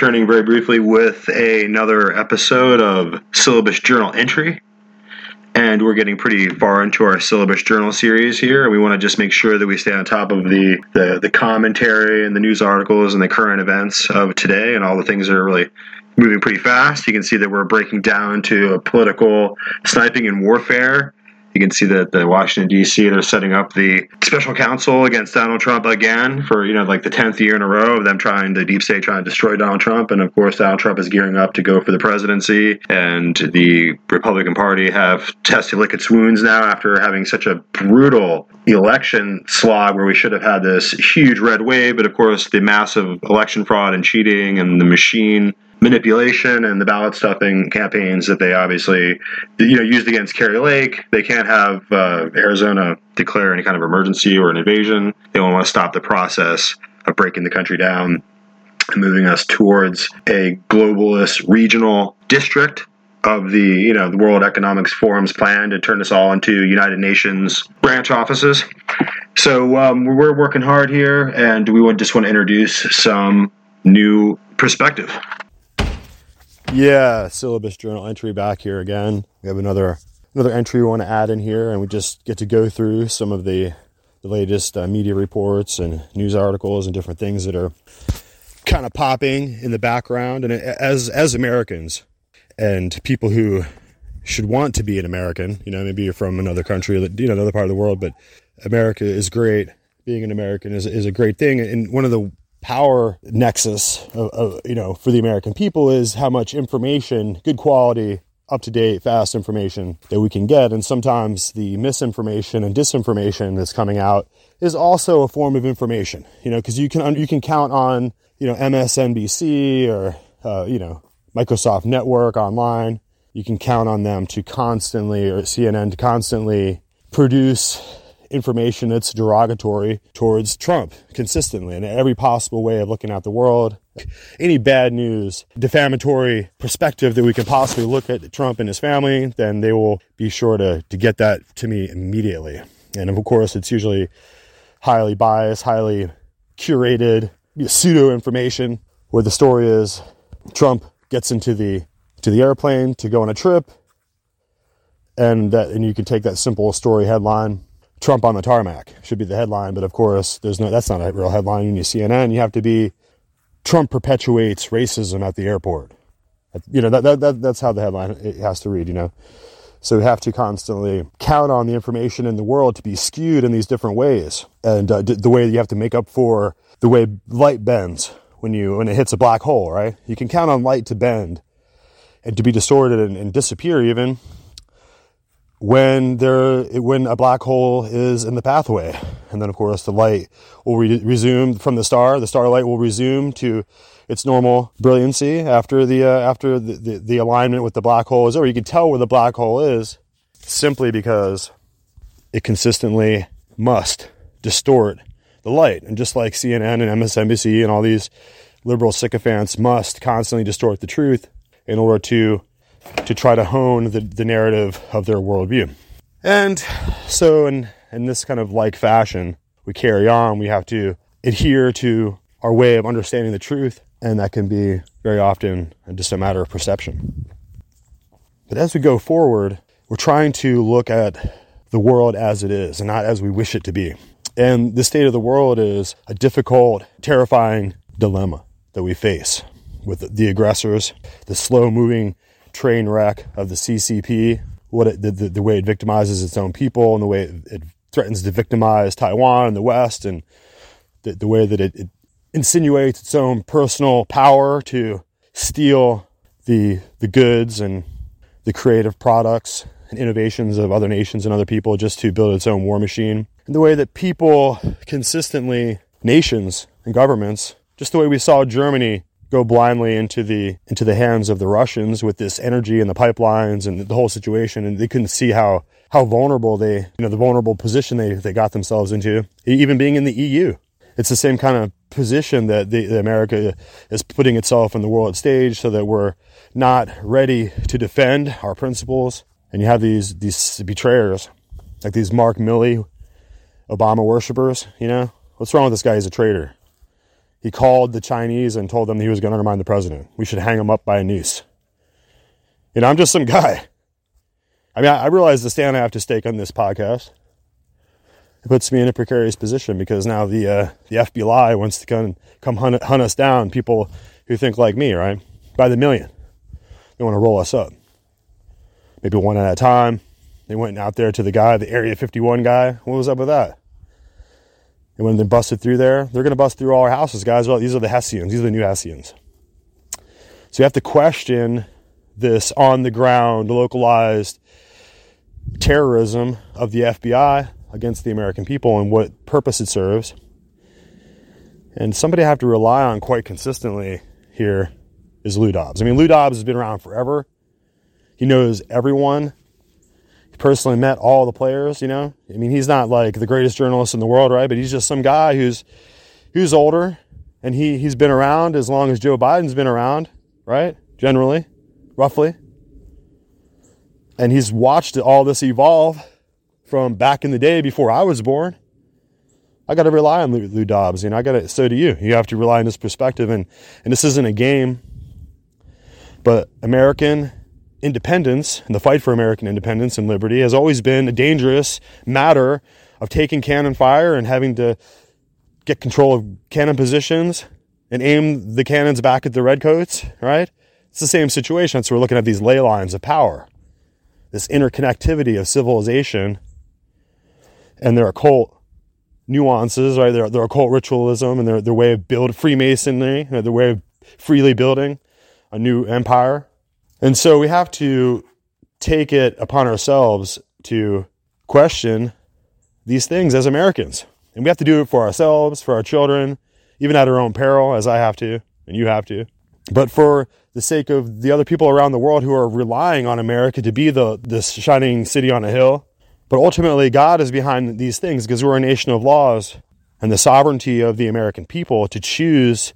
Returning very briefly with another episode of Syllabus Journal Entry. And we're getting pretty far into our syllabus journal series here. And we want to just make sure that we stay on top of the, the, the commentary and the news articles and the current events of today and all the things that are really moving pretty fast. You can see that we're breaking down to political sniping and warfare you can see that the Washington D.C. they're setting up the special counsel against Donald Trump again for you know like the tenth year in a row of them trying the deep state trying to destroy Donald Trump, and of course Donald Trump is gearing up to go for the presidency, and the Republican Party have tested lick its wounds now after having such a brutal election slog where we should have had this huge red wave, but of course the massive election fraud and cheating and the machine manipulation and the ballot stuffing campaigns that they obviously you know used against Kari Lake. They can't have uh, Arizona declare any kind of emergency or an invasion. They want to stop the process of breaking the country down and moving us towards a globalist regional district of the you know the World Economics Forum's plan to turn us all into United Nations branch offices. So um, we're working hard here, and we just want to introduce some new perspective. Yeah, syllabus journal entry back here again. We have another another entry we want to add in here, and we just get to go through some of the the latest uh, media reports and news articles and different things that are kind of popping in the background. And as as Americans and people who should want to be an American, you know, maybe you're from another country, you know, another part of the world, but America is great. Being an American is is a great thing, and one of the power nexus of, of, you know for the American people is how much information, good quality, up to date, fast information that we can get, and sometimes the misinformation and disinformation that's coming out is also a form of information. You know, because you can you can count on you know MSNBC or uh, you know Microsoft Network online. You can count on them to constantly or CNN to constantly produce information that's derogatory towards Trump consistently in every possible way of looking at the world. Any bad news, defamatory perspective that we can possibly look at Trump and his family, then they will be sure to, to get that to me immediately. And of course, it's usually highly biased, highly curated, pseudo information where the story is Trump gets into the to the airplane to go on a trip and that and you can take that simple story headline Trump on the tarmac should be the headline, but of course, there's no. That's not a real headline. When You CNN, you have to be Trump perpetuates racism at the airport. You know that, that, that that's how the headline it has to read. You know, so we have to constantly count on the information in the world to be skewed in these different ways, and uh, the way you have to make up for the way light bends when you when it hits a black hole. Right? You can count on light to bend and to be distorted and, and disappear even when there when a black hole is in the pathway. And then of course the light will re- resume from the star. The starlight will resume to its normal brilliancy after the uh, after the, the, the alignment with the black hole is over. You can tell where the black hole is simply because it consistently must distort the light. And just like CNN and MSNBC and all these liberal sycophants must constantly distort the truth in order to to try to hone the, the narrative of their worldview. And so, in, in this kind of like fashion, we carry on. We have to adhere to our way of understanding the truth, and that can be very often just a matter of perception. But as we go forward, we're trying to look at the world as it is and not as we wish it to be. And the state of the world is a difficult, terrifying dilemma that we face with the aggressors, the slow moving train wreck of the CCP, what it, the, the, way it victimizes its own people and the way it, it, threatens to victimize Taiwan and the West and the, the way that it, it insinuates its own personal power to steal the, the goods and the creative products and innovations of other nations and other people just to build its own war machine. And the way that people consistently, nations and governments, just the way we saw Germany go blindly into the into the hands of the Russians with this energy and the pipelines and the whole situation, and they couldn't see how how vulnerable they you know the vulnerable position they they got themselves into, even being in the EU. It's the same kind of position that the, America is putting itself in the world stage, so that we're not ready to defend our principles. And you have these these betrayers, like these Mark Milley, Obama worshippers. You know what's wrong with this guy? He's a traitor. He called the Chinese and told them he was going to undermine the president. We should hang him up by a noose. You know, I'm just some guy. I mean, I, I realize the stand I have to stake on this podcast. It puts me in a precarious position because now the uh, the FBI wants to come come hunt, hunt us down. People who think like me, right? By the million, they want to roll us up. Maybe one at a time. They went out there to the guy, the Area 51 guy. What was up with that? And when they busted through there, they're going to bust through all our houses, guys. Well, these are the Hessians. These are the new Hessians. So you have to question this on the ground, localized terrorism of the FBI against the American people and what purpose it serves. And somebody I have to rely on quite consistently here is Lou Dobbs. I mean, Lou Dobbs has been around forever. He knows everyone. Personally met all the players, you know. I mean, he's not like the greatest journalist in the world, right? But he's just some guy who's who's older and he he's been around as long as Joe Biden's been around, right? Generally, roughly. And he's watched all this evolve from back in the day before I was born. I got to rely on Lou, Lou Dobbs. You know, I got to. So do you. You have to rely on his perspective, and and this isn't a game. But American independence and the fight for American independence and liberty has always been a dangerous matter of taking cannon fire and having to get control of cannon positions and aim the cannons back at the redcoats. Right? It's the same situation. So we're looking at these ley lines of power, this interconnectivity of civilization and their occult nuances, right? Their, their occult ritualism and their, their way of build Freemasonry, their way of freely building a new empire. And so we have to take it upon ourselves to question these things as Americans. And we have to do it for ourselves, for our children, even at our own peril, as I have to, and you have to. But for the sake of the other people around the world who are relying on America to be the this shining city on a hill, but ultimately, God is behind these things because we're a nation of laws and the sovereignty of the American people to choose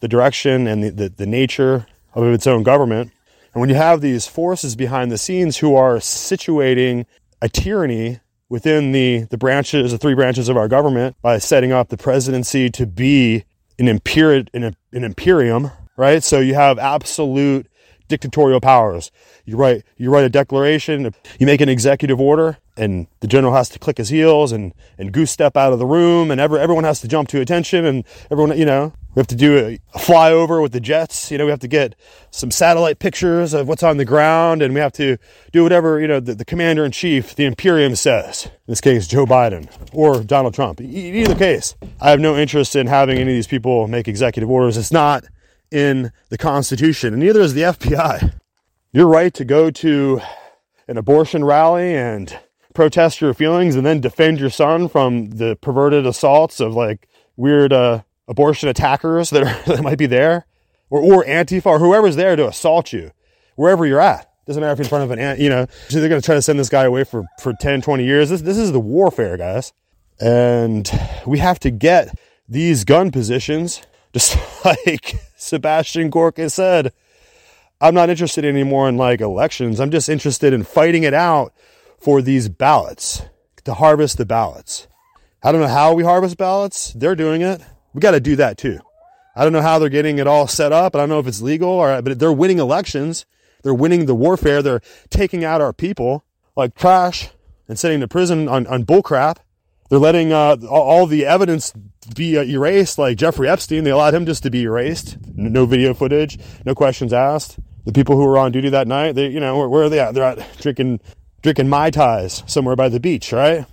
the direction and the, the, the, nature of its own government. And when you have these forces behind the scenes who are situating a tyranny within the, the branches, the three branches of our government, by setting up the presidency to be an, imperi- an, an imperium, right? So you have absolute dictatorial powers. You write you write a declaration, you make an executive order, and the general has to click his heels and and goose step out of the room, and every, everyone has to jump to attention, and everyone you know we have to do a, a flyover with the jets. You know we have to get some satellite pictures of what's on the ground, and we have to do whatever you know the, the commander in chief, the Imperium says. In this case, Joe Biden or Donald Trump. Either case, I have no interest in having any of these people make executive orders. It's not in the Constitution, and neither is the FBI. Your right to go to an abortion rally and protest your feelings and then defend your son from the perverted assaults of like weird uh, abortion attackers that, are, that might be there, or, or Antifa, or whoever's there to assault you, wherever you're at. Doesn't matter if you're in front of an ant, you know, they're going to try to send this guy away for, for 10, 20 years. This, this is the warfare, guys. And we have to get these gun positions just like Sebastian Gorka said, I'm not interested anymore in like elections. I'm just interested in fighting it out for these ballots, to harvest the ballots. I don't know how we harvest ballots. They're doing it. We got to do that too. I don't know how they're getting it all set up. I don't know if it's legal or, but they're winning elections. They're winning the warfare. They're taking out our people like trash and sending to prison on, on bullcrap. They're letting uh, all the evidence be uh, erased, like Jeffrey Epstein. They allowed him just to be erased. No video footage, no questions asked. The people who were on duty that night, they, you know, where, where are they at? They're at drinking, drinking mai tais somewhere by the beach, right?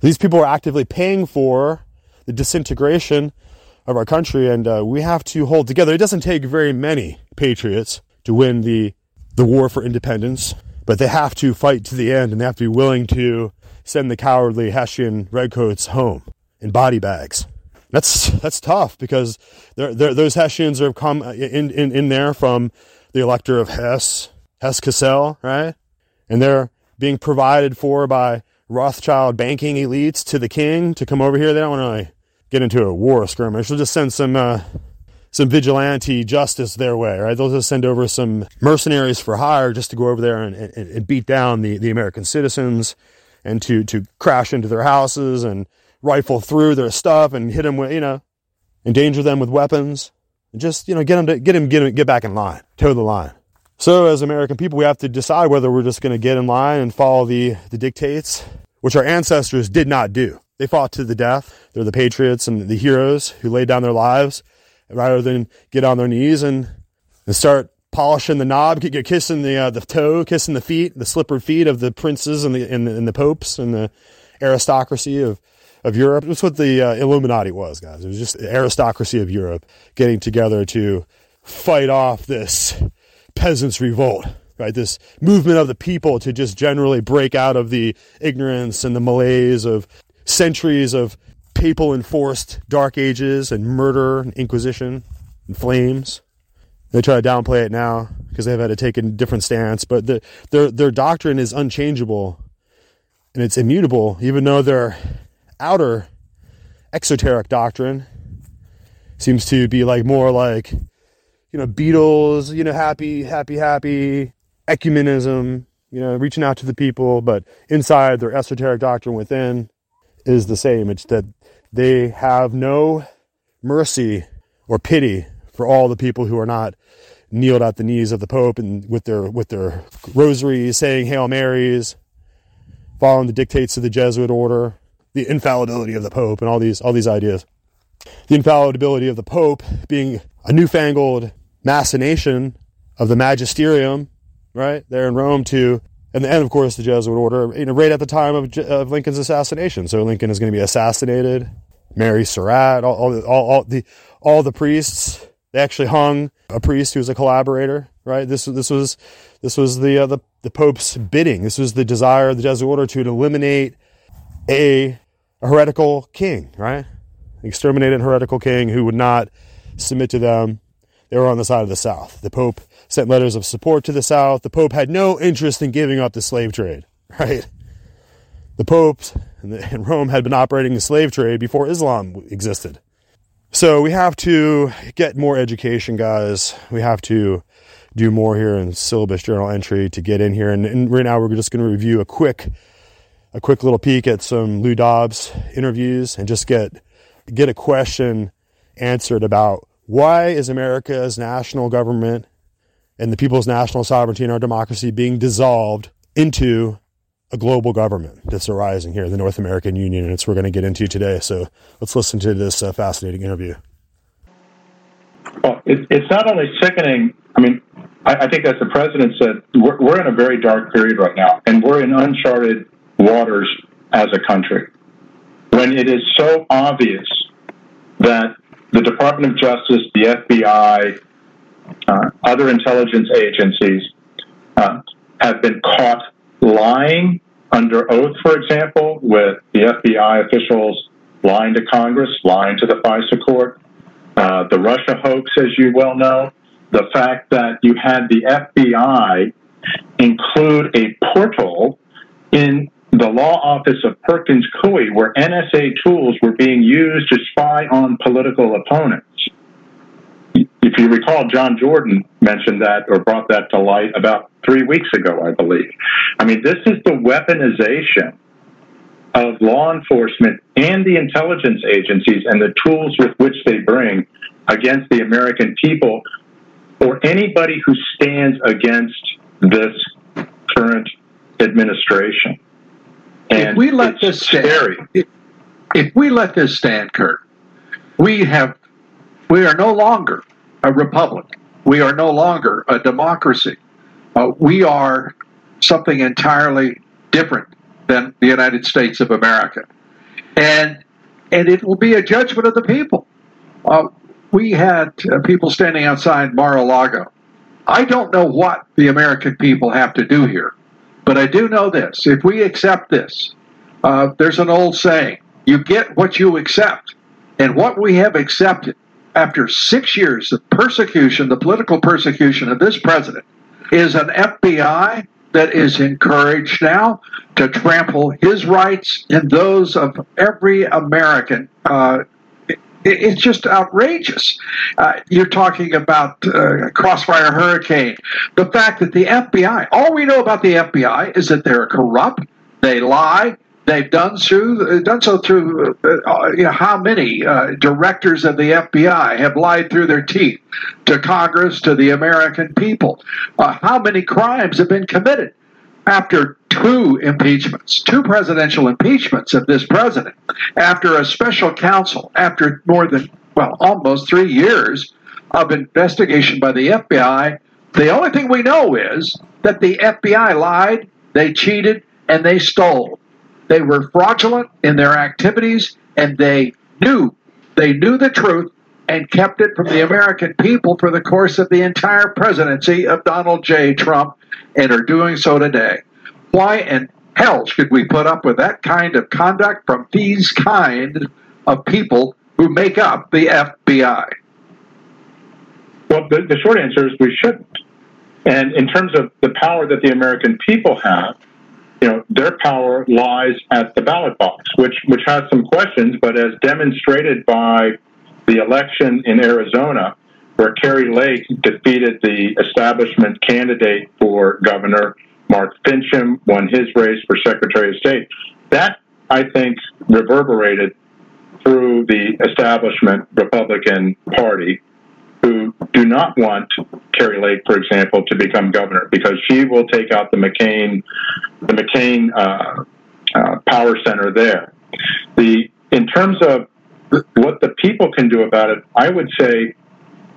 These people are actively paying for the disintegration of our country, and uh, we have to hold together. It doesn't take very many patriots to win the the war for independence, but they have to fight to the end, and they have to be willing to send the cowardly Hessian redcoats home in body bags. That's that's tough because they're, they're, those Hessians have come in, in, in there from the elector of Hesse, Hesse Cassel, right? And they're being provided for by Rothschild banking elites to the king to come over here. They don't want to get into a war skirmish. They'll just send some uh, some vigilante justice their way, right? They'll just send over some mercenaries for hire just to go over there and, and, and beat down the, the American citizens and to to crash into their houses and rifle through their stuff and hit them with you know endanger them with weapons, and just you know get them to get them get them, get back in line, toe the line. So as American people, we have to decide whether we're just going to get in line and follow the the dictates, which our ancestors did not do. They fought to the death. They're the patriots and the heroes who laid down their lives rather than get on their knees and, and start polishing the knob, get kissing the uh, the toe, kissing the feet, the slippered feet of the princes and the and the, and the popes and the aristocracy of of Europe. That's what the uh, Illuminati was, guys. It was just the aristocracy of Europe getting together to fight off this peasants' revolt, right? This movement of the people to just generally break out of the ignorance and the malaise of centuries of papal enforced dark ages and murder and inquisition and flames. They try to downplay it now because they've had to take a different stance, but the, their their doctrine is unchangeable and it's immutable, even though their outer exoteric doctrine seems to be like more like you know Beatles, you know happy, happy, happy ecumenism, you know reaching out to the people, but inside their esoteric doctrine within is the same. It's that they have no mercy or pity for all the people who are not kneeled at the knees of the Pope and with their with their rosaries, saying Hail Marys, following the dictates of the Jesuit order, the infallibility of the Pope, and all these all these ideas. The infallibility of the Pope being a newfangled machination of the magisterium, right there in Rome to and, and of course the Jesuit order, you know, right at the time of, of Lincoln's assassination. So Lincoln is going to be assassinated. Mary Surratt, all, all, all, all, the all the priests. They actually hung a priest who was a collaborator. Right. This this was this was the uh, the the Pope's bidding. This was the desire of the Jesuit order to eliminate a, a heretical king. Right. Exterminate a heretical king who would not submit to them. They were on the side of the South. The Pope sent letters of support to the South. The Pope had no interest in giving up the slave trade, right? The popes in Rome had been operating the slave trade before Islam existed. So we have to get more education, guys. We have to do more here in syllabus journal entry to get in here. And, and right now we're just going to review a quick, a quick little peek at some Lou Dobbs interviews and just get get a question answered about why is America's national government and the people's national sovereignty and our democracy being dissolved into a global government that's arising here, the North American Union, and it's we're going to get into today. So let's listen to this uh, fascinating interview. Well, it, it's not only sickening. I mean, I, I, think as the president said, we're, we're in a very dark period right now, and we're in uncharted waters as a country. When it is so obvious that the Department of Justice, the FBI, uh, other intelligence agencies uh, have been caught lying under oath, for example, with the FBI officials lying to Congress, lying to the FISA court, uh, the Russia hoax, as you well know, the fact that you had the FBI include a portal in the law office of Perkins Coie where NSA tools were being used to spy on political opponents if you recall, John Jordan mentioned that or brought that to light about three weeks ago, I believe. I mean, this is the weaponization of law enforcement and the intelligence agencies and the tools with which they bring against the American people or anybody who stands against this current administration. And if we let this stand, if, if we let this stand, Kurt, we have we are no longer a republic. We are no longer a democracy. Uh, we are something entirely different than the United States of America. And, and it will be a judgment of the people. Uh, we had uh, people standing outside Mar a Lago. I don't know what the American people have to do here, but I do know this. If we accept this, uh, there's an old saying you get what you accept. And what we have accepted after six years of persecution, the political persecution of this president, is an FBI that is encouraged now to trample his rights and those of every American. Uh, it's just outrageous. Uh, you're talking about uh, Crossfire Hurricane. The fact that the FBI, all we know about the FBI is that they're corrupt, they lie, They've done through done so through uh, you know how many uh, directors of the FBI have lied through their teeth to Congress to the American people. Uh, how many crimes have been committed after two impeachments, two presidential impeachments of this president, after a special counsel, after more than well almost three years of investigation by the FBI. The only thing we know is that the FBI lied, they cheated, and they stole. They were fraudulent in their activities and they knew they knew the truth and kept it from the American people for the course of the entire presidency of Donald J. Trump and are doing so today. Why in hell should we put up with that kind of conduct from these kind of people who make up the FBI? Well, the, the short answer is we shouldn't. And in terms of the power that the American people have, you know, their power lies at the ballot box, which which has some questions, but as demonstrated by the election in Arizona, where Kari Lake defeated the establishment candidate for governor, Mark Finchem won his race for Secretary of State. That I think reverberated through the establishment Republican Party who do not want Kari Lake, for example, to become governor because she will take out the McCain, the McCain uh, uh, power center there. The in terms of what the people can do about it, I would say,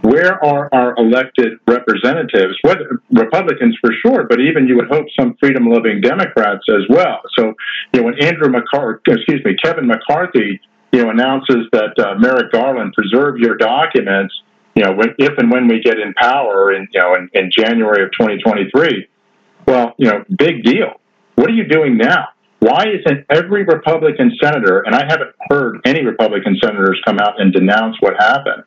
where are our elected representatives? What Republicans for sure, but even you would hope some freedom-loving Democrats as well. So, you know, when Andrew McCarthy, excuse me, Kevin McCarthy, you know, announces that uh, Merrick Garland preserve your documents you know, when, if and when we get in power in, you know, in, in January of 2023, well, you know, big deal. What are you doing now? Why isn't every Republican senator, and I haven't heard any Republican senators come out and denounce what happened,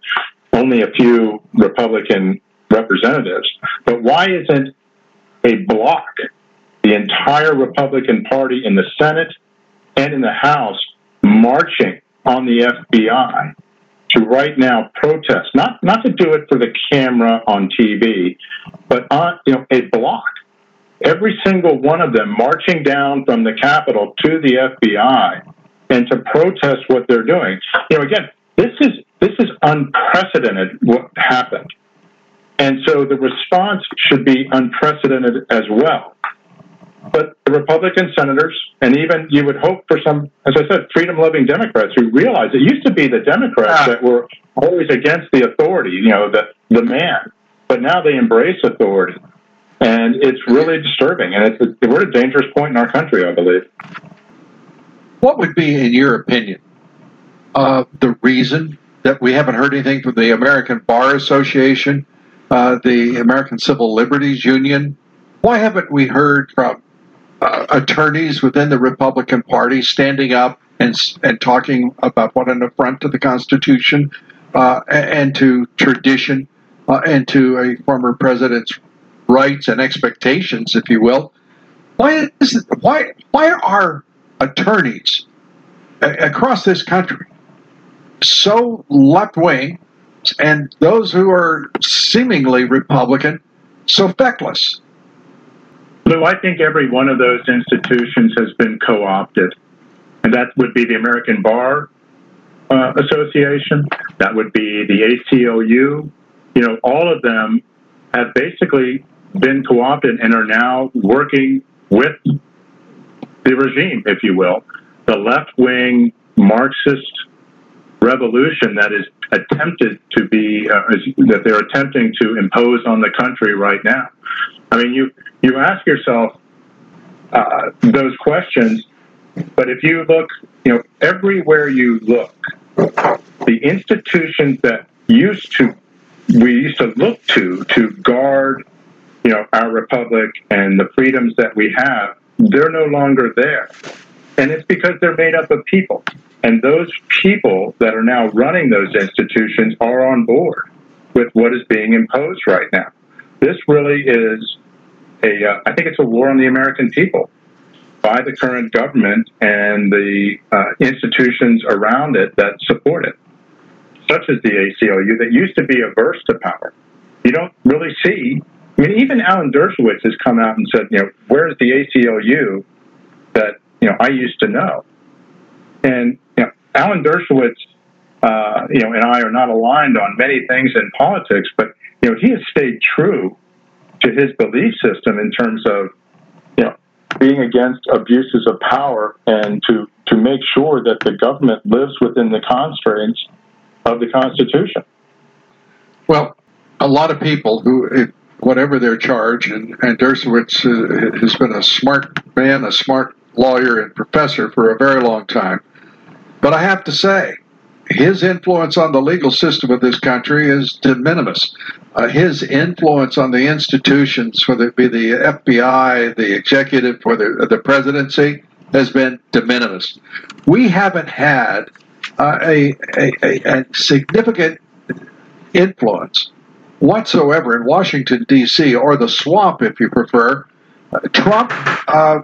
only a few Republican representatives, but why isn't a block, the entire Republican Party in the Senate and in the House, marching on the FBI to right now protest, not not to do it for the camera on TV, but on you know a block. Every single one of them marching down from the Capitol to the FBI and to protest what they're doing. You know, again, this is this is unprecedented what happened. And so the response should be unprecedented as well. But the Republican senators, and even you would hope for some, as I said, freedom loving Democrats who realize it used to be the Democrats that were always against the authority, you know, the, the man. But now they embrace authority. And it's really disturbing. And it's a, we're at a dangerous point in our country, I believe. What would be, in your opinion, uh, the reason that we haven't heard anything from the American Bar Association, uh, the American Civil Liberties Union? Why haven't we heard from uh, attorneys within the Republican Party standing up and and talking about what an affront to the Constitution uh, and to tradition uh, and to a former president's rights and expectations, if you will. Why is it, why why are attorneys across this country so left wing and those who are seemingly Republican so feckless? Lou, I think every one of those institutions has been co opted. And that would be the American Bar uh, Association, that would be the ACLU. You know, all of them have basically been co opted and are now working with the regime, if you will, the left wing Marxist revolution that is attempted to be uh, that they're attempting to impose on the country right now. I mean, you you ask yourself uh, those questions, but if you look, you know, everywhere you look, the institutions that used to we used to look to to guard, you know, our republic and the freedoms that we have, they're no longer there, and it's because they're made up of people. And those people that are now running those institutions are on board with what is being imposed right now. This really is a, uh, I think it's a war on the American people by the current government and the uh, institutions around it that support it, such as the ACLU that used to be averse to power. You don't really see, I mean, even Alan Dershowitz has come out and said, you know, where's the ACLU that you know I used to know. And you know, Alan Dershowitz, uh, you know, and I are not aligned on many things in politics, but you know, he has stayed true to his belief system in terms of you know being against abuses of power and to to make sure that the government lives within the constraints of the Constitution. Well, a lot of people who, whatever their charge, and, and Dershowitz uh, has been a smart man, a smart lawyer and professor for a very long time. But I have to say, his influence on the legal system of this country is de minimis. Uh, his influence on the institutions, whether it be the FBI, the executive, or the, the presidency, has been de minimis. We haven't had uh, a, a, a, significant influence whatsoever in Washington, D.C., or the swamp, if you prefer. Uh, Trump, uh,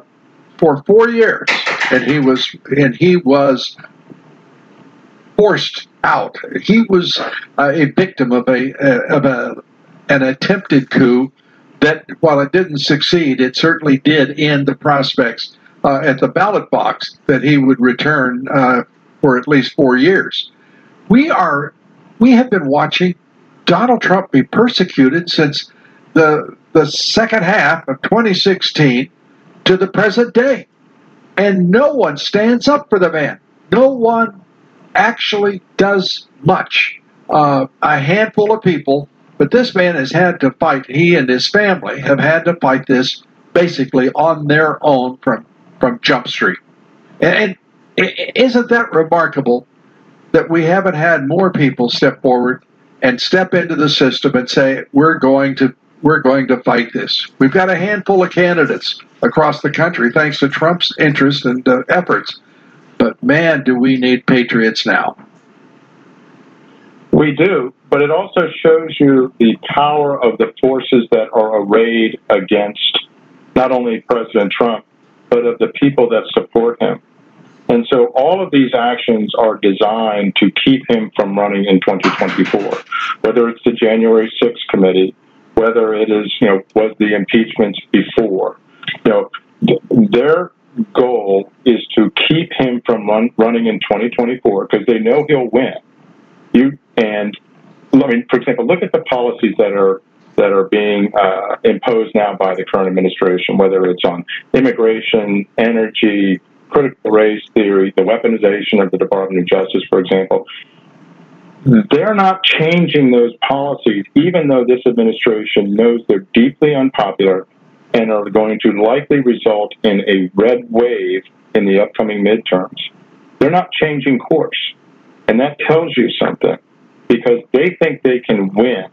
for four years, and he was and he was forced out. He was uh, a victim of a of a an attempted coup that, while it didn't succeed, it certainly did end the prospects uh, at the ballot box that he would return uh, for at least four years. We are we have been watching Donald Trump be persecuted since the the second half of 2016 to the present day. And no one stands up for the man. No one actually does much. Uh, a handful of people, but this man has had to fight, he and his family have had to fight this basically on their own from, from Jump Street. And, and isn't that remarkable that we haven't had more people step forward and step into the system and say, we're going to we're going to fight this. We've got a handful of candidates across the country, thanks to Trump's interest and uh, efforts. But man, do we need patriots now. We do, but it also shows you the power of the forces that are arrayed against not only President Trump, but of the people that support him. And so all of these actions are designed to keep him from running in 2024, whether it's the January 6th committee, whether it is, you know, was the impeachments before. You know, their goal is to keep him from run, running in 2024 because they know he'll win. You and I mean, for example, look at the policies that are that are being uh, imposed now by the current administration, whether it's on immigration, energy, critical race theory, the weaponization of the Department of Justice, for example. They're not changing those policies, even though this administration knows they're deeply unpopular and are going to likely result in a red wave in the upcoming midterms. They're not changing course. And that tells you something because they think they can win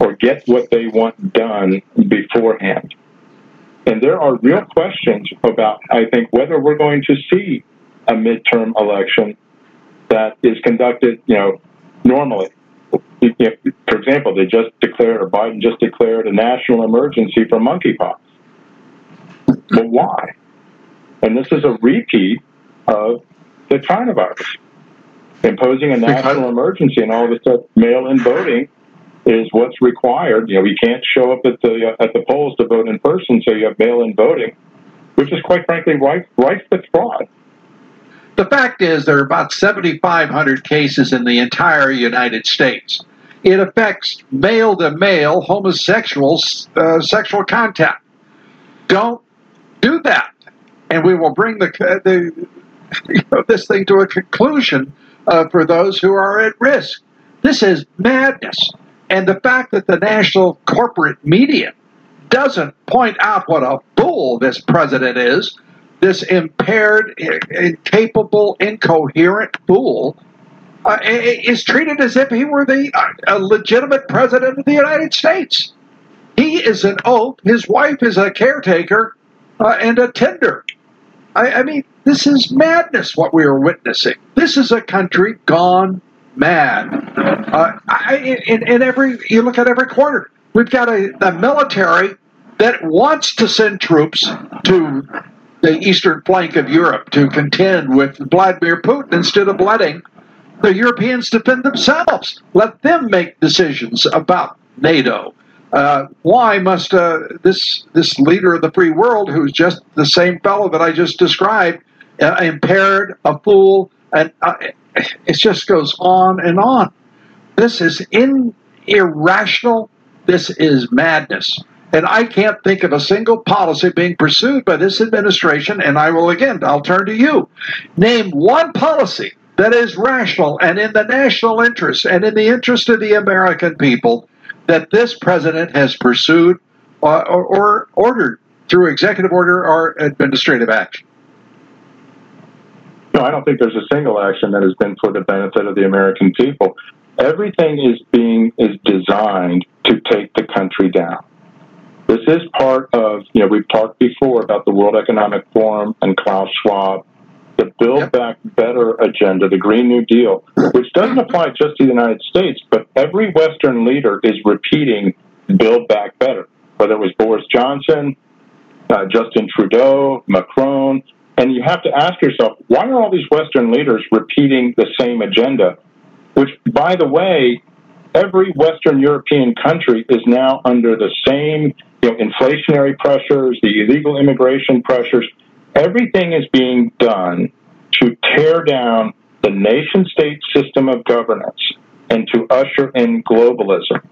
or get what they want done beforehand. And there are real questions about, I think, whether we're going to see a midterm election that is conducted, you know, normally. For example, they just declared, or Biden just declared a national emergency for monkeypox. But why? And this is a repeat of the China virus. Imposing a national emergency and all of a sudden mail-in voting is what's required. You know, you can't show up at the uh, at the polls to vote in person, so you have mail-in voting, which is quite frankly rife rife with fraud. The fact is, there are about 7,500 cases in the entire United States. It affects male to male homosexuals uh, sexual contact. Don't do that, and we will bring the, the you know, this thing to a conclusion uh, for those who are at risk. This is madness. And the fact that the national corporate media doesn't point out what a fool this president is, this impaired, incapable, incoherent fool, uh, is treated as if he were the uh, legitimate president of the United States. He is an oaf. His wife is a caretaker uh, and a tender. I, I mean, this is madness what we are witnessing. This is a country gone mad. Uh, I, in, in, every you look at every corner, we've got a, a military that wants to send troops to the eastern flank of Europe to contend with Vladimir Putin instead of letting the Europeans defend themselves. Let them make decisions about NATO. Uh, why must uh, this this leader of the free world, who's just the same fellow that I just described, uh, impaired, a fool, and uh, it just goes on and on. This is in, irrational. This is madness. And I can't think of a single policy being pursued by this administration. And I will again, I'll turn to you. Name one policy that is rational and in the national interest and in the interest of the American people that this president has pursued or, or, or ordered through executive order or administrative action. No, I don't think there's a single action that has been for the benefit of the American people. Everything is being is designed to take the country down. This is part of, you know, we've talked before about the World Economic Forum and Klaus Schwab, the Build yep. Back Better agenda, the Green New Deal, which doesn't apply just to the United States, but every Western leader is repeating Build Back Better, whether it was Boris Johnson, uh, Justin Trudeau, Macron, and you have to ask yourself, why are all these Western leaders repeating the same agenda? Which, by the way, every Western European country is now under the same you know, inflationary pressures, the illegal immigration pressures. Everything is being done to tear down the nation state system of governance and to usher in globalism.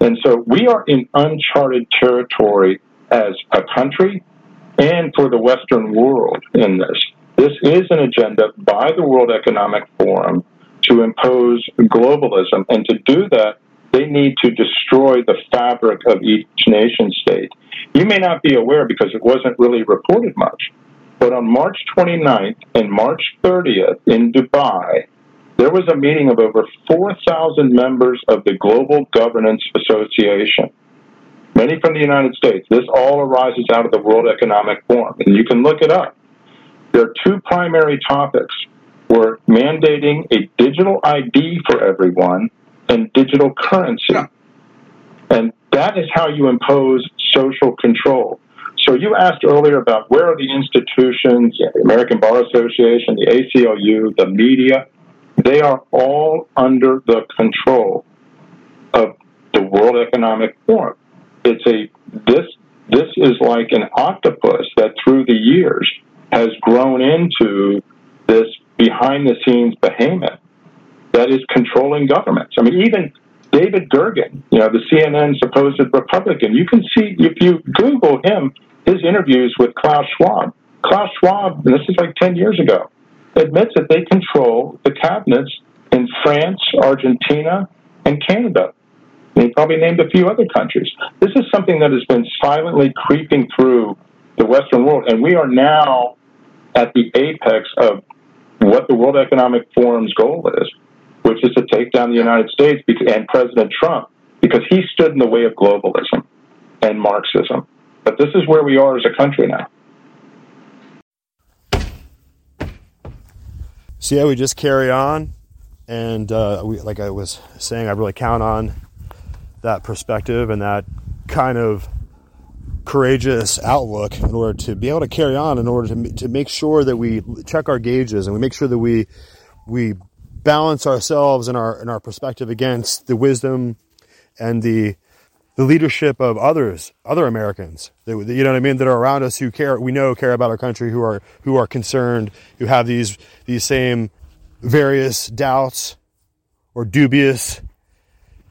And so we are in uncharted territory as a country and for the Western world in this. This is an agenda by the World Economic Forum to impose globalism. And to do that, they need to destroy the fabric of each nation state. You may not be aware because it wasn't really reported much, but on March 29th and March 30th in Dubai, there was a meeting of over 4,000 members of the Global Governance Association many from the United States. This all arises out of the World Economic Forum, and you can look it up. There are two primary topics. We're mandating a digital ID for everyone and digital currency. Yeah. And that is how you impose social control. So you asked earlier about where are the institutions, the American Bar Association, the ACLU, the media. They are all under the control of the World Economic Forum it's a this this is like an octopus that through the years has grown into this behind the scenes behemoth that is controlling governments. I mean, even David Gergen, you know, the CNN supposed Republican, you can see if you Google him, his interviews with Klaus Schwab. Klaus Schwab, and this is like 10 years ago, admits that they control the cabinets in France, Argentina, and Canada. And he probably named a few other countries. This is something that has been silently creeping through the Western world, and we are now at the apex of what the World Economic Forum's goal is, which is to take down the United States and President Trump because he stood in the way of globalism and Marxism. But this is where we are as a country now. So yeah, we just carry on, and uh, we, like I was saying, I really count on that perspective and that kind of courageous outlook in order to be able to carry on in order to, to make sure that we check our gauges and we make sure that we we balance ourselves and our and our perspective against the wisdom and the the leadership of others, other Americans, that, you know what I mean, that are around us who care, we know care about our country, who are who are concerned, who have these these same various doubts or dubious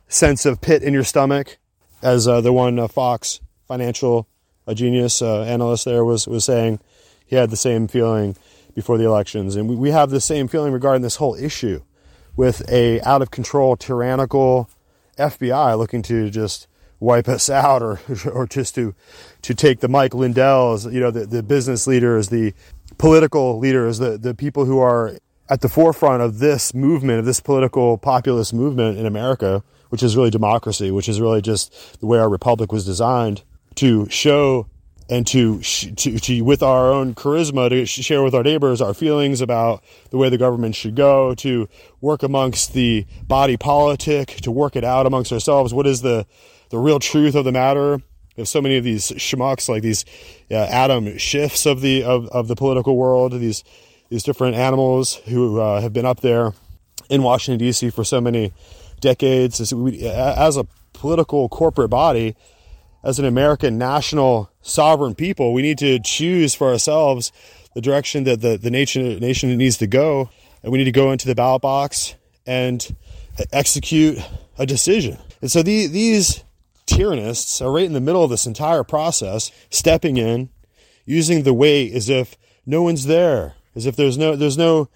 sense of pit in your stomach, as uh, the one uh, Fox financial a genius uh, analyst there was was saying. He had the same feeling before the elections, and we, we have the same feeling regarding this whole issue, with a out of control, tyrannical FBI looking to just wipe us out, or or just to to take the Mike Lindells, you know, the, the business leaders, the political leaders, the the people who are at the forefront of this movement, of this political populist movement in America, which is really democracy, which is really just the way our republic was designed to show and to, to, to with our own charisma to share with our neighbors our feelings about the way the government should go to work amongst the body politic to work it out amongst ourselves. What is the the real truth of the matter There's so many of these schmucks like these uh, Adam Schiffs of the of, of the political world these these different animals who uh, have been up there in Washington D.C. for so many decades. As, we, as a political corporate body, as an American national sovereign people, we need to choose for ourselves the direction that the, the nation nation needs to go, and we need to go into the ballot box and execute a decision. And so the, these tyrannists are right in the middle of this entire process, stepping in, using the weight as if no one's there, as if there's no there's no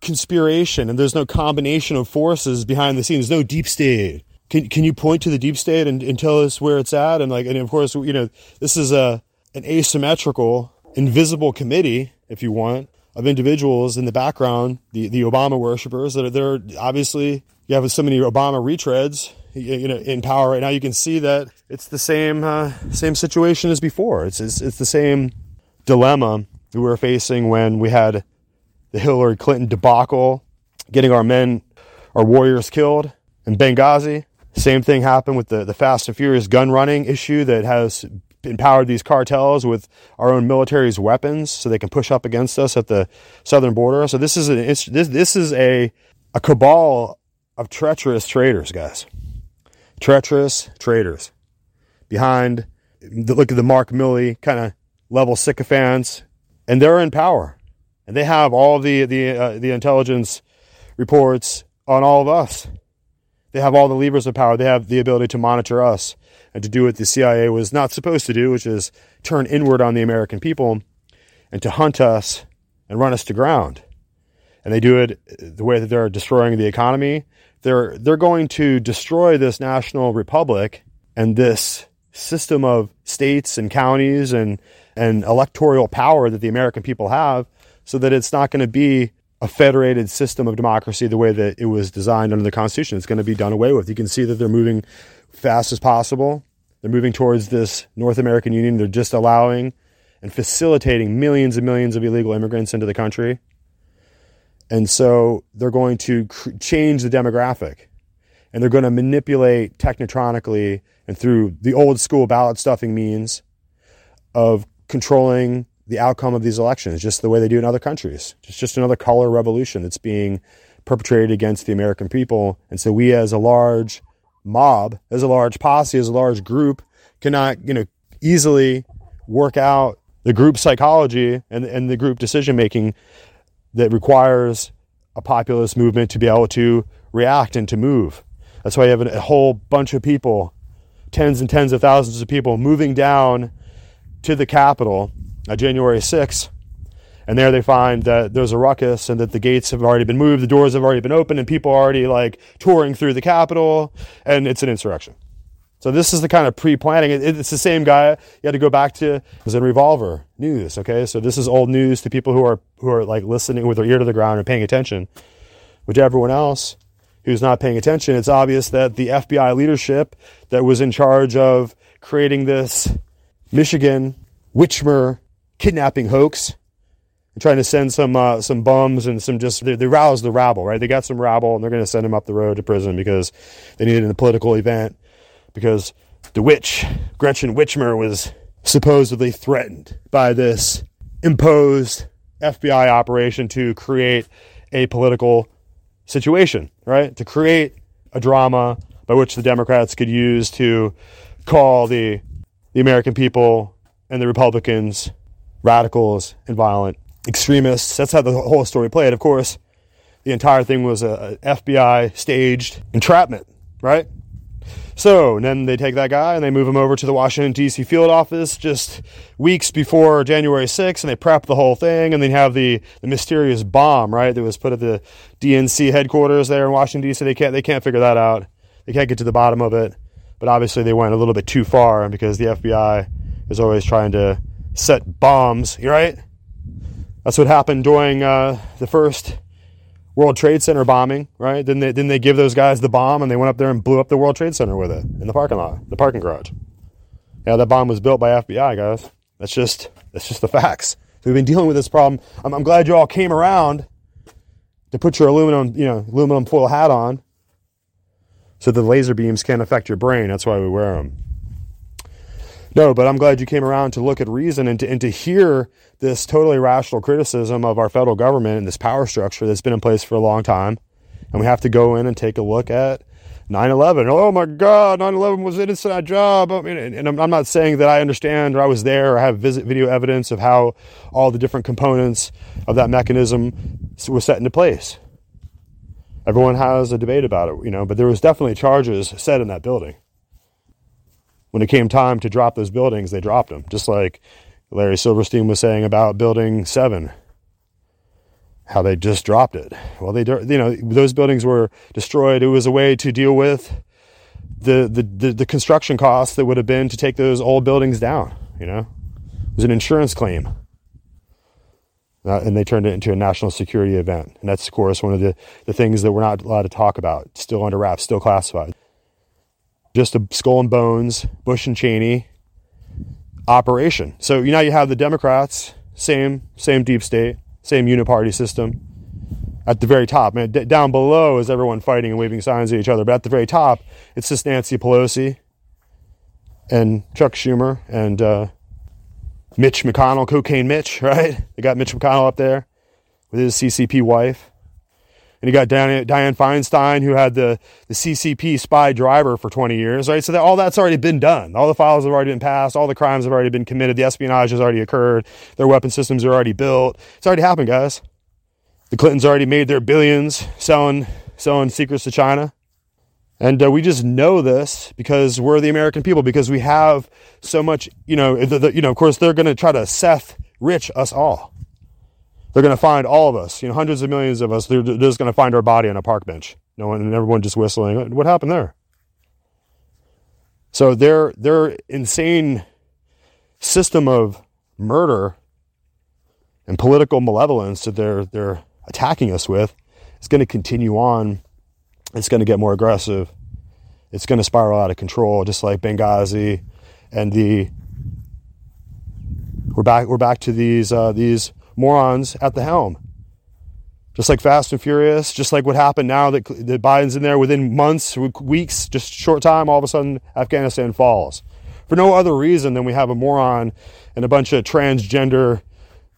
conspiration and there's no combination of forces behind the scenes. No deep state. Can can you point to the deep state and, and tell us where it's at? And like and of course you know this is a an asymmetrical, invisible committee, if you want, of individuals in the background, the, the Obama worshippers that are there. Obviously, you have so many Obama retreads, you know, in power right now. You can see that it's the same uh, same situation as before. It's, it's it's the same dilemma we were facing when we had the Hillary Clinton debacle, getting our men, our warriors killed in Benghazi. Same thing happened with the, the Fast and Furious gun running issue that has empowered these cartels with our own military's weapons so they can push up against us at the southern border. So this is an this this is a a cabal of treacherous traitors, guys. Treacherous traitors behind the look at the Mark Milley kind of level sycophants, and they're in power, and they have all the the uh, the intelligence reports on all of us. They have all the levers of power. They have the ability to monitor us and to do what the CIA was not supposed to do, which is turn inward on the American people and to hunt us and run us to ground. And they do it the way that they're destroying the economy. They're they're going to destroy this national republic and this system of states and counties and and electoral power that the American people have so that it's not going to be a federated system of democracy the way that it was designed under the Constitution. It's going to be done away with. You can see that they're moving fast as possible. They're moving towards this North American Union. They're just allowing and facilitating millions and millions of illegal immigrants into the country. And so they're going to cr- change the demographic and they're going to manipulate technotronically and through the old school ballot stuffing means of controlling the outcome of these elections, just the way they do in other countries. It's just another color revolution that's being perpetrated against the American people. And so we as a large mob, as a large posse, as a large group, cannot, you know, easily work out the group psychology and, and the group decision making that requires a populist movement to be able to react and to move. That's why you have a whole bunch of people, tens and tens of thousands of people moving down to the Capitol on January 6th and there they find that there's a ruckus and that the gates have already been moved, the doors have already been opened, and people are already like touring through the Capitol, and it's an insurrection. So this is the kind of pre-planning. It's the same guy. You had to go back to was in Revolver News. Okay, so this is old news to people who are who are like listening with their ear to the ground and paying attention. Which everyone else who's not paying attention, it's obvious that the FBI leadership that was in charge of creating this Michigan Witchmer kidnapping hoax and trying to send some uh, some bums and some just they, they roused the rabble, right? They got some rabble and they're going to send them up the road to prison because they needed a political event because the witch Gretchen Whitmer was supposedly threatened by this imposed FBI operation to create a political situation, right? To create a drama by which the Democrats could use to call the the American people and the Republicans radicals and violent extremists. That's how the whole story played. Of course, the entire thing was a, a FBI staged entrapment, right? So then they take that guy and they move him over to the Washington D.C. field office just weeks before January 6th, and they prep the whole thing, and they have the, the mysterious bomb, right, that was put at the DNC headquarters there in Washington D.C. They can't they can't figure that out. They can't get to the bottom of it, but obviously they went a little bit too far because the FBI is always trying to set bombs, right? That's what happened during uh, the first World Trade Center bombing, right? Didn't they, didn't they give those guys the bomb and they went up there and blew up the World Trade Center with it in the parking lot, the parking garage? Yeah, that bomb was built by FBI guys. That's just that's just the facts. So we've been dealing with this problem. I'm, I'm glad you all came around to put your aluminum, you know, aluminum foil hat on, so the laser beams can't affect your brain. That's why we wear them. No, but I'm glad you came around to look at reason and to, and to hear this totally rational criticism of our federal government and this power structure that's been in place for a long time. And we have to go in and take a look at 9/11. Oh my God, 9/11 was an inside job. I mean, and I'm not saying that I understand or I was there or have visit video evidence of how all the different components of that mechanism was set into place. Everyone has a debate about it, you know, but there was definitely charges set in that building. When it came time to drop those buildings, they dropped them, just like Larry Silverstein was saying about Building Seven how they just dropped it. Well, they, you know, those buildings were destroyed. It was a way to deal with the, the, the, the, construction costs that would have been to take those old buildings down, you know? It was an insurance claim. Uh, and they turned it into a national security event. And that's, of course, one of the, the things that we're not allowed to talk about. Still under wraps, still classified. Just a skull and bones, Bush and Cheney operation. So you know you have the Democrats, same, same deep state same uniparty system. At the very top, man, d- down below is everyone fighting and waving signs at each other. But at the very top, it's just Nancy Pelosi and Chuck Schumer and uh, Mitch McConnell, Cocaine Mitch, right? They got Mitch McConnell up there with his CCP wife. And you got Dianne Feinstein, who had the, the CCP spy driver for 20 years, right? So that all that's already been done. All the files have already been passed. All the crimes have already been committed. The espionage has already occurred. Their weapon systems are already built. It's already happened, guys. The Clintons already made their billions selling selling secrets to China. And uh, we just know this because we're the American people, because we have so much, you know, the, the, you know, of course, they're going to try to Seth rich us all. They're going to find all of us, you know, hundreds of millions of us. They're, they're just going to find our body on a park bench. No one and everyone just whistling. What happened there? So their their insane system of murder and political malevolence that they're they're attacking us with is going to continue on. It's going to get more aggressive. It's going to spiral out of control, just like Benghazi and the. We're back. We're back to these uh, these morons at the helm. Just like Fast and Furious, just like what happened now that, that Biden's in there within months, weeks, just short time, all of a sudden Afghanistan falls. For no other reason than we have a moron and a bunch of transgender,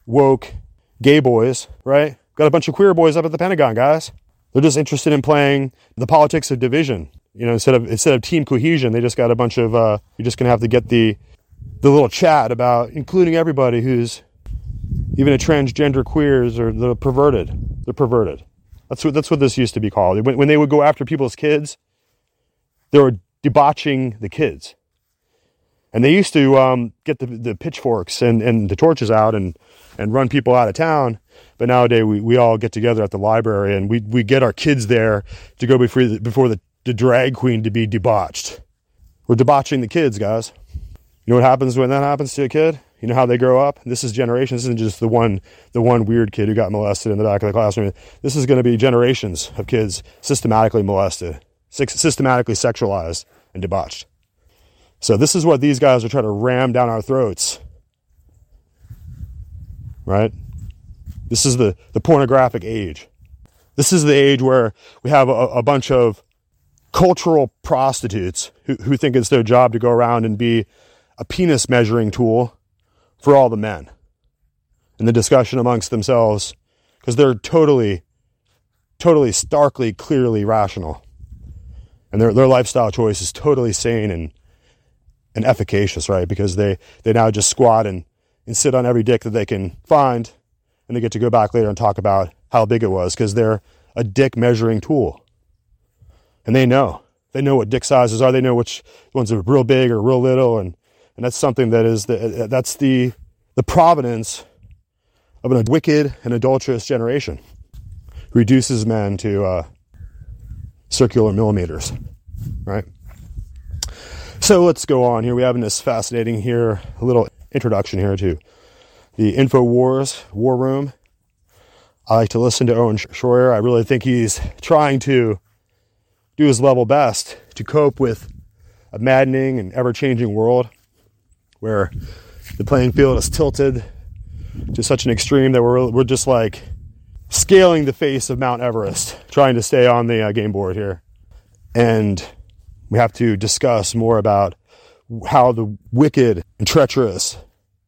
woke, gay boys, right? Got a bunch of queer boys up at the Pentagon, guys. They're just interested in playing the politics of division. You know, instead of instead of team cohesion, they just got a bunch of. Uh, you're just gonna have to get the the little chat about including everybody who's even a transgender queers or the perverted. They're perverted. That's what that's what this used to be called. When, when they would go after people's kids, they were debauching the kids. And they used to um, get the, the pitchforks and, and the torches out and, and run people out of town. But nowadays we, we all get together at the library and we, we get our kids there to go before the, before the, the drag queen to be debauched. We're debauching the kids, guys. You know what happens when that happens to a kid? You know how they grow up. This is generations. This isn't just the one the one weird kid who got molested in the back of the classroom. This is going to be generations of kids systematically molested, systematically sexualized and debauched. So this is what these guys are trying to ram down our throats. Right? This is the, the pornographic age. This is the age where we have a, a bunch of cultural prostitutes who, who think it's their job to go around and be a penis measuring tool for all the men in the discussion amongst themselves because they're totally, totally starkly, clearly rational. And their, their lifestyle choice is totally sane and, and efficacious, right? Because they, they now just squat and, and sit on every dick that they can find and they get to go back later and talk about how big it was because they're a dick measuring tool. And they know. They know what dick sizes are. They know which ones are real big or real little and and that's something that is the, that's the the providence of a wicked and adulterous generation. Reduces men to uh, circular millimeters right? So let's go on here. We have in this fascinating here a little introduction here to the infowars war room. I like to listen to Owen Shroyer. I really think he's trying to do his level best to cope with a maddening and ever-changing world where the playing field is tilted to such an extreme that we're, we're just like scaling the face of Mount Everest, trying to stay on the uh, game board here. And we have to discuss more about how the wicked and treacherous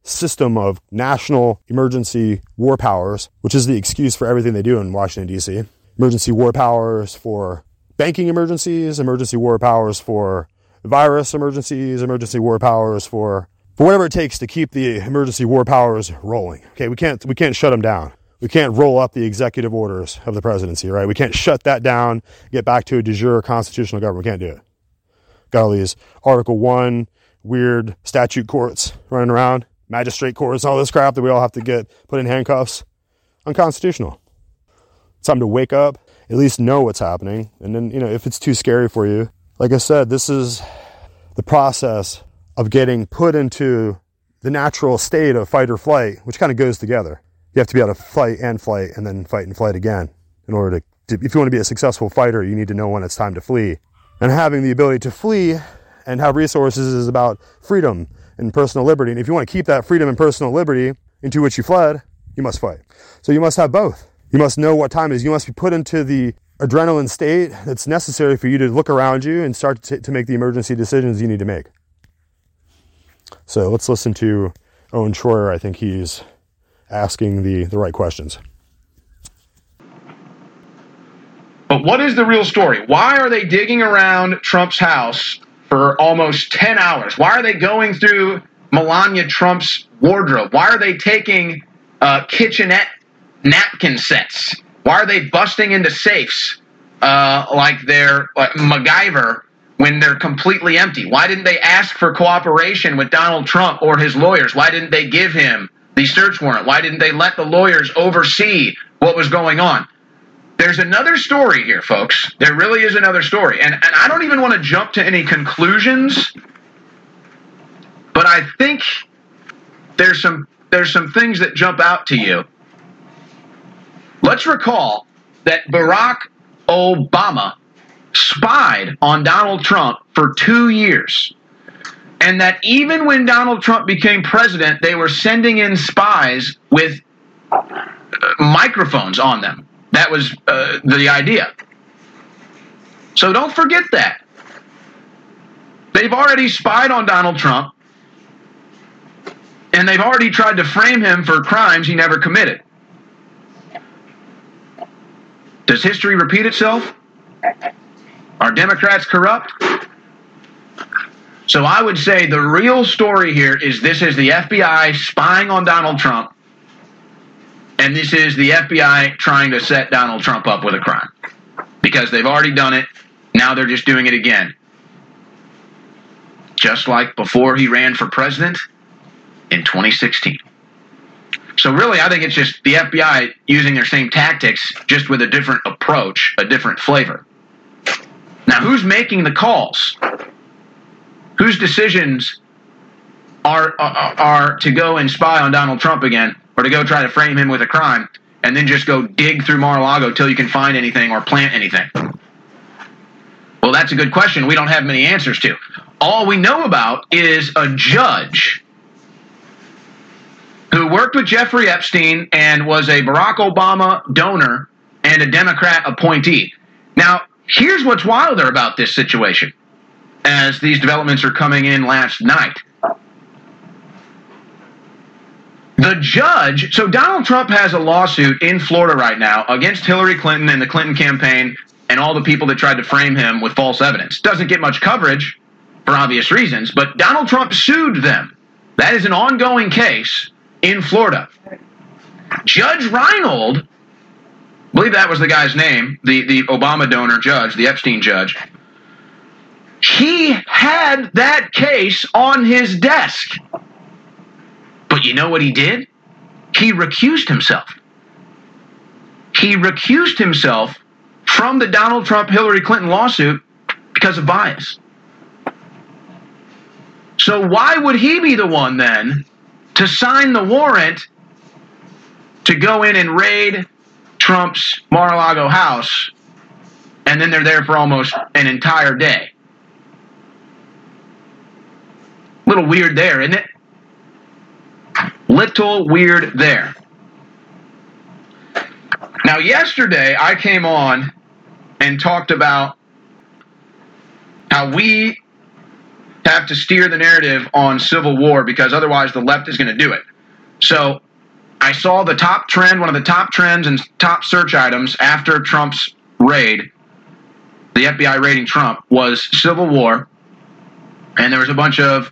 system of national emergency war powers, which is the excuse for everything they do in Washington, D.C., emergency war powers for banking emergencies, emergency war powers for virus emergencies, emergency war powers for for whatever it takes to keep the emergency war powers rolling. Okay, we can't we can't shut them down. We can't roll up the executive orders of the presidency, right? We can't shut that down, get back to a de jure constitutional government. We can't do it. Got all these Article One weird statute courts running around, magistrate courts, all this crap that we all have to get put in handcuffs. Unconstitutional. It's time to wake up, at least know what's happening, and then you know if it's too scary for you. Like I said, this is the process of getting put into the natural state of fight or flight, which kind of goes together. You have to be able to fight and flight and then fight and flight again in order to, to, if you want to be a successful fighter, you need to know when it's time to flee. And having the ability to flee and have resources is about freedom and personal liberty. And if you want to keep that freedom and personal liberty into which you fled, you must fight. So you must have both. You must know what time it is. You must be put into the adrenaline state that's necessary for you to look around you and start to, to make the emergency decisions you need to make. So let's listen to Owen Shroyer. I think he's asking the, the right questions. But what is the real story? Why are they digging around Trump's house for almost 10 hours? Why are they going through Melania Trump's wardrobe? Why are they taking uh, kitchenette napkin sets? Why are they busting into safes uh, like they're like MacGyver when they're completely empty? Why didn't they ask for cooperation with Donald Trump or his lawyers? Why didn't they give him the search warrant? Why didn't they let the lawyers oversee what was going on? There's another story here, folks. There really is another story. And, and I don't even want to jump to any conclusions, but I think there's some there's some things that jump out to you. Let's recall that Barack Obama spied on Donald Trump for two years. And that even when Donald Trump became president, they were sending in spies with uh, microphones on them. That was uh, the idea. So don't forget that. They've already spied on Donald Trump, and they've already tried to frame him for crimes he never committed. Does history repeat itself? Are Democrats corrupt? So I would say the real story here is this is the FBI spying on Donald Trump, and this is the FBI trying to set Donald Trump up with a crime. Because they've already done it, now they're just doing it again. Just like before he ran for president in 2016. So really, I think it's just the FBI using their same tactics, just with a different approach, a different flavor. Now, who's making the calls? Whose decisions are, are, are to go and spy on Donald Trump again, or to go try to frame him with a crime, and then just go dig through Mar-a-Lago till you can find anything or plant anything? Well, that's a good question. We don't have many answers to. All we know about is a judge who worked with Jeffrey Epstein and was a Barack Obama donor and a Democrat appointee. Now, here's what's wilder about this situation as these developments are coming in last night. The judge, so Donald Trump has a lawsuit in Florida right now against Hillary Clinton and the Clinton campaign and all the people that tried to frame him with false evidence. Doesn't get much coverage for obvious reasons, but Donald Trump sued them. That is an ongoing case in Florida. Judge Reinhart, I believe that was the guy's name, the, the Obama donor judge, the Epstein judge, he had that case on his desk. But you know what he did? He recused himself. He recused himself from the Donald Trump Hillary Clinton lawsuit because of bias. So, why would he be the one then to sign the warrant to go in and raid Trump's Mar a Lago house, and then they're there for almost an entire day. Little weird there, isn't it? Little weird there. Now, yesterday I came on and talked about how we have to steer the narrative on civil war because otherwise the left is going to do it. So I saw the top trend, one of the top trends and top search items after Trump's raid the FBI raiding Trump was civil war, and there was a bunch of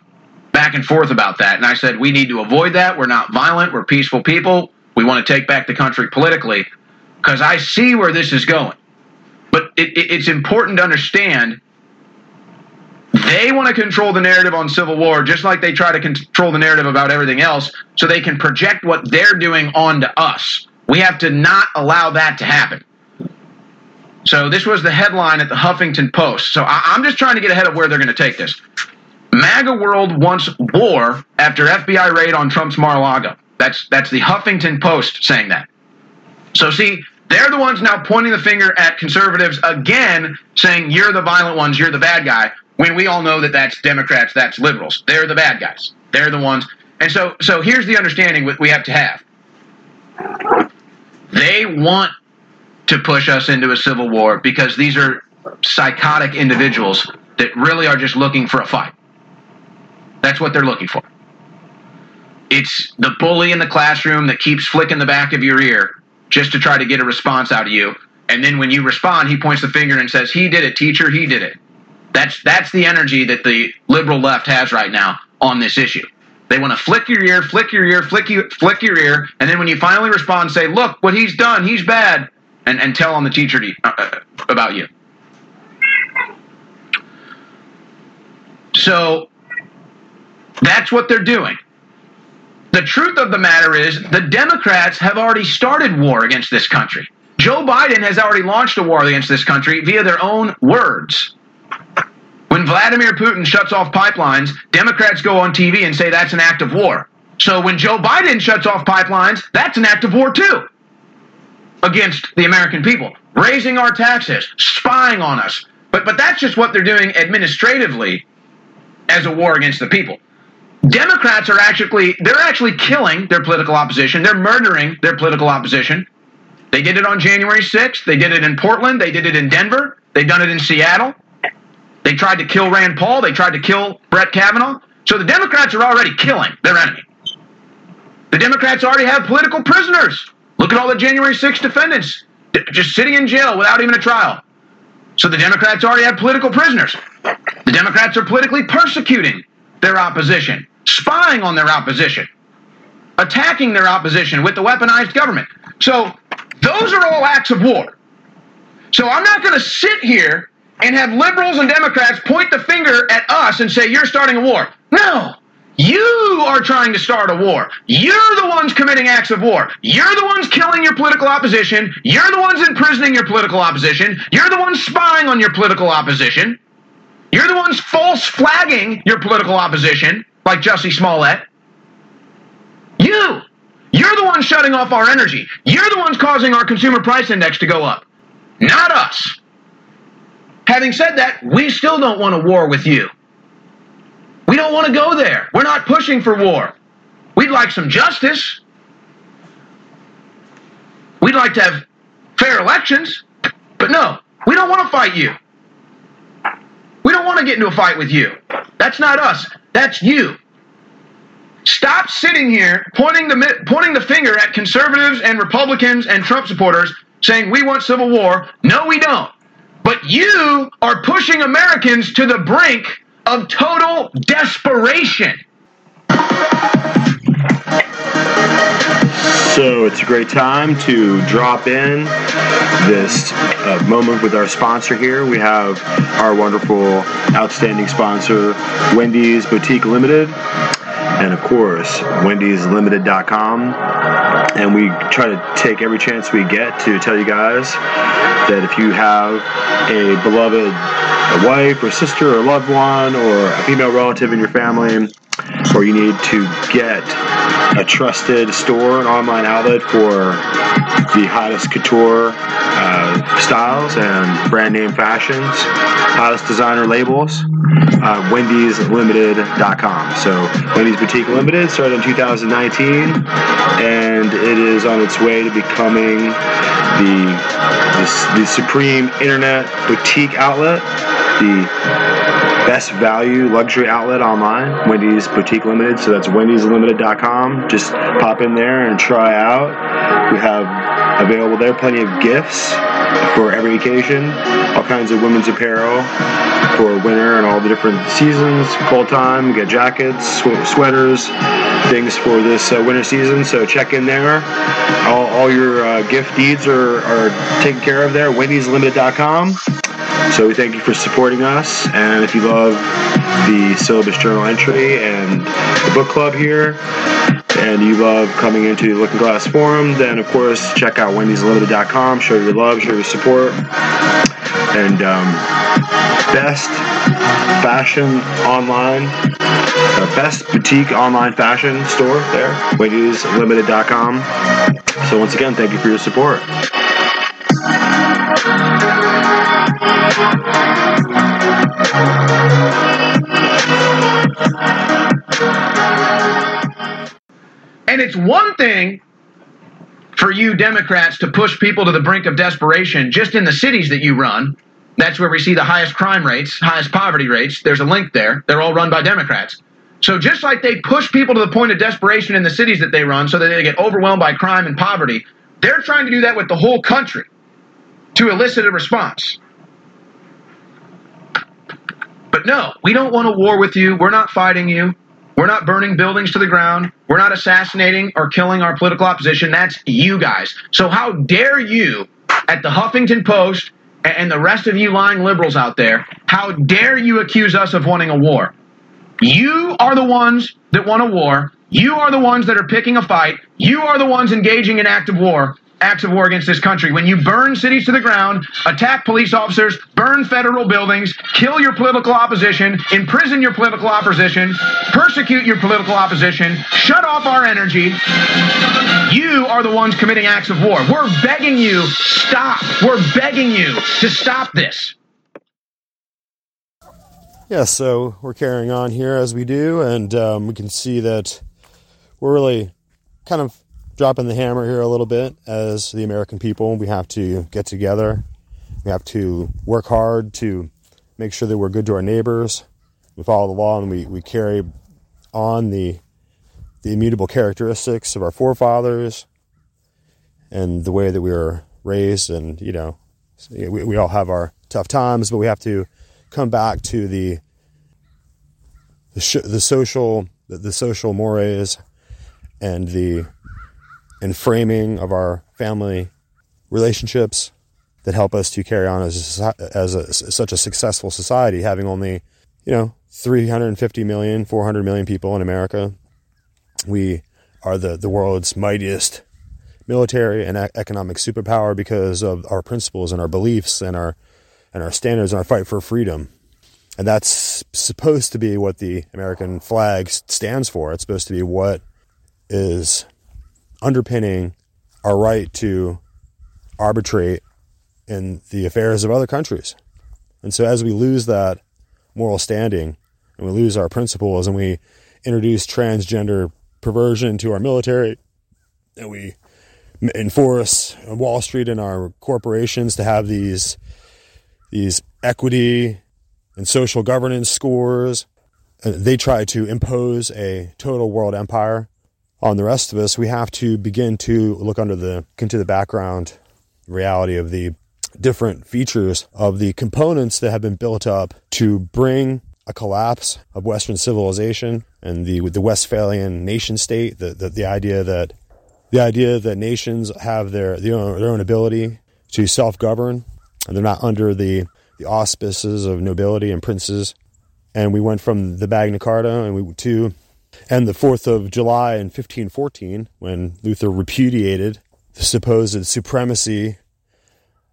back and forth about that. And I said, we need to avoid that. We're not violent. We're peaceful people. We want to take back the country politically because I see where this is going. But it, it, it's important to understand they want to control the narrative on Civil War just like they try to control the narrative about everything else so they can project what they're doing onto us. We have to not allow that to happen. So this was the headline at the Huffington Post. So I, am just trying to get ahead of where they're going to take this. MAGA world wants war after FBI raid on Trump's Mar-a-Lago. That's that's the Huffington Post saying that. So see, they're the ones now pointing the finger at conservatives again, saying you're the violent ones, you're the bad guy. When we all know that that's Democrats, that's liberals. They're the bad guys. They're the ones. And so, so here's the understanding we have to have. They want to push us into a civil war because these are psychotic individuals that really are just looking for a fight. That's what they're looking for. It's the bully in the classroom that keeps flicking the back of your ear just to try to get a response out of you. And then when you respond, he points the finger and says, "He did it, teacher. He did it." That's that's the energy that the liberal left has right now on this issue. They want to flick your ear, flick your ear, flick you, flick your ear, and then when you finally respond, say, "Look what he's done. He's bad," and and tell on the teacher to, uh, uh about you. So that's what they're doing. The truth of the matter is, the Democrats have already started war against this country. Joe Biden has already launched a war against this country via their own words. When Vladimir Putin shuts off pipelines, Democrats go on TV and say that's an act of war. So when Joe Biden shuts off pipelines, that's an act of war too against the American people, raising our taxes, spying on us. But but that's just what they're doing administratively as a war against the people. Democrats are actually they're actually killing their political opposition. They're murdering their political opposition. They did it on January 6th. They did it in Portland. They did it in Denver. They've done it in Seattle. They tried to kill Rand Paul. They tried to kill Brett Kavanaugh. So the Democrats are already killing their enemy. The Democrats already have political prisoners. Look at all the January 6th defendants just sitting in jail without even a trial. So the Democrats already have political prisoners. The Democrats are politically persecuting their opposition spying on their opposition, attacking their opposition with the weaponized government. So those are all acts of war. So I'm not going to sit here and have liberals and Democrats point the finger at us and say, you're starting a war. No. You are trying to start a war. You're the ones committing acts of war. You're the ones killing your political opposition. You're the ones imprisoning your political opposition. You're the ones spying on your political opposition. You're the ones false flagging your political opposition like Jussie Smollett. You. You're the ones shutting off our energy. You're the ones causing our consumer price index to go up, not us. Having said that, we still don't want a war with you. We don't want to go there. We're not pushing for war. We'd like some justice. We'd like to have fair elections. But no, we don't want to fight you. We don't want to get into a fight with you. That's not us. That's you. Stop sitting here pointing the pointing the finger at conservatives and Republicans and Trump supporters saying we want civil war. No, we don't. But you are pushing Americans to the brink of total desperation. So it's a great time to drop in this uh, moment with our sponsor here. We have our wonderful, outstanding sponsor, Wendy's Boutique Limited and of course wendyslimited.com and we try to take every chance we get to tell you guys that if you have a beloved a wife or sister or loved one or a female relative in your family or you need to get a trusted store, an online outlet for the hottest couture uh, styles and brand name fashions, hottest designer labels. Uh, Wendy'sLimited.com. So Wendy's Boutique Limited started in 2019, and it is on its way to becoming the the, the supreme internet boutique outlet, the best value luxury outlet online, Wendy's Boutique Limited. So that's wendyslimited.com. Just pop in there and try out. We have available there. Plenty of gifts for every occasion. All kinds of women's apparel for winter and all the different seasons. Cold time, get jackets, sw- sweaters, things for this uh, winter season. So check in there. All, all your uh, gift needs are, are taken care of there. Wendy'sLimited.com. So we thank you for supporting us. And if you love the syllabus journal entry and the book club here, and you love coming into the Looking Glass Forum, then of course check out wendyslimited.com. Show your love, show your support. And um, best fashion online, uh, best boutique online fashion store there, wendyslimited.com. So once again, thank you for your support. And it's one thing for you Democrats to push people to the brink of desperation just in the cities that you run. That's where we see the highest crime rates, highest poverty rates. There's a link there. They're all run by Democrats. So just like they push people to the point of desperation in the cities that they run so that they get overwhelmed by crime and poverty, they're trying to do that with the whole country to elicit a response. But no, we don't want a war with you. We're not fighting you. We're not burning buildings to the ground. We're not assassinating or killing our political opposition. That's you guys. So how dare you at the Huffington Post and the rest of you lying liberals out there, how dare you accuse us of wanting a war? You are the ones that want a war. You are the ones that are picking a fight. You are the ones engaging in active war acts of war against this country. When you burn cities to the ground, attack police officers, burn federal buildings, kill your political opposition, imprison your political opposition, persecute your political opposition, shut off our energy, you are the ones committing acts of war. We're begging you, stop. We're begging you to stop this. Yeah, so we're carrying on here as we do, and um, we can see that we're really kind of dropping the hammer here a little bit as the American people. We have to get together. We have to work hard to make sure that we're good to our neighbors. We follow the law and we, we carry on the the immutable characteristics of our forefathers and the way that we were raised. And, you know, we, we all have our tough times, but we have to come back to the the, sh- the social the, the social mores and the and framing of our family relationships that help us to carry on as a, as a, such a successful society, having only you know 350 million, 400 million people in America. We are the the world's mightiest military and economic superpower because of our principles and our beliefs and our and our standards and our fight for freedom. And that's supposed to be what the American flag stands for. It's supposed to be what is underpinning our right to arbitrate in the affairs of other countries. And so, as we lose that moral standing and we lose our principles and we introduce transgender perversion to our military and we enforce Wall Street and our corporations to have these these equity and social governance scores. Uh, they try to impose a total world empire on the rest of us, we have to begin to look under the into the background reality of the different features of the components that have been built up to bring a collapse of Western civilization and the the Westphalian nation state. The the, the idea that the idea that nations have their their own, their own ability to self govern and they're not under the the auspices of nobility and princes. And we went from the Magna Carta and we to and the 4th of July in 1514, when Luther repudiated the supposed supremacy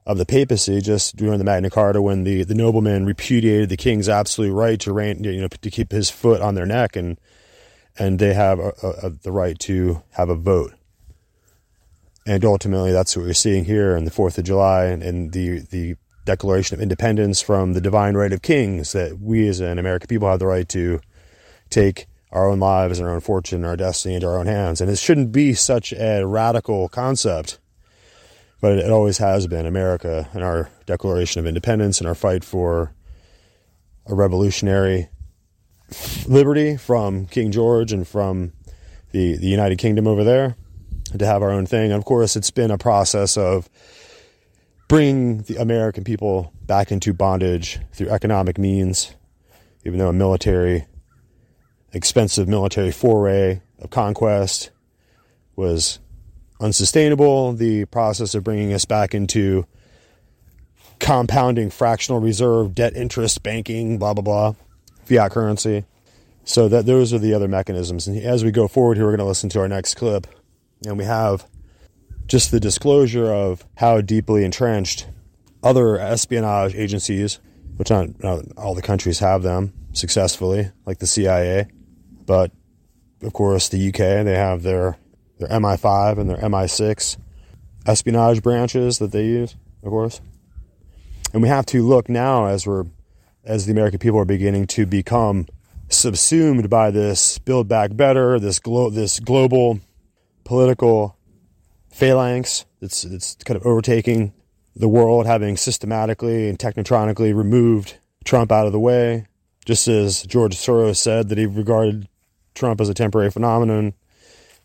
of the papacy just during the Magna Carta, when the, the noblemen repudiated the king's absolute right to reign, you know, to keep his foot on their neck, and and they have a, a, the right to have a vote. And ultimately, that's what we're seeing here on the 4th of July and, and the, the Declaration of Independence from the divine right of kings that we as an American people have the right to take our own lives our own fortune our destiny into our own hands. And it shouldn't be such a radical concept, but it always has been. America and our Declaration of Independence and our fight for a revolutionary liberty from King George and from the, the United Kingdom over there. to have our own thing. And of course, it's been a process of bringing the American people back into bondage through economic means, even though a military, expensive military foray of conquest was unsustainable. The process of bringing us back into compounding fractional reserve, debt interest, banking, blah, blah, blah, fiat currency. So that those are the other mechanisms. And as we go forward here, we're going to listen to our next clip. And we have just the disclosure of how deeply entrenched other espionage agencies, which not, not all the countries have them successfully, like the CIA, but of course the UK, they have their their MI5 and their MI6 espionage branches that they use, of course. And we have to look now as we're as the American people are beginning to become subsumed by this build back better, this glo- this global political phalanx that's it's kind of overtaking the world, having systematically and technotronically removed Trump out of the way, just as George Soros said that he regarded Trump as a temporary phenomenon.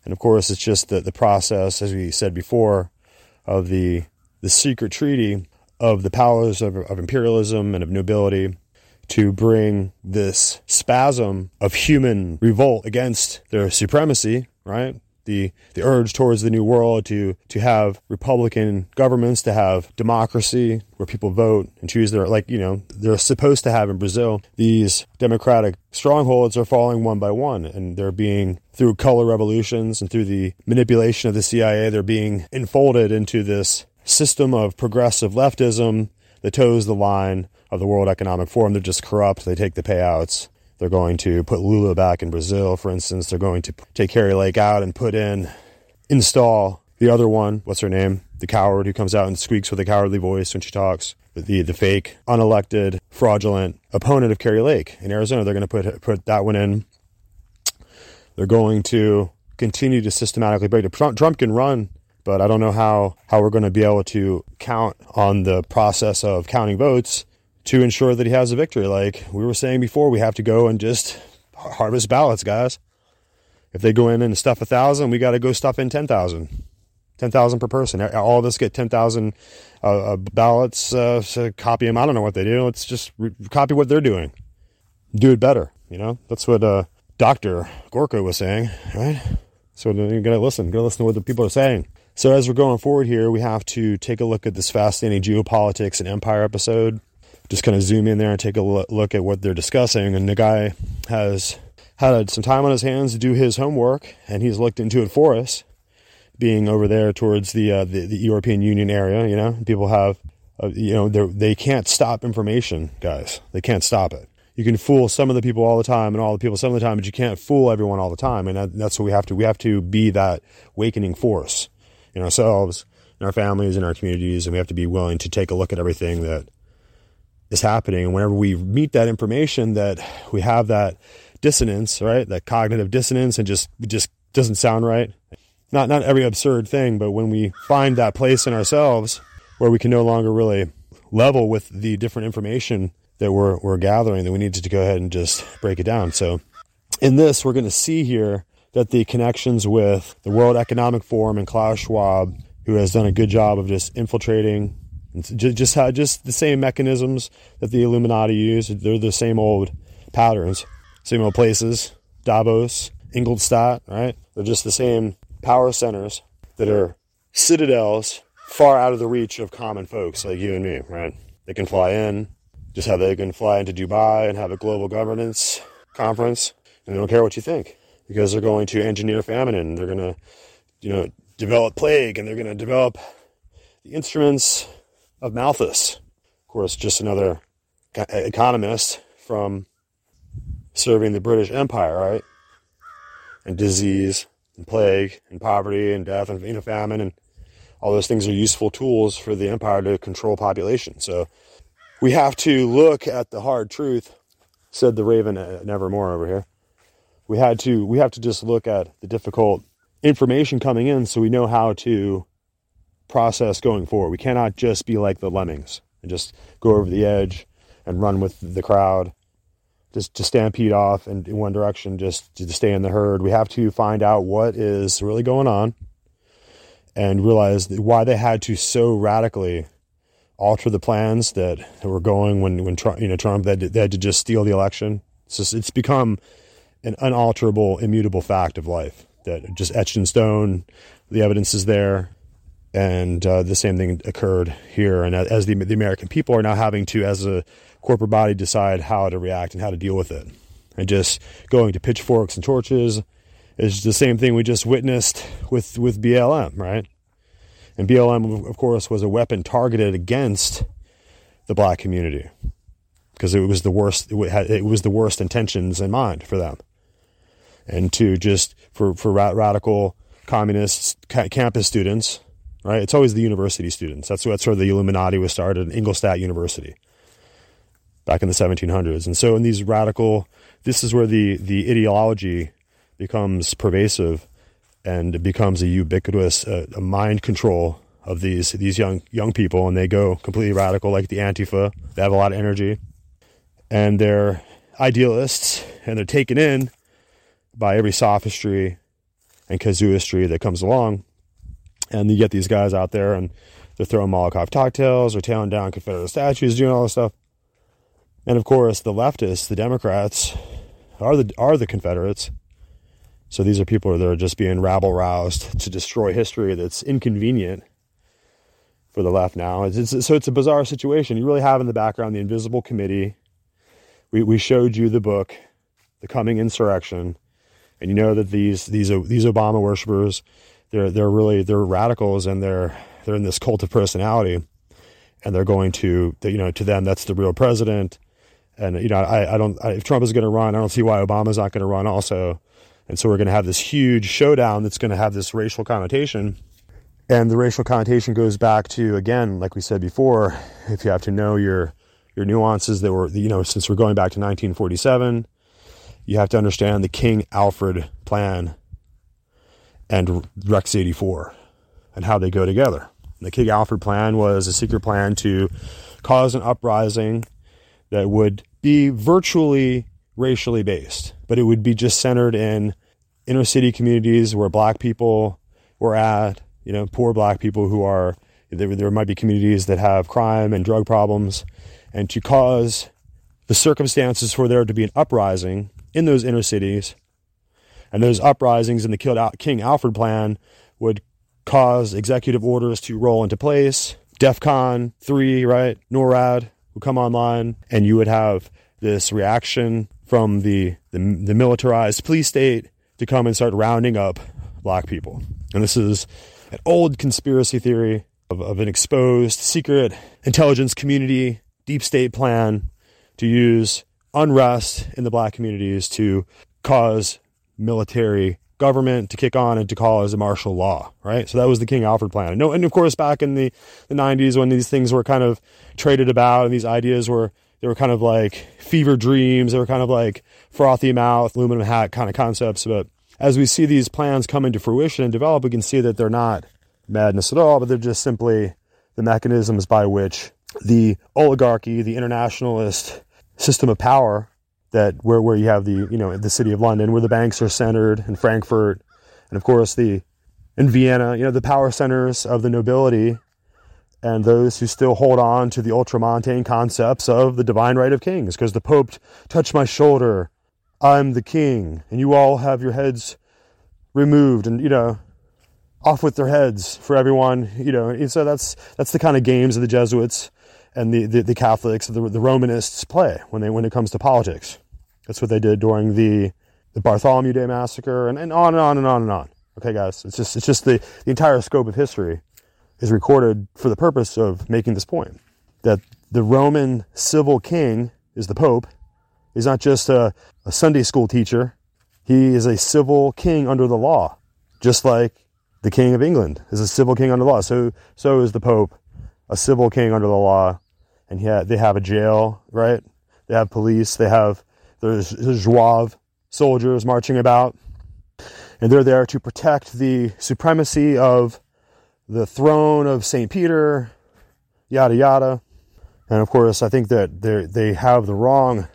And of course, it's just the, the process, as we said before, of the the secret treaty of the powers of, of imperialism and of nobility to bring this spasm of human revolt against their supremacy, right? The, the urge towards the new world to, to have Republican governments, to have democracy where people vote and choose their, like, you know, they're supposed to have in Brazil. These democratic strongholds are falling one by one and they're being, through color revolutions and through the manipulation of the CIA, they're being enfolded into this system of progressive leftism that toes the line of the World Economic Forum. They're just corrupt. They take the payouts. They're going to put Lula back in Brazil, for instance. They're going to take Kari Lake out and put in, install the other one. What's her name? The coward who comes out and squeaks with a cowardly voice when she talks. The the fake, unelected, fraudulent opponent of Kari Lake in Arizona. They're going to put put that one in. They're going to continue to systematically break it. Trump, Trump can run but I don't know how, how we're going to be able to count on the process of counting votes to ensure that he has a victory. Like we were saying before, we have to go and just harvest ballots, guys. If they go in and stuff a thousand, we got to go stuff in 10,000. 10,000 per person. All of us get 10,000 uh, uh, ballots, uh, so copy them. I don't know what they do. Let's just re- copy what they're doing. Do it better. You know, that's what uh, Dr. Gorka was saying, right? So you gotta listen, gotta listen to what the people are saying. So as we're going forward here, we have to take a look at this fascinating geopolitics and empire episode just kind of zoom in there and take a look at what they're discussing. And the guy has had some time on his hands to do his homework, and he's looked into it for us. Being over there towards the uh, the, the, European Union area, you know, people have, uh, you know, they can't stop information, guys. They can't stop it. You can fool some of the people all the time, and all the people some of the time, but you can't fool everyone all the time. And that, that's what we have to. We have to be that awakening force in ourselves, in our families, in our communities, and we have to be willing to take a look at everything that is happening. And whenever we meet that information, that we have that dissonance, right? That cognitive dissonance, and just just doesn't sound right. Not not every absurd thing, but when we find that place in ourselves where we can no longer really level with the different information that we're we're gathering, then we need to go ahead and just break it down. So in this, we're going to see here that the connections with the World Economic Forum and Klaus Schwab, who has done a good job of just infiltrating just just how just the same mechanisms that the Illuminati use. They're the same old patterns, same old places. Davos, Ingolstadt, right? They're just the same power centers that are citadels far out of the reach of common folks like you and me, right? They can fly in, just how they can fly into Dubai and have a global governance conference, and they don't care what you think because they're going to engineer famine and they're going to, you know, develop plague and they're going to develop the instruments of Malthus. Of course, just another economist from serving the British Empire, right? And disease and plague and poverty and death and you know, famine and all those things are useful tools for the empire to control population. So we have to look at the hard truth, said the raven uh, nevermore over here. We had to we have to just look at the difficult information coming in so we know how to process going forward. We cannot just be like the lemmings and just go over the edge and run with the crowd, just to stampede off in one direction, just to stay in the herd. We have to find out what is really going on. and realized why they had to so radically alter the plans that, that were going when when Trump, you know Trump they had, to, they had to just steal the election. It's just, it's become an unalterable, immutable fact of life that just etched in stone. The evidence is there, and uh, the same thing occurred here. And as the the American people are now having to, as a corporate body, decide how to react and how to deal with it, and just going to pitchforks and torches is the same thing we just witnessed with with BLM, right? And BLM, of course, was a weapon targeted against the black community because it was the worst. It, it was the worst intentions in mind for them, and to just for for radical communist campus students, right? It's always the university students. That's that's where the Illuminati was started, in Ingolstadt University, back in the 1700s. And so, in these radical, this is where the the ideology becomes pervasive and becomes a ubiquitous uh, a mind control of these these young young people, and they go completely radical, like the Antifa. They have a lot of energy, and they're idealists, and they're taken in by every sophistry and casuistry that comes along. And you get these guys out there, and they're throwing Molotov cocktails, or tearing down Confederate statues, doing all this stuff. And of course, the leftists, the Democrats, are the are the Confederates so these are people that are just being rabble roused to destroy history that's inconvenient for the left now. It's, it's, so it's a bizarre situation. You really have in the background the Invisible Committee. We, we showed you the book, The Coming Insurrection, and you know that these these these Obama worshippers, they're they're really they're radicals and they're they're in this cult of personality, and they're going to you know to them that's the real president, and you know I I don't I, if Trump is going to run, I don't see why Obama's not going to run also. And so we're going to have this huge showdown that's going to have this racial connotation. And the racial connotation goes back to, again, like we said before, if you have to know your, your nuances that were, you know, since we're going back to 1947, you have to understand the King Alfred plan and Rex 84 and how they go together. The King Alfred plan was a secret plan to cause an uprising that would be virtually racially based, but it would be just centered in inner city communities where black people were at, you know, poor black people who are, there, there might be communities that have crime and drug problems, and to cause the circumstances for there to be an uprising in those inner cities, and those uprisings in the King Alfred plan would cause executive orders to roll into place. DEFCON 3, right? NORAD would come online, and you would have this reaction from the, the, the militarized police state to come and start rounding up black people. And this is an old conspiracy theory of, of an exposed secret intelligence community, deep state plan to use unrest in the black communities to cause military government to kick on and to call as a martial law, right? So that was the King Alfred plan. And, no, and of course, back in the, the 90s when these things were kind of traded about and these ideas were they were kind of like fever dreams. They were kind of like frothy mouth, aluminum hat kind of concepts. But as we see these plans come into fruition and develop, we can see that they're not madness at all, but they're just simply the mechanisms by which the oligarchy, the internationalist system of power that where, where you have the, you know, the city of London, where the banks are centered in Frankfurt, and of course the in Vienna, you know, the power centers of the nobility and those who still hold on to the ultramontane concepts of the divine right of kings, because the Pope touched my shoulder, I'm the king, and you all have your heads removed, and you know, off with their heads for everyone, you know. And so that's that's the kind of games of the Jesuits and the the, the Catholics, the, the Romanists play when they when it comes to politics. That's what they did during the the Bartholomew Day massacre, and, and on and on and on and on. Okay, guys, it's just it's just the, the entire scope of history is recorded for the purpose of making this point that the Roman civil king is the Pope. He's not just a, a Sunday school teacher, he is a civil king under the law, just like the King of England is a civil king under the law. So, so is the Pope a civil king under the law. And yet they have a jail, right? They have police. They have there's, Zouave soldiers marching about, and they're there to protect the supremacy of the throne of St. Peter, yada yada. And of course, I think that they have the wrong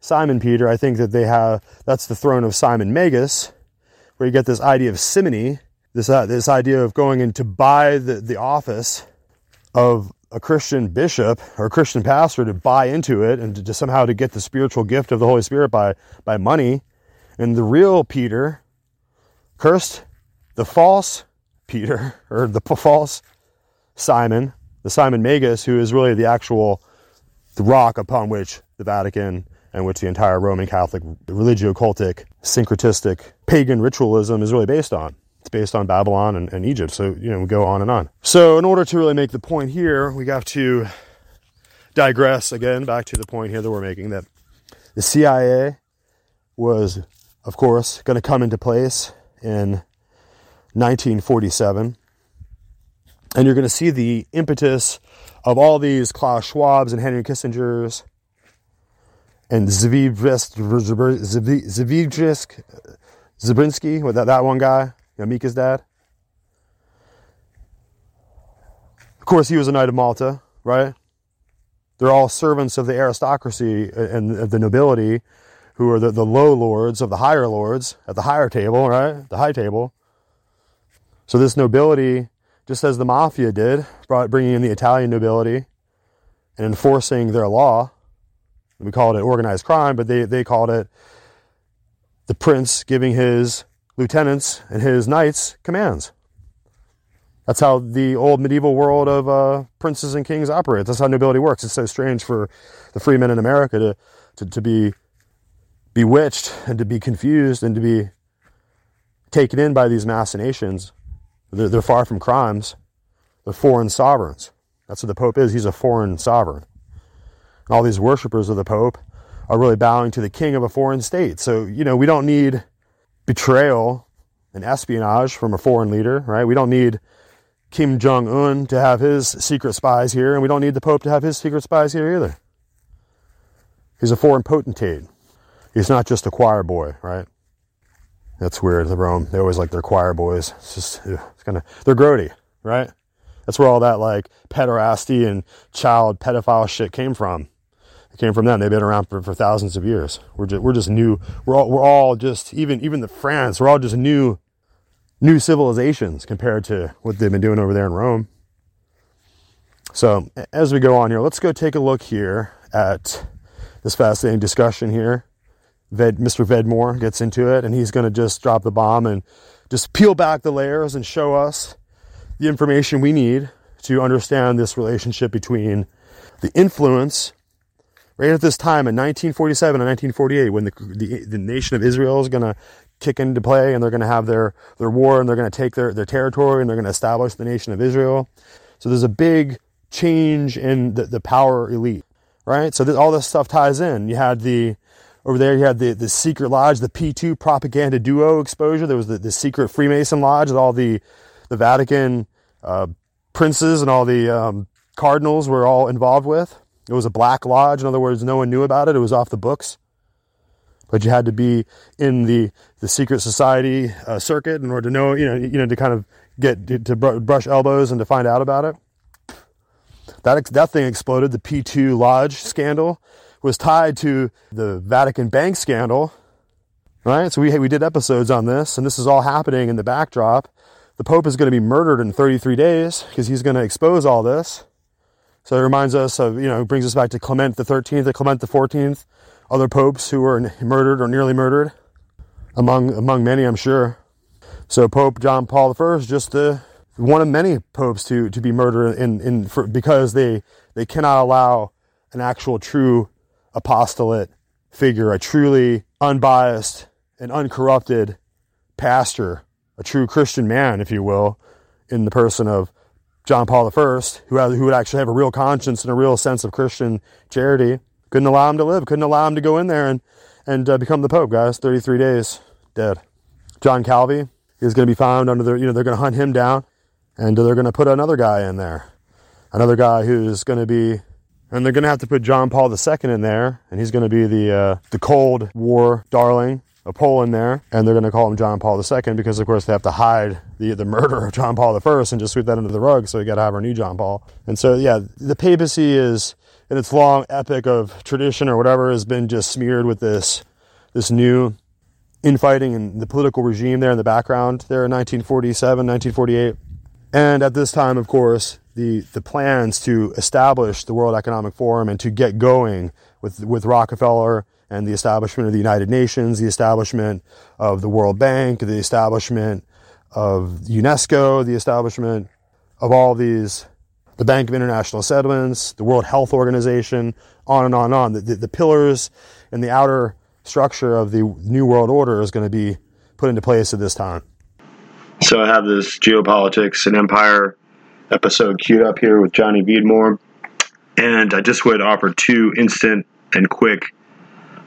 Simon Peter. I think that they have that's the throne of Simon Magus, where you get this idea of simony, this uh, this idea of going in to buy the, the office of a Christian bishop or a Christian pastor to buy into it and to, to somehow to get the spiritual gift of the Holy Spirit by by money. And the real Peter cursed the false Peter or the false Simon, the Simon Magus, who is really the actual the rock upon which the Vatican and which the entire Roman Catholic religio-cultic, syncretistic, pagan ritualism is really based on. It's based on Babylon and, and, Egypt. So, you know, we go on and on. So, in order to really make the point here, we have to digress again back to the point here that we're making that the CIA was, of course, going to come into place in 1947. And you're going to see the impetus of all these Klaus Schwabs and Henry Kissingers and Zvibrisk, Zabrinsky, that, that one guy, Mika's dad. Of course, he was a knight of Malta, right? They're all servants of the aristocracy and of the nobility, who are the, the low lords of the higher lords at the higher table, right? The high table. So this nobility, just as the mafia did, brought bringing in the Italian nobility and enforcing their law. We called it organized crime, but they, they called it the prince giving his lieutenants and his knights commands. That's how the old medieval world of uh, princes and kings operates. That's how nobility works. It's so strange for the free men in America to, to, to be bewitched and to be confused and to be taken in by these machinations. They're, they're far from crimes. They're foreign sovereigns. That's what the Pope is. He's a foreign sovereign. And all these worshippers of the Pope are really bowing to the king of a foreign state. So, you know, we don't need betrayal and espionage from a foreign leader, right? We don't need Kim Jong un to have his secret spies here, and we don't need the Pope to have his secret spies here either. He's a foreign potentate. He's not just a choir boy, right? That's weird. The Rome, they always like their choir boys. It's just, it's kind of, they're grody, right? That's where all that like pederasty and child pedophile shit came from. It came from them. They've been around for, for thousands of years. We're just, we're just new. We're all, we're all just, even, even the France, we're all just new, new civilizations compared to what they've been doing over there in Rome. So as we go on here, let's go take a look here at this fascinating discussion here. Ved, Mr. Vedmore gets into it and he's going to just drop the bomb and just peel back the layers and show us the information we need to understand this relationship between the influence right at this time in 1947 and 1948 when the, the, the nation of Israel is going to kick into play and they're going to have their, their war and they're going to take their, their territory and they're going to establish the nation of Israel. So there's a big change in the, the power elite, right? So all this stuff ties in. You had the, over there, you had the, the secret lodge, the P2 Propaganda Due exposure. There was the, the secret Freemason lodge that all the, the Vatican uh, princes and all the um, cardinals were all involved with. It was a black lodge. In other words, no one knew about it. It was off the books. But you had to be in the, the secret society uh, circuit in order to know, you know, you know, to kind of get to brush elbows and to find out about it. That that thing exploded. The P2 Lodge scandal was tied to the Vatican bank scandal, right? So we we did episodes on this, and this is all happening in the backdrop. The Pope is going to be murdered in 33 days because he's going to expose all this. So it reminds us of, you know, brings us back to Clement the 13th and Clement the 14th, other popes who were murdered or nearly murdered, among among many, I'm sure. So Pope John Paul I, just the one of many popes to to be murdered in in for, because they they cannot allow an actual true apostolate figure, a truly unbiased and uncorrupted pastor, a true Christian man, if you will, in the person of John Paul I, who, had, who would actually have a real conscience and a real sense of Christian charity, couldn't allow him to live, couldn't allow him to go in there and, and uh, become the Pope, guys. 33 days, dead. John Calvi is going to be found under the, you know, they're going to hunt him down and they're going to put another guy in there. Another guy who's going to be, and they're going to have to put John Paul II in there, and he's going to be the, uh, the Cold War darling a Pole in there, and they're going to call him John Paul II because, of course, they have to hide the, the murder of John Paul I and just sweep that under the rug. So you got to have our new John Paul. And so, yeah, the papacy is in its long epic of tradition or whatever has been just smeared with this this new infighting and the political regime there in the background there in 1947, 1948. And at this time, of course, the, the plans to establish the World Economic Forum and to get going with, with Rockefeller and the establishment of the United Nations, the establishment of the World Bank, the establishment of UNESCO, the establishment of all these, the Bank of International Settlements, the World Health Organization, on and on and on. The, the, the pillars and the outer structure of the New World Order is going to be put into place at this time. So I have this geopolitics and empire episode queued up here with Johnny Vedmore, and I just would offer two instant and quick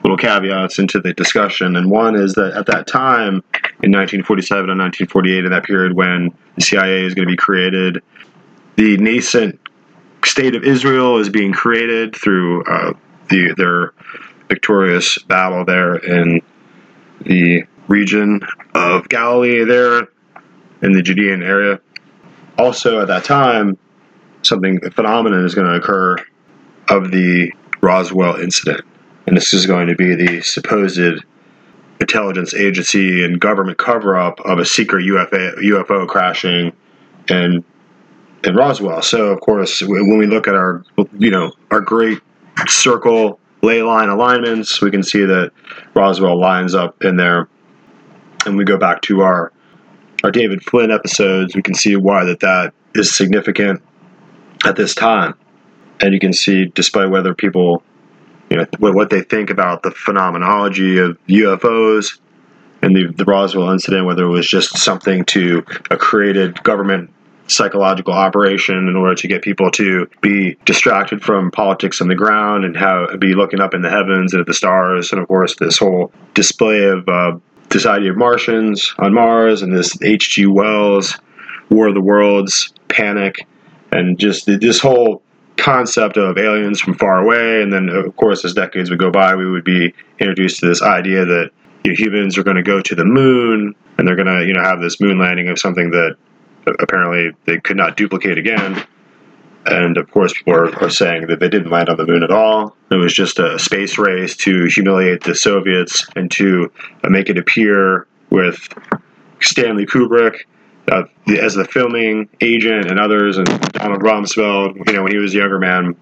little caveats into the discussion. And one is that at that time, in 1947 and 1948, in that period when the CIA is going to be created, the nascent state of Israel is being created through uh, the, their victorious battle there in the region of Galilee, there in the Judean area. Also, at that time, something a phenomenon is going to occur of the Roswell incident, and this is going to be the supposed intelligence agency and government cover-up of a secret UFO, UFO crashing in in Roswell. So, of course, when we look at our you know our great circle ley line alignments, we can see that Roswell lines up in there. And we go back to our our David Flynn episodes, we can see why that that is significant at this time. And you can see, despite whether people, you know, what they think about the phenomenology of UFOs and the, the Roswell incident, whether it was just something to a created government psychological operation in order to get people to be distracted from politics on the ground and have be looking up in the heavens and at the stars and of course this whole display of uh, this idea of Martians on Mars and this H.G. Wells War of the Worlds panic and just this whole concept of aliens from far away and then of course as decades would go by we would be introduced to this idea that you know, humans are going to go to the moon and they're going to you know have this moon landing of something that apparently they could not duplicate again. And of course, people are, are, saying that they didn't land on the moon at all. It was just a space race to humiliate the Soviets and to make it appear with Stanley Kubrick uh, as the filming agent and others, and Donald Rumsfeld, you know, when he was a younger man,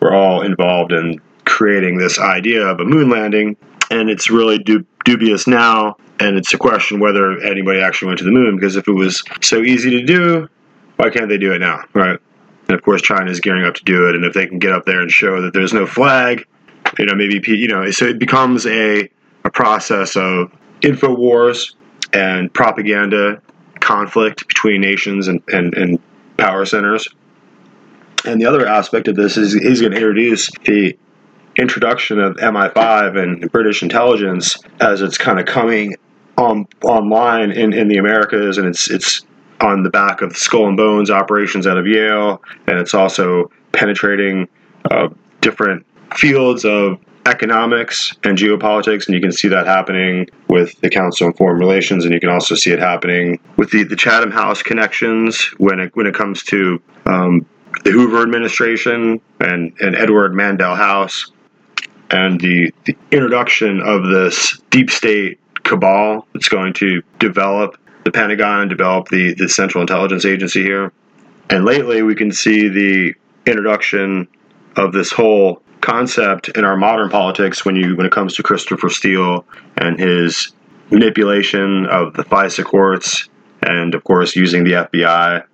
were all involved in creating this idea of a moon landing. And it's really du- dubious now and it's a question whether anybody actually went to the moon because if it was so easy to do, why can't they do it now, right? And of course, China is gearing up to do it, and if they can get up there and show that there's no flag, you know, maybe you know, so it becomes a a process of info wars and propaganda conflict between nations and, and, and power centers. And the other aspect of this is he's going to introduce the introduction of MI5 and British intelligence as it's kind of coming on online in, in the Americas, and it's it's on the back of Skull and Bones operations out of Yale, and it's also penetrating uh, different fields of economics and geopolitics, and you can see that happening with the Council on Foreign Relations, and you can also see it happening with the, the Chatham House connections when it when it comes to um, the Hoover administration and, and Edward Mandell House, and the, the introduction of this deep state cabal that's going to develop the Pentagon, develop the, the Central Intelligence Agency here. And lately, we can see the introduction of this whole concept in our modern politics when you when it comes to Christopher Steele and his manipulation of the FISA courts, and of course using the FBI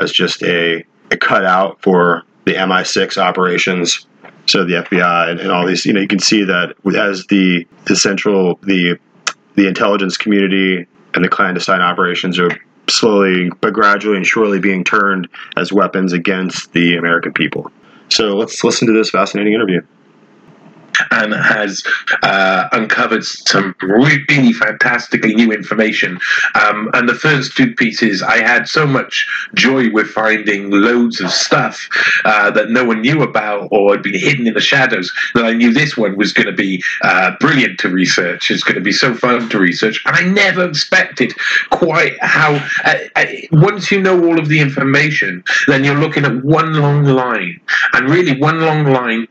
as just a, a cutout for the MI6 operations. So the FBI and, and all these, you know, you can see that as the the central the the intelligence community and the clandestine operations are slowly but gradually and surely being turned as weapons against the American people. So let's listen to this fascinating interview and has uh, uncovered some really fantastically new information. Um, and the first two pieces, I had so much joy with finding loads of stuff uh, that no one knew about or had been hidden in the shadows that I knew this one was going to be uh, brilliant to research. It's going to be so fun to research. And I never expected quite how, uh, uh, once you know all of the information, then you're looking at one long line. And really, one long line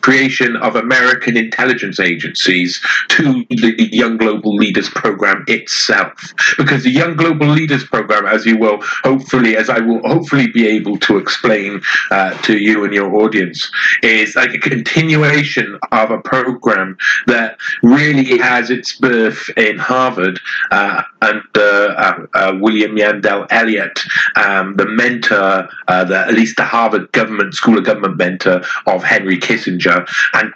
creation of American intelligence agencies to the Young Global Leaders Program itself. Because the Young Global Leaders Program, as you will hopefully, as I will hopefully be able to explain uh, to you and your audience, is like a continuation of a program that really has its birth in Harvard uh, under uh, uh, William Yandell Elliott, um, the mentor, uh, the, at least the Harvard government school of government mentor of Henry Kissinger, and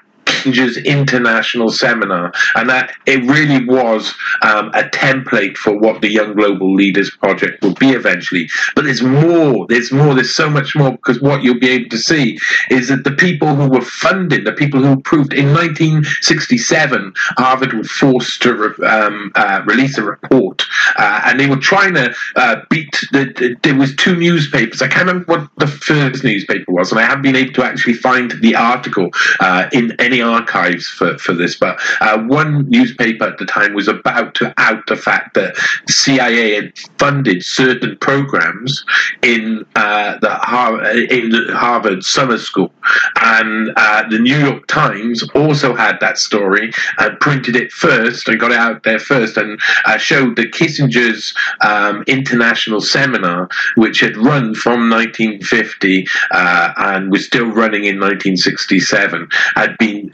International seminar, and that it really was um, a template for what the Young Global Leaders Project will be eventually. But there's more. There's more. There's so much more because what you'll be able to see is that the people who were funded, the people who proved in 1967, Harvard was forced to re- um, uh, release a report, uh, and they were trying to uh, beat. The, the, there was two newspapers. I can't remember what the first newspaper was, and I haven't been able to actually find the article uh, in any archives for, for this, but uh, one newspaper at the time was about to out the fact that the CIA had funded certain programs in uh, the Harvard, in the Harvard summer school, and uh, the New York Times also had that story and printed it first and got it out there first and uh, showed that Kissinger's um, international seminar, which had run from 1950 uh, and was still running in 1967, had been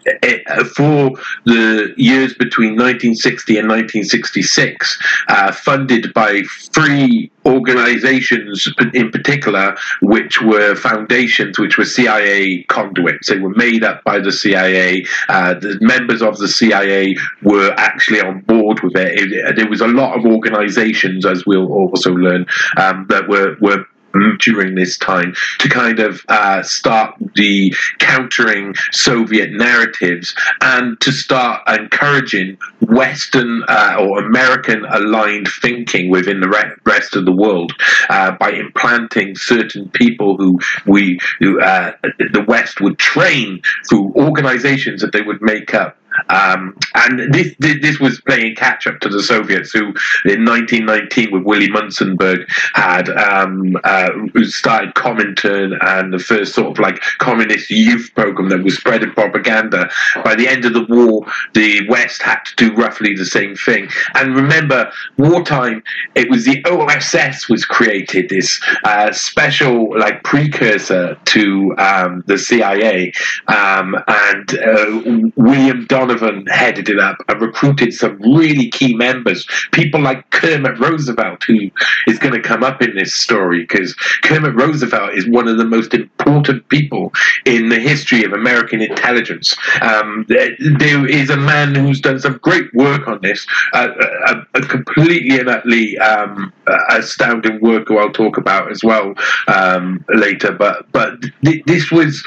for the years between 1960 and 1966, uh, funded by three organizations in particular, which were foundations, which were CIA conduits. They were made up by the CIA. Uh, the members of the CIA were actually on board with it. it there was a lot of organizations, as we'll also learn, um, that were, were during this time to kind of uh, start the countering Soviet narratives and to start encouraging Western uh, or American aligned thinking within the rest of the world uh, by implanting certain people who we who, uh, the West would train through organizations that they would make up um, and this, this was playing catch up to the Soviets, who in 1919 with Willy Munzenberg had um, uh, started Comintern and the first sort of like communist youth program that was spreading propaganda. By the end of the war, the West had to do roughly the same thing. And remember, wartime, it was the OSS was created, this uh, special like precursor to um, the CIA, um, and uh, William Don Donovan headed it up and recruited some really key members, people like Kermit Roosevelt, who is going to come up in this story because Kermit Roosevelt is one of the most important people in the history of American intelligence. Um, there is a man who's done some great work on this, a, a, completely and utterly um, astounding work who I'll talk about as well um, later. But but th- this was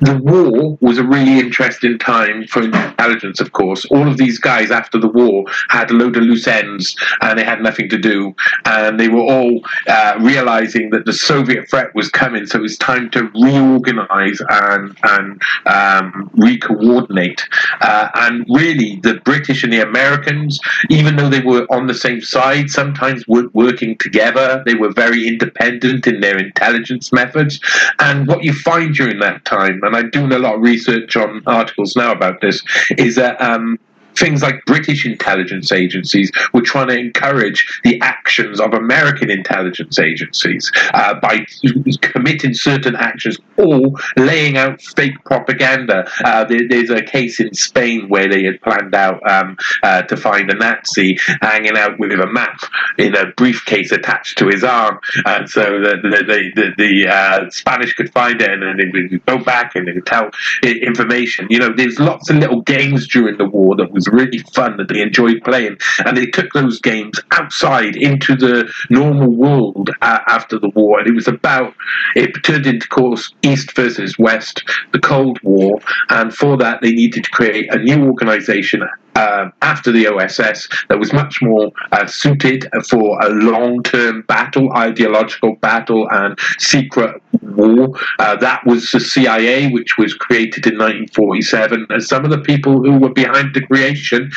the war was a really interesting time for intelligence, of course. All of these guys after the war had a load of loose ends and they had nothing to do. And they were all uh, realizing that the Soviet threat was coming. So it was time to reorganize and, and um, re-coordinate. Uh, and really, the British and the Americans, even though they were on the same side, sometimes weren't working together. They were very independent in their intelligence methods. And what you find during that time, and I'm doing a lot of research on articles now about this, is that um, things like British intelligence agencies were trying to encourage the actions of American intelligence agencies uh, by committing certain actions or laying out fake propaganda. Uh, there, there's a case in Spain where they had planned out um, uh, to find a Nazi hanging out with a map in a briefcase attached to his arm, uh, so that the, the, the, uh, Spanish could find it and then they would go back and they tell information. You know, there's lots of little games during the war that was really fun that they enjoyed playing. And they took those games outside into the normal world uh, after the war. And it was about, it turned into, of course, East versus West, the Cold War. And for that, they needed to create a new organization uh, after the OSS that was much more uh, suited for a long term battle, ideological battle, and secret war. Uh, that was the CIA, which was created in 1947. And some of the people who were behind the creation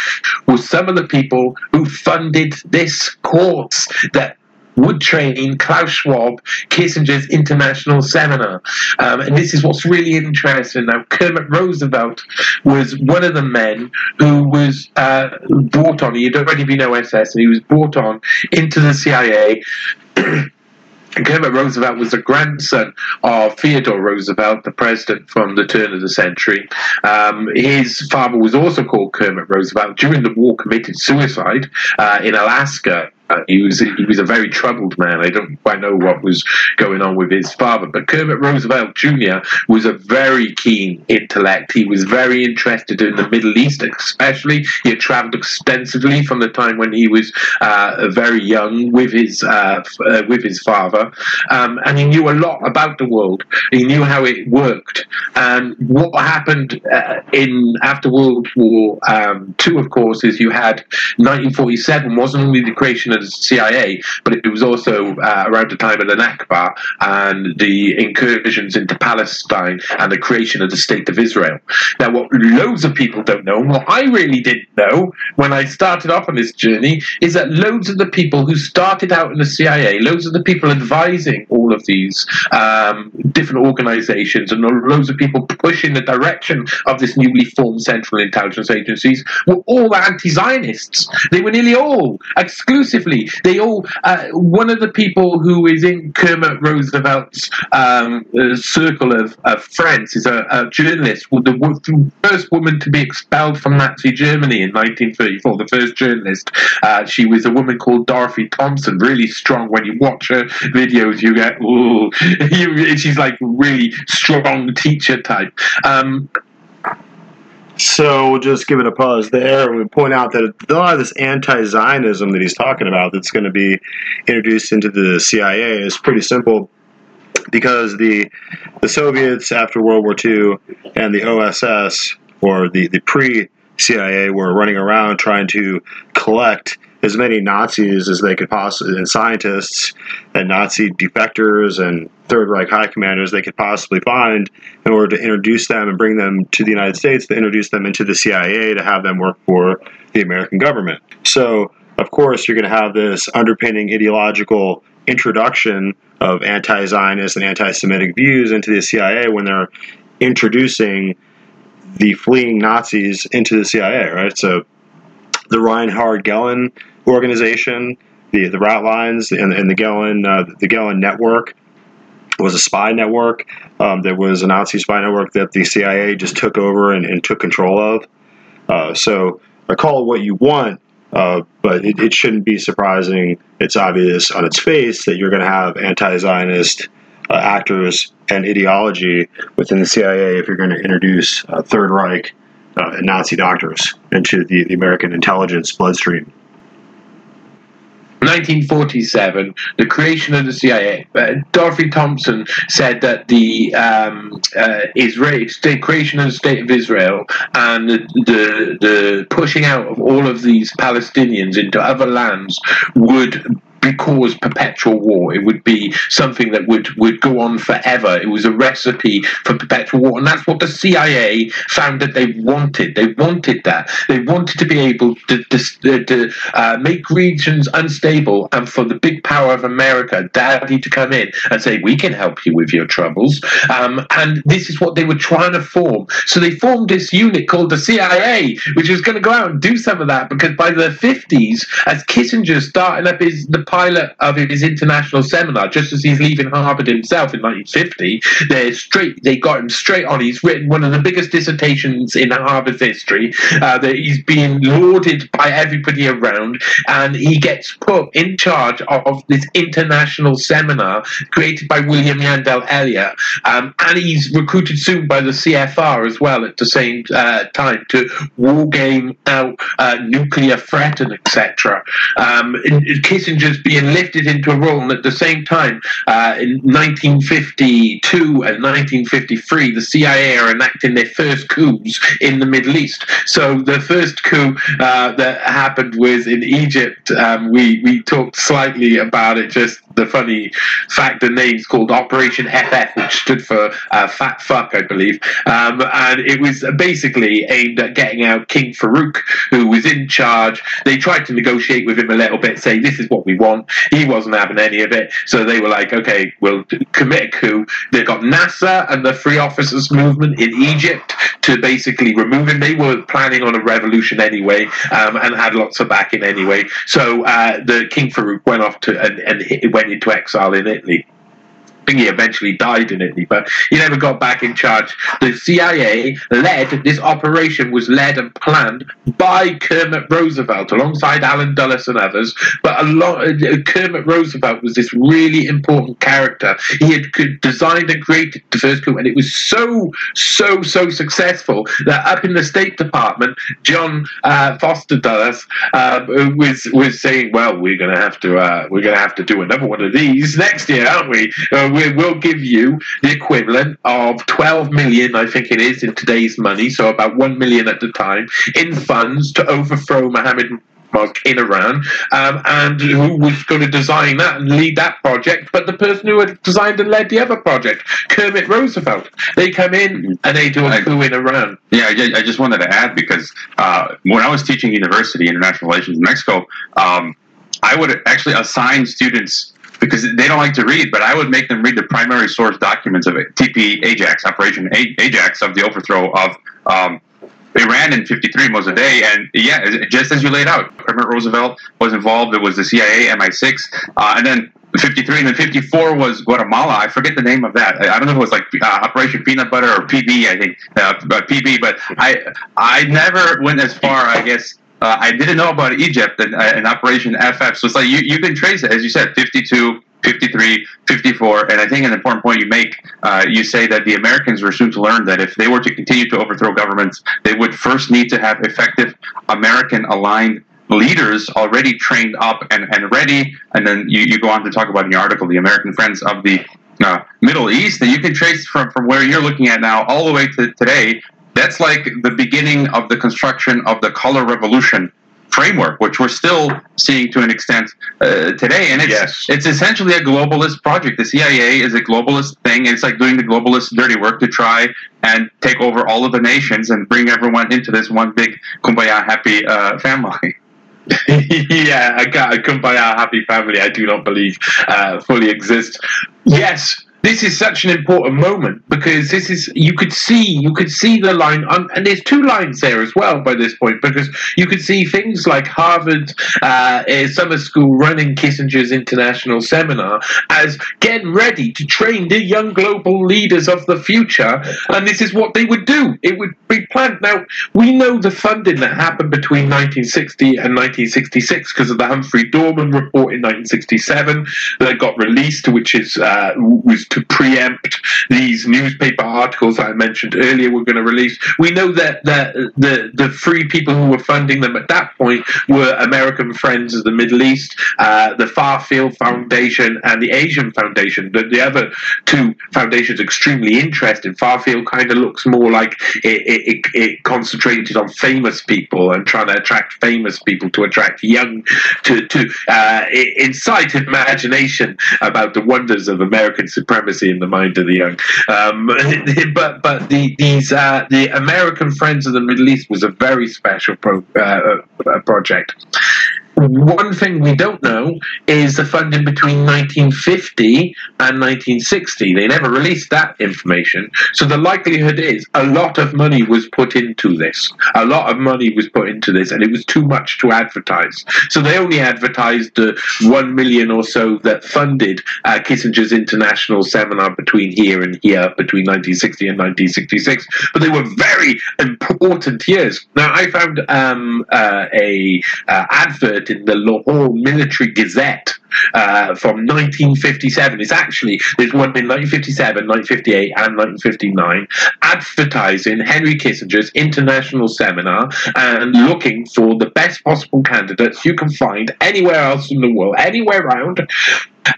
were some of the people who funded this course that would train Klaus Schwab, Kissinger's international seminar. Um, and this is what's really interesting. Now, Kermit Roosevelt was one of the men who was uh, brought on, he had already been OSS, and he was brought on into the CIA. Kermit Roosevelt was the grandson of Theodore Roosevelt, the president from the turn of the century. Um, his father was also called Kermit Roosevelt. During the war, committed suicide uh, in Alaska uh, he was he was a very troubled man. I don't quite know what was going on with his father, but Kermit Roosevelt Jr. was a very keen intellect. He was very interested in the Middle East, especially. He had travelled extensively from the time when he was uh, very young with his uh, uh, with his father, um, and he knew a lot about the world. He knew how it worked, and what happened uh, in after World War um, Two, of course, is you had 1947 wasn't only the creation of CIA, but it was also uh, around the time of the Nakba and the incursions into Palestine and the creation of the State of Israel. Now, what loads of people don't know, and what I really didn't know when I started off on this journey, is that loads of the people who started out in the CIA, loads of the people advising all of these um, different organizations, and loads of people pushing the direction of this newly formed Central Intelligence Agencies were all anti Zionists. They were nearly all exclusive they all. Uh, one of the people who is in Kermit Roosevelt's um, uh, circle of, of, friends is a, a journalist, the first woman to be expelled from Nazi Germany in 1934. The first journalist. Uh, she was a woman called Dorothy Thompson. Really strong. When you watch her videos, you get ooh. she's like really strong teacher type. Um, so we'll just give it a pause there and we point out that a lot of this anti-Zionism that he's talking about that's going to be introduced into the CIA is pretty simple because the the Soviets after World War II and the OSS or the, the pre CIA were running around trying to collect as many Nazis as they could possibly, and scientists and Nazi defectors and Third Reich high commanders they could possibly find in order to introduce them and bring them to the United States, to introduce them into the CIA, to have them work for the American government. So, of course, you're going to have this underpinning ideological introduction of anti Zionist and anti Semitic views into the CIA when they're introducing the fleeing Nazis into the CIA, right? So the Reinhard Gehlen organization, the the Ratlines and, and the Gehlen uh, the Gehlen network was a spy network. Um, there was a Nazi spy network that the CIA just took over and, and took control of. Uh, so I call it what you want, uh, but it, it, shouldn't be surprising. It's obvious on its face that you're going to have anti-Zionist uh, actors and ideology within the CIA if you're going to introduce uh, Third Reich uh, and Nazi doctors into the, the American intelligence bloodstream. 1947, the creation of the CIA. Uh, Dorothy Thompson said that the um, uh, Israel, creation of the state of Israel and the, the, the pushing out of all of these Palestinians into other lands would be cause perpetual war. It would be something that would, would go on forever. It was a recipe for perpetual war. And that's what the CIA found that they wanted. They wanted that. They wanted to be able to, to, to uh, make regions unstable and for the big power of America, daddy, to come in and say, we can help you with your troubles. Um, and this is what they were trying to form. So they formed this unit called the CIA, which was going to go out and do some of that because by the 50s, as Kissinger starting up his the pilot of his international seminar, just as he's leaving Harvard himself in 1950, they straight they got him straight on. He's written one of the biggest dissertations in Harvard's history. Uh, that he's being lauded by everybody around, and he gets put in charge of this international seminar created by William Yandell Elliott, um, and he's recruited soon by the CFR as well at the same uh, time to war game out uh, nuclear threat and etc. Um, Kissinger's being lifted into a role, and at the same time, uh, in 1952 and 1953, the CIA are enacting their first coups in the Middle East. So the first coup uh, that happened was in Egypt. Um, we we talked slightly about it just the funny fact the name's called Operation FF, which stood for uh, Fat Fuck, I believe. Um, and it was basically aimed at getting out King Farouk, who was in charge. They tried to negotiate with him a little bit, say, this is what we want. He wasn't having any of it. So they were like, okay, we'll commit a coup. They got Nasser and the Free Officers Movement in Egypt to basically remove him. They were planning on a revolution anyway um, and had lots of backing anyway. So uh, the King Farouk went off to and, and went into exile in Italy he eventually died in Italy, but he never got back in charge. The CIA led this operation was led and planned by Kermit Roosevelt alongside Allen Dulles and others. But a lot, Kermit Roosevelt was this really important character. He had designed and created the first coup, and it was so so so successful that up in the State Department, John uh, Foster Dulles uh, was was saying, "Well, we're going to have to uh, we're going to have to do another one of these next year, aren't we?" Uh, we will give you the equivalent of 12 million, I think it is, in today's money, so about 1 million at the time, in funds to overthrow Mohammed in Iran, um, and who was going to design that and lead that project, but the person who had designed and led the other project, Kermit Roosevelt. They come in and they do a coup in Iran. Yeah, I, just wanted to add because uh, when I was teaching university international relations in Mexico, um, I would actually assign students because they don't like to read, but I would make them read the primary source documents of it, TP Ajax, Operation Ajax of the overthrow of um, Iran in 53 Mossadegh. And yeah, just as you laid out, President Roosevelt was involved. It was the CIA, MI6. Uh, and then 53 and then 54 was Guatemala. I forget the name of that. I don't know if it was like uh, Operation Peanut Butter or PB, I think, uh, PB, but I, I never went as far, I guess, uh, I didn't know about Egypt and, uh, and Operation FF. So it's like you, you can trace it, as you said, 52, 53, 54. And I think an important point you make, uh, you say that the Americans were soon to learn that if they were to continue to overthrow governments, they would first need to have effective American aligned leaders already trained up and, and ready. And then you, you go on to talk about in your article the American Friends of the uh, Middle East, and you can trace from, from where you're looking at now all the way to today that's like the beginning of the construction of the color revolution framework, which we're still seeing to an extent uh, today. And it's yes. it's essentially a globalist project. The CIA is a globalist thing. It's like doing the globalist dirty work to try and take over all of the nations and bring everyone into this one big kumbaya happy uh, family. yeah, a, a kumbaya happy family. I do not believe uh, fully exists. Yes, this is such an important moment because this is you could see you could see the line on, and there's two lines there as well by this point because you could see things like Harvard uh, summer school running Kissinger's international seminar as getting ready to train the young global leaders of the future, and this is what they would do. It would be planned. Now we know the funding that happened between 1960 and 1966 because of the Humphrey Dorman report in 1967 that got released, which is uh, was to preempt these newspaper articles I mentioned earlier were going to release. We know that the, the, the three people who were funding them at that point were American Friends of the Middle East, uh, the Farfield Foundation, and the Asian Foundation. The, the other two foundations extremely interested. Farfield kind of looks more like it, it, it, concentrated on famous people and trying to attract famous people to attract young, to, to uh, incite imagination about the wonders of American supremacy supremacy in the mind of the young. Um, but but the, these uh, the American Friends of the Middle East was a very special pro, uh, uh project. One thing we don't know is the funding between 1950 and 1960. They never released that information. So the likelihood is a lot of money was put into this. A lot of money was put into this, and it was too much to advertise. So they only advertised the one million or so that funded uh, Kissinger's international seminar between here and here, between 1960 and 1966. But they were very important years. Now, I found um, uh, a uh, advert in the Lahore Military Gazette uh, from 1957. It's actually, there's one in 1957, 1958, and 1959, advertising Henry Kissinger's international seminar and looking for the best possible candidates you can find anywhere else in the world, anywhere around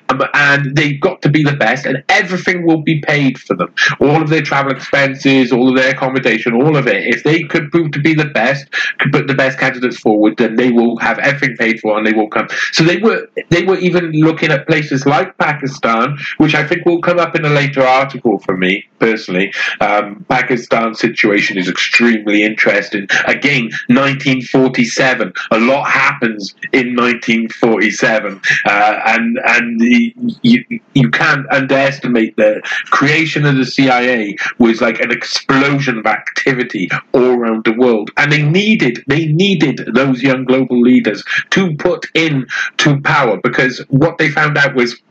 um, and they've got to be the best, and everything will be paid for them. All of their travel expenses, all of their accommodation, all of it. If they could prove to be the best, could put the best candidates forward, then they will have everything paid for, and they will come. So they were they were even looking at places like Pakistan, which I think will come up in a later article for me personally. Um, Pakistan's situation is extremely interesting. Again, 1947. A lot happens in 1947, uh, and and you you can't underestimate the creation of the CIA was like an explosion of activity all around the world, and they needed they needed those young global leaders to put in to power because what they found out was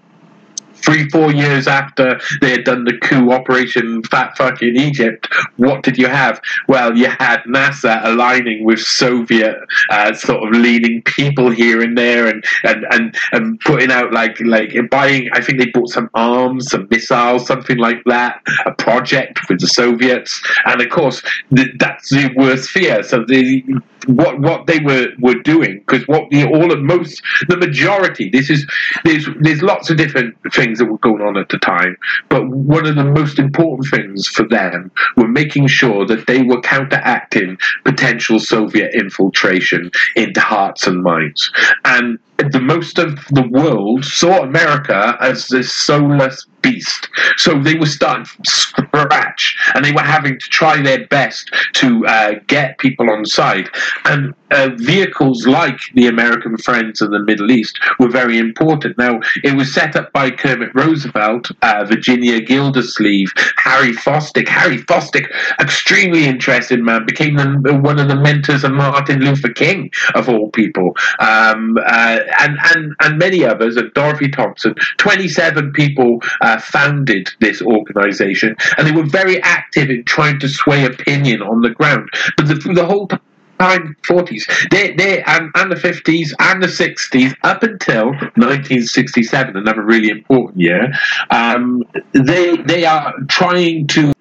three, four years after they had done the coup operation Fat Fuck in Egypt, what did you have? Well, you had Nasser aligning with Soviet uh, sort of leading people here and there and, and, and, and putting out like, like buying, I think they bought some arms, some missiles, something like that, a project with the Soviets. And of course, th- that's the worst fear. So the, what what they were were doing because what the all of most the majority this is there's there's lots of different things that were going on at the time but one of the most important things for them were making sure that they were counteracting potential soviet infiltration into hearts and minds. And the most of the world saw America as this soulless beast. So they were starting from scratch and they were having to try their best to uh, get people on side. And uh, vehicles like the American Friends of the Middle East were very important. Now, it was set up by Kermit Roosevelt, uh, Virginia Gildersleeve, Harry Fosdick. Harry Fosdick, extremely interested man, became the, one of the mentors of Martin Luther King, of all people. Um, uh, and, and, and many others, and Dorothy Thompson, 27 people uh, founded this organization, and they were very active in trying to sway opinion on the ground. But the, the whole time 40s they, they and, and the 50s and the 60s up until 1967 another really important year um, they they are trying to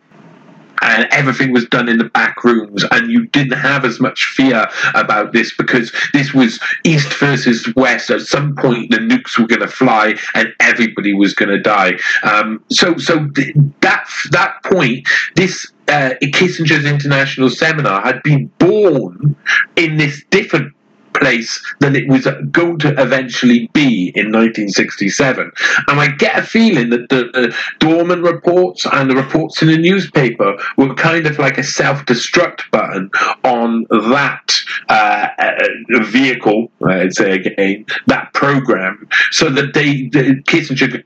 and everything was done in the back rooms, and you didn't have as much fear about this because this was East versus West. At some point, the nukes were going to fly, and everybody was going to die. Um, so, so th- that that point, this uh, Kissinger's International Seminar had been born in this different place than it was going to eventually be in 1967. And I get a feeling that the, the Dorman reports and the reports in the newspaper were kind of like a self destruct button on that uh, uh, vehicle, I'd say again, that program, so that they, the Kissinger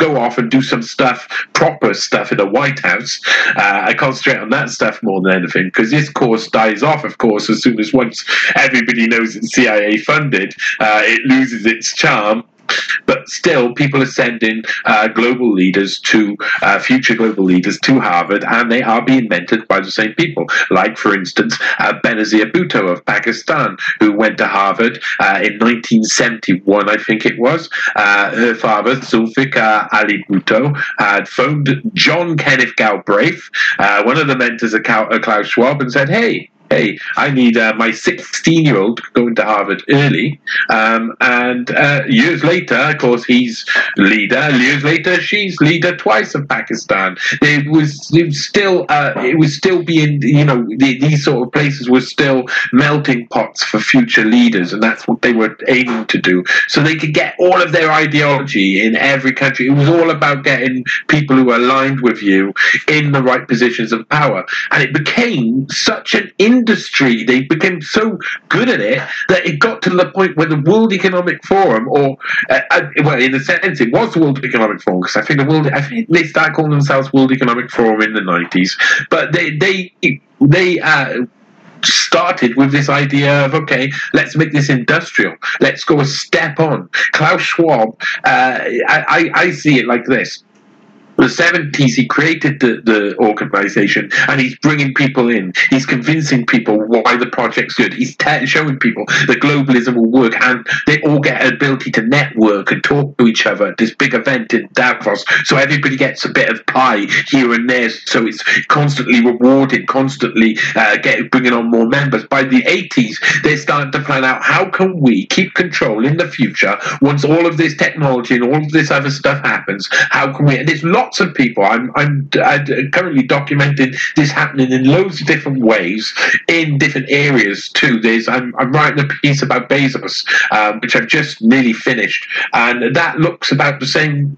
go off and do some stuff, proper stuff in the White House. Uh, I concentrate on that stuff more than anything because this course dies off, of course, as soon as once everybody knows it's CIA funded, uh, it loses its charm. But still, people are sending uh, global leaders to uh, future global leaders to Harvard, and they are being mentored by the same people. Like, for instance, uh, Benazir Bhutto of Pakistan, who went to Harvard uh, in 1971, I think it was. Uh, her father, Zulfikar Ali Bhutto, had phoned John Kenneth Galbraith, uh, one of the mentors of Klaus Schwab, and said, "Hey." Hey, I need uh, my 16 year old going to Harvard early. Um, and uh, years later, of course, he's leader. Years later, she's leader twice of Pakistan. It was, it was still, uh, it was still being, you know, the, these sort of places were still melting pots for future leaders, and that's what they were aiming to do. So they could get all of their ideology in every country. It was all about getting people who aligned with you in the right positions of power, and it became such an in industry. They became so good at it that it got to the point where the World Economic Forum, or uh, uh well, in a sense, it was the World Economic Forum because I think the world, I think they started calling themselves World Economic Forum in the nineties, but they they they. Uh, started with this idea of okay, let's make this industrial. Let's go a step on. Klaus Schwab, uh, I, I, see it like this the 70s, he created the, the organization and he's bringing people in. He's convincing people why the project's good. He's showing people that globalism will work and they all get an ability to network and talk to each other at this big event in Davos. So everybody gets a bit of pie here and there. So it's constantly rewarded, constantly uh, get, bringing on more members. By the 80s, they're starting to plan out how can we keep control in the future once all of this technology and all of this other stuff happens? How can we? And it's lots of people. I'm, I'm, I'm currently documenting this happening in loads of different ways in different areas too. There's I'm, I'm writing a piece about Bezos, um, which I've just nearly finished, and that looks about the same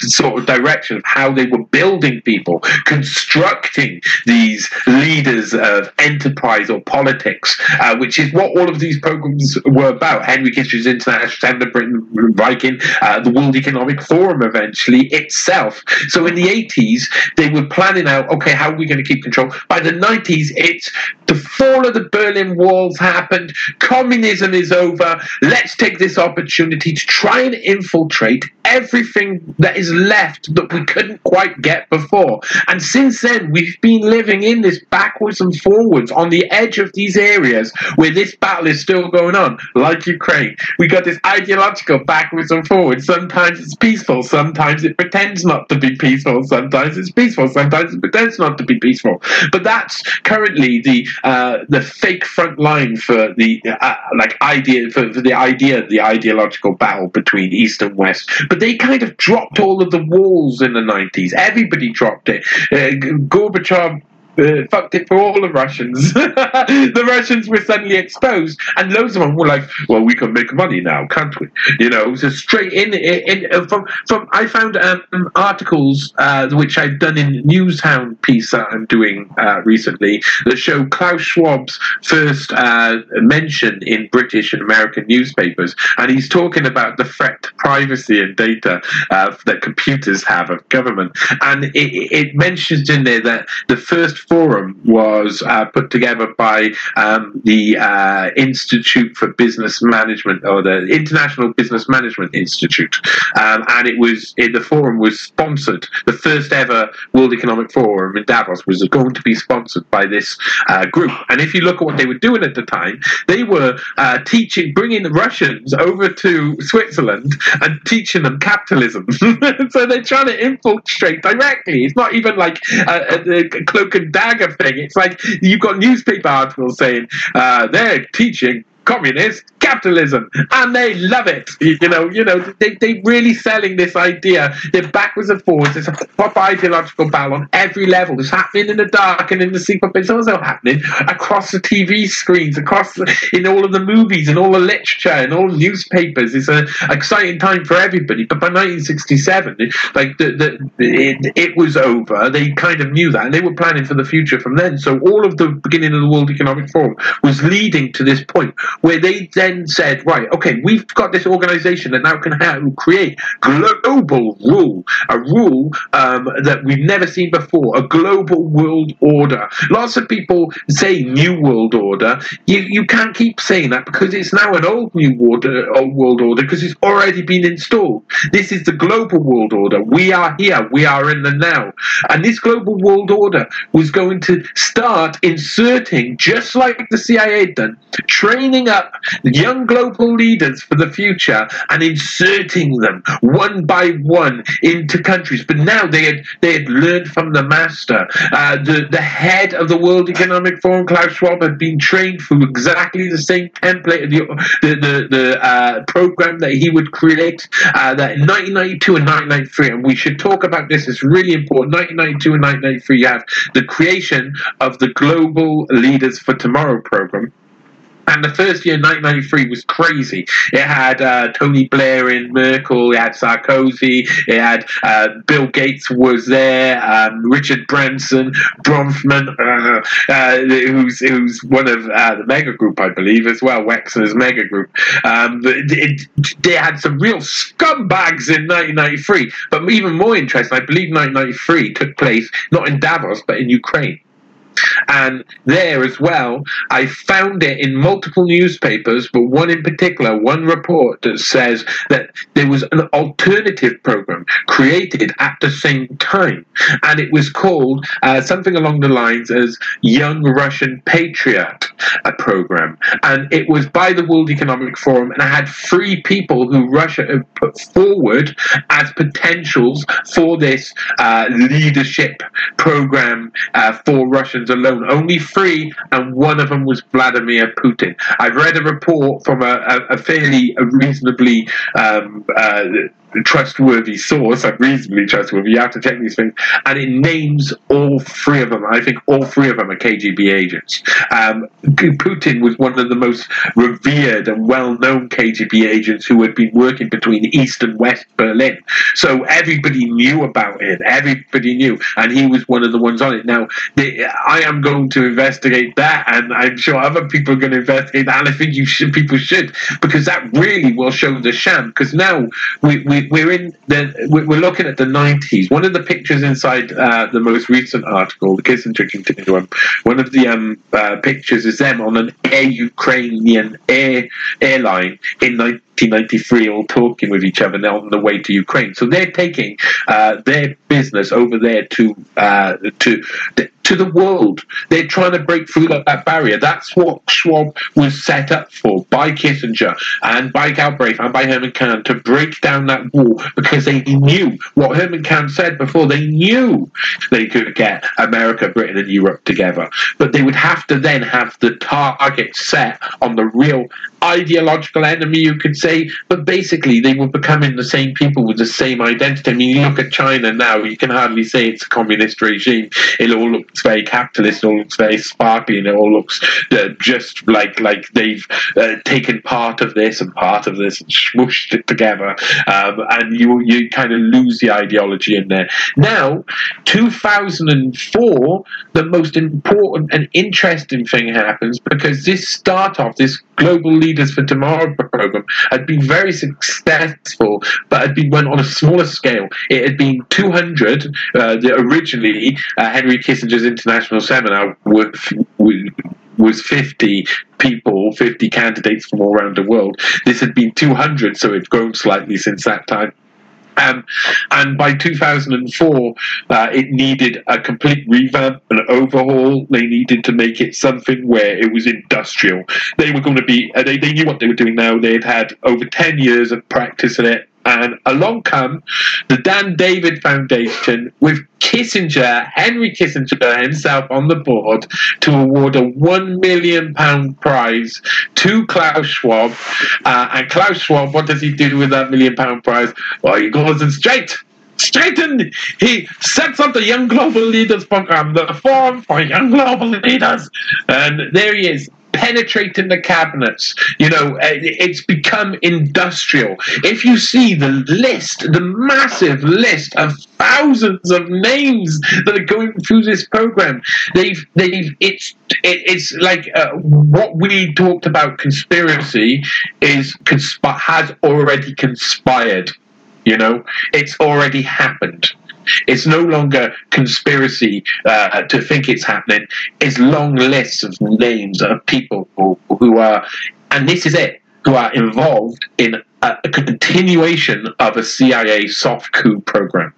sort of direction of how they were building people, constructing these leaders of enterprise or politics, uh, which is what all of these programs were about. Henry Kissinger's International Standard Britain Viking, uh, the World Economic Forum eventually itself. So in the 80s, they were planning out, okay, how are we going to keep control? By the 90s, it's the fall of the Berlin Walls happened, communism is over, let's take this opportunity to try and infiltrate everything that is left that we couldn't quite get before. And since then, we've been living in this backwards and forwards on the edge of these areas where this battle is still going on, like Ukraine. We got this ideological backwards and forwards. Sometimes it's peaceful, sometimes it pretends not to be peaceful, sometimes it's peaceful, sometimes it pretends not to be peaceful. But that's currently the uh, the fake front line for the uh, like idea for, for the idea the ideological battle between East and West. But they kind of dropped all of the walls in the 90s. Everybody dropped it. Uh, Gorbachev uh, fucked it for all the Russians. the Russians were suddenly exposed, and loads of them were like, "Well, we can make money now, can't we?" You know, so straight in. in, in uh, from from I found um, articles uh, which I've done in Newshound piece that I'm doing uh, recently that show Klaus Schwab's first uh, mention in British and American newspapers, and he's talking about the threat to privacy and data uh, that computers have of government, and it, it mentions in there that the first forum was uh, put together by um, the uh, Institute for Business Management or the International Business Management Institute, um, and it was it, the forum was sponsored. The first ever World Economic Forum in Davos was going to be sponsored by this uh, group. And if you look at what they were doing at the time, they were uh, teaching, bringing the Russians over to Switzerland and teaching them capitalism. so they're trying to infiltrate directly. It's not even like a, a, a cloak and dagger thing. It's like you've got newspaper articles saying uh, they're teaching communist capitalism, and they love it. You know, you know, they they really selling this idea. They're backwards and forwards. It's a proper ideological battle on every level. It's happening in the dark and in the secret, but it's also happening across the TV screens, across the, in all of the movies and all the literature and all newspapers. It's an exciting time for everybody. But by 1967, like the, the it, it was over. They kind of knew that, and they were planning for the future from then. So all of the beginning of the World Economic Forum was leading to this point where they then said, right, okay, we've got this organization that now can create global rule, a rule um, that we've never seen before, a global world order. Lots of people say new world order. You, you can't keep saying that because it's now an old new world, uh, old world order because it's already been installed. This is the global world order. We are here. We are in the now. And this global world order was going to start inserting, just like the CIA had done, training up young global leaders for the future and inserting them one by one into countries. But now they had they had learned from the master. Uh, the the head of the World Economic Forum, Klaus Schwab, had been trained through exactly the same template the the the, the uh, program that he would create. Uh, that in 1992 and 1993, and we should talk about this. It's really important. 1992 and 1993, you have the creation of the Global Leaders for Tomorrow program and the first year, 1993, was crazy. It had uh, Tony Blair in Merkel, it had Sarkozy, it had uh, Bill Gates was there, um, Richard Branson, Bronfman, uh, uh, who's who's one of uh, the mega group, I believe, as well, Wexner's mega group. Um, they had some real scumbags in 1993, but even more interesting, I believe 1993 took place not in Davos, but in Ukraine. And there as well, I found it in multiple newspapers, but one in particular, one report that says that there was an alternative program created at the same time. And it was called uh, something along the lines as Young Russian Patriot a program. And it was by the World Economic Forum, and I had three people who Russia had put forward as potentials for this uh, leadership program uh, for Russians alone. Only three, and one of them was Vladimir Putin. I've read a report from a, a, a fairly a reasonably um, uh, trustworthy source, a reasonably trustworthy. You have to check these things, and it names all three of them. I think all three of them are KGB agents. Um, Putin was one of the most revered and well-known KGB agents who had been working between East and West Berlin. So everybody knew about it. Everybody knew, and he was one of the ones on it. Now, they, I am going to investigate that, and I'm sure other people are going to investigate that. And I think you should, people should, because that really will show the sham. Because now we, we we're in the we're looking at the 90s. One of the pictures inside uh, the most recent article, the Kissinger continuum, one, one of the um, uh, pictures is them on an Air Ukrainian air airline in 1993, all talking with each other now on the way to Ukraine. So they're taking uh, their business over there to uh, to to the world. They're trying to break through that, that, barrier. That's what Schwab was set up for by Kissinger and by Galbraith and by Herman Kahn to break down that wall because they knew what Herman Kahn said before. They knew they could get America, Britain, and Europe together, but they would have to then have the target set on the real ideological enemy, you could say, but basically they were becoming the same people with the same identity. I mean, you look at China now, you can hardly say it's a communist regime. It all looks very capitalist, it all looks very sparkly, and it all looks uh, just like like they've uh, taken part of this and part of this and smooshed it together, um, and you you kind of lose the ideology in there. Now, 2004, the most important and interesting thing happens because this start off, this global Leaders for Tomorrow program had been very successful, but had been run on a smaller scale. It had been 200. Uh, the, originally, uh, Henry Kissinger's international seminar was, was 50 people, 50 candidates from all around the world. This had been 200, so it's grown slightly since that time. Um, and by 2004, uh, it needed a complete revamp, an overhaul. They needed to make it something where it was industrial. They were going to be, uh, they, they knew what they were doing now. They'd had over 10 years of practice in it. And along come the Dan David Foundation with Kissinger, Henry Kissinger himself on the board to award a one million pound prize to Klaus Schwab. Uh, and Klaus Schwab, what does he do with that million pound prize? Well, he goes and straight straighten. He sets up the Young Global Leaders program, the Forum for Young Global Leaders. And there he is, penetrating the cabinets. You know, uh, it's become industrial. If you see the list, the massive list of thousands of names that are going through this program, they've they've it's it's like uh, what we talked about conspiracy is consp- has already conspired. You know, it's already happened. It's no longer conspiracy uh, to think it's happening. It's long lists of names of people who, are, and this is it, who are involved in a, a continuation of a CIA soft coup program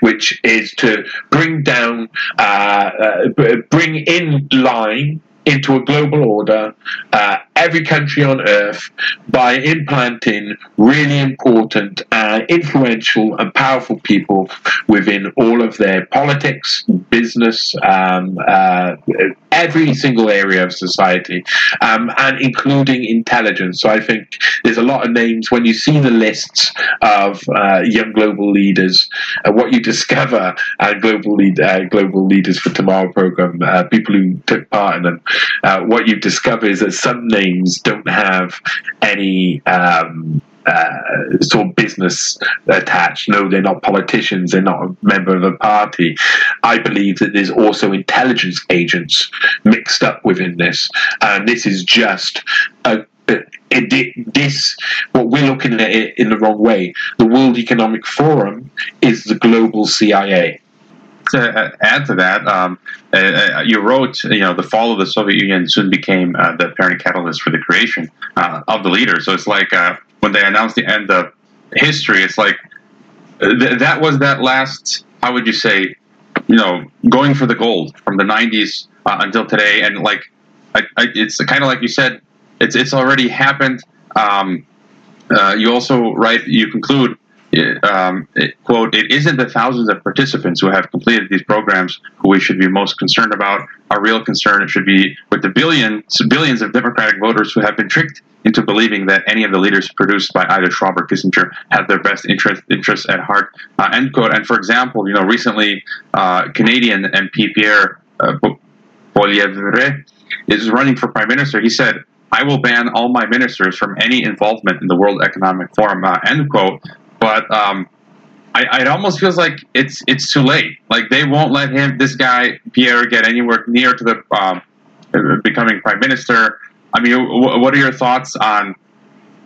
which is to bring down, uh, uh, bring in line into a global order uh, every country on earth by implanting really important, uh, influential, and powerful people within all of their politics, business, um, uh, every single area of society, um, and including intelligence. So I think there's a lot of names when you see the lists of uh, young global leaders. Uh, what you discover at global lead, uh, global leaders for tomorrow program, people who took part in them uh, what you've discovered is that some names don't have any. Um, uh, sort of business attached. No, they're not politicians. They're not a member of a party. I believe that there's also intelligence agents mixed up within this, and this is just a this what we're looking at it in the wrong way. The World Economic Forum is the global CIA to uh, add to that, um, uh, uh, you wrote, you know, the fall of the Soviet Union soon became uh, the apparent catalyst for the creation uh, of the leader. So it's like uh, when they announced the end of history, it's like th- that was that last, how would you say, you know, going for the gold from the 90s until today. And like, I, I, it's kind of like you said, it's, it's already happened. Um, you also write, you conclude, um, it, quote, it isn't the thousands of participants who have completed these programs who we should be most concerned about. Our real concern it should be with the billions, billions of Democratic voters who have been tricked into believing that any of the leaders produced by either Schwab or Kissinger have their best interest interests at heart. Uh, end quote. And for example, you know, recently uh, Canadian MP Pierre uh, is running for prime minister. He said, "I will ban all my ministers from any involvement in the World Economic Forum." Uh, end quote. But um, I, it almost feels like it's it's too late. Like they won't let him, this guy Pierre, get anywhere near to the um, becoming prime minister. I mean, what are your thoughts on,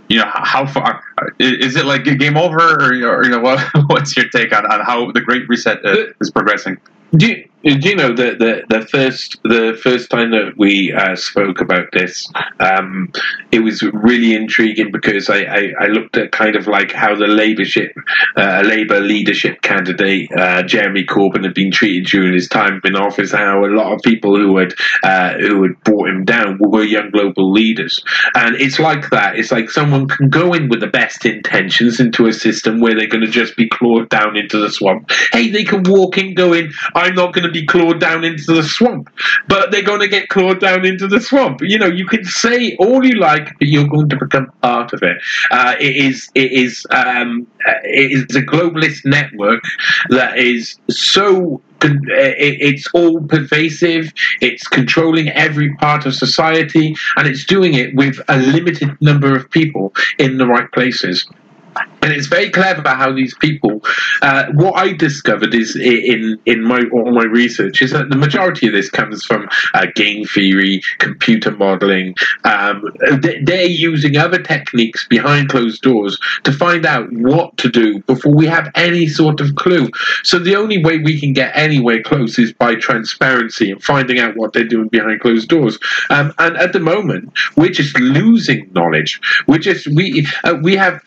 you know, how far is it like game over, or, or you know, what, what's your take on, on how the Great Reset uh, is progressing? Do you, do you know the, the, the first the first time that we uh, spoke about this, um, it was really intriguing because I, I, I, looked at kind of like how the Labourship, uh, Labour leadership candidate uh, Jeremy Corbyn had been treated during his time in office. How a lot of people who had uh, who had brought him down were young global leaders, and it's like that. It's like someone can go in with the best intentions into a system where they're going to just be clawed down into the swamp. Hey, they can walk in, go in. I'm not going to be clawed down into the swamp, but they're going to get clawed down into the swamp. You know, you can say all you like, but you're going to become part of it. Uh, it is, it is, um, uh, it is a globalist network that is so it's all pervasive it's controlling every part of society and it's doing it with a limited number of people in the right places and it's very clever about how these people. Uh, what I discovered is in in my all my research is that the majority of this comes from uh, game theory, computer modeling. Um, they're using other techniques behind closed doors to find out what to do before we have any sort of clue. So the only way we can get anywhere close is by transparency and finding out what they're doing behind closed doors. Um, and at the moment, we're just losing knowledge. We're just we uh, we have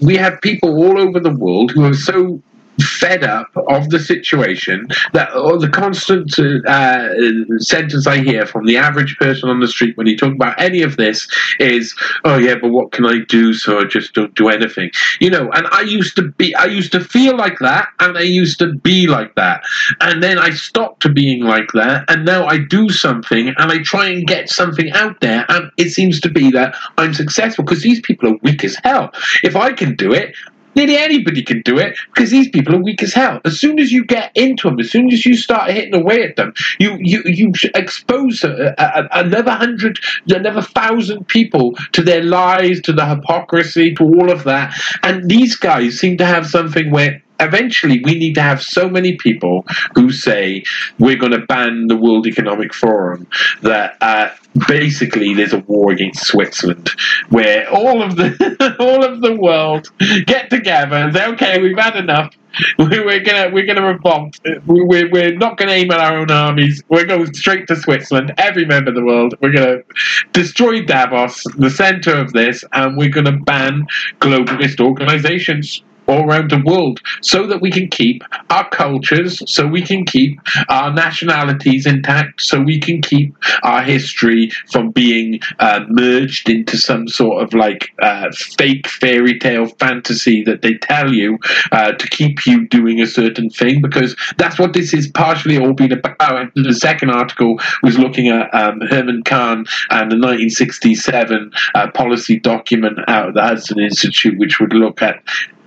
we have people all over the world who are so fed up of the situation that oh, the constant uh, sentence I hear from the average person on the street when you talk about any of this is, "Oh yeah, but what can I do? So I just don't do anything." You know, and I used to be, I used to feel like that, and I used to be like that, and then I stopped being like that, and now I do something, and I try and get something out there, and it seems to be that I'm successful because these people are weak as hell. If I can do it, Nearly anybody can do it because these people are weak as hell. As soon as you get into them, as soon as you start hitting away at them, you you you expose a, a, another hundred, another thousand people to their lies, to the hypocrisy, to all of that. And these guys seem to have something where eventually we need to have so many people who say we're going to ban the World Economic Forum that uh, basically there's a war against Switzerland where all of the all of the world get together and say okay we've had enough we're gonna we're gonna revolt. We're, we're not gonna aim at our own armies. We're going straight to Switzerland. Every member of the world. We're gonna destroy Davos, the center of this, and we're gonna ban globalist organizations all around the world so that we can keep our cultures, so we can keep our nationalities intact, so we can keep our history from being uh, merged into some sort of like uh, fake fairy tale fantasy that they tell you uh, to keep you doing a certain thing because that's what this is partially all been about. The second article was looking at um, Herman Kahn and the 1967 uh, policy document out of the Hudson Institute, which would look at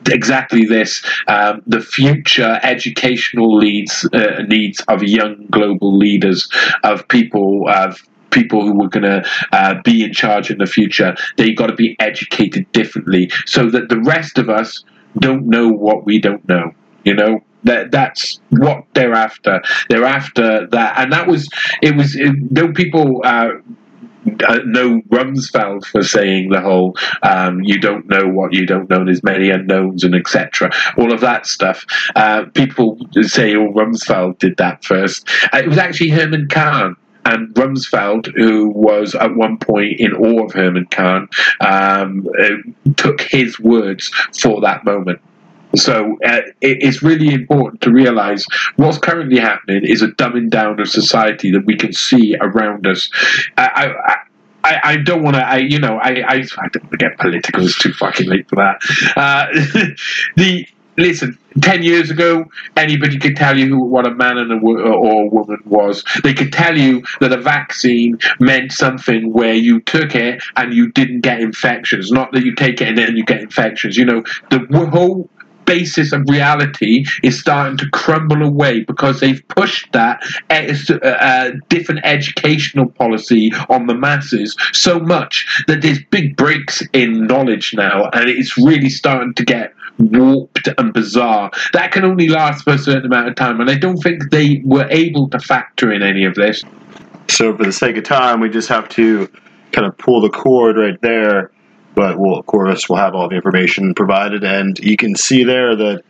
exactly this um, the future educational leads uh, needs of young global leaders of people of people who were going to uh, be in charge in the future. They've got to be educated differently so that the rest of us don't know what we don't know you know? That that's what they're after. They're after that and that was it was it, people uh, uh, know Rumsfeld for saying the whole um, "you don't know what you don't know," there's many unknowns and etc. All of that stuff. Uh, people say, "Oh, Rumsfeld did that first. Uh, it was actually Herman Kahn and Rumsfeld, who was at one point in awe of Herman Kahn, um, uh, took his words for that moment. So uh, it, it's really important to realize what's currently happening is a dumbing down of society that we can see around us. I, I, I, I don't want to. I you know I, I I don't want to get political. It's too fucking late for that. Uh, the listen, 10 years ago, anybody could tell you what a man and a, or a woman was. They could tell you that a vaccine meant something where you took it and you didn't get infections, not that you take it and then you get infections. You know, the whole basis of reality is starting to crumble away because they've pushed that uh, uh, different educational policy on the masses so much that there's big breaks in knowledge now, and it's really starting to get warped and bizarre. That can only last for a certain amount of time, and I don't think they were able to factor in any of this. So, for the sake of time, we just have to kind of pull the cord right there but we'll, of course, we'll have all the information provided, and you can see there that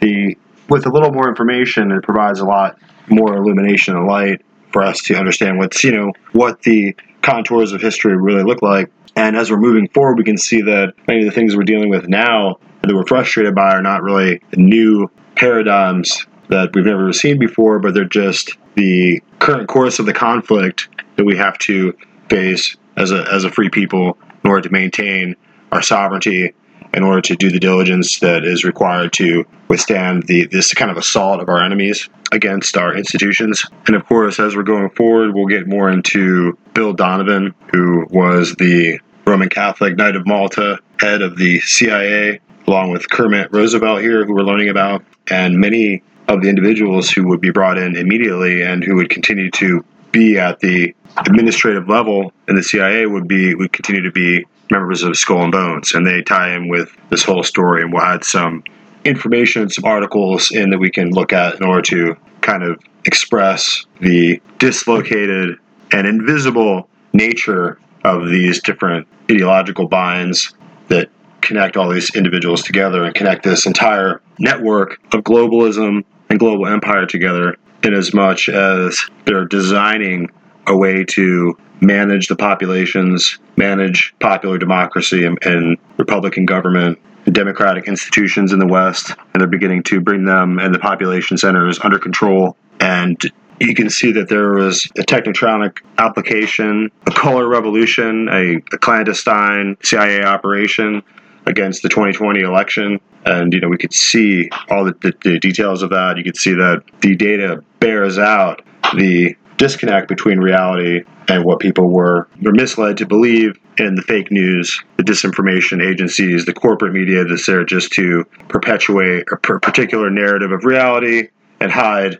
the with a little more information, it provides a lot more illumination and light for us to understand what's you know what the contours of history really look like. And as we're moving forward, we can see that many of the things we're dealing with now that we're frustrated by are not really new paradigms that we've never seen before, but they're just the current course of the conflict that we have to face as a as a free people in order to maintain our sovereignty, in order to do the diligence that is required to withstand the this kind of assault of our enemies against our institutions. And of course, as we're going forward, we'll get more into Bill Donovan, who was the Roman Catholic Knight of Malta, head of the CIA, along with Kermit Roosevelt here, who we're learning about, and many of the individuals who would be brought in immediately and who would continue to be at the administrative level in the CIA would be would continue to be members of Skull and Bones, and they tie in with this whole story, and we'll add some information, some articles in that we can look at in order to kind of express the dislocated and invisible nature of these different ideological binds that connect all these individuals together and connect this entire network of globalism and global empire together in as much as they're designing a way to manage the populations, manage popular democracy and, and Republican government, democratic institutions in the West, and they're beginning to bring them and the population centers under control. And you can see that there was a technotronic application, a color revolution, a, a clandestine CIA operation against the 2020 election. And, you know, we could see all the, the, the details of that. You could see that the data bears out the disconnect between reality and what people were, were misled to believe in the fake news, the disinformation agencies, the corporate media that's there just to perpetuate a particular narrative of reality and hide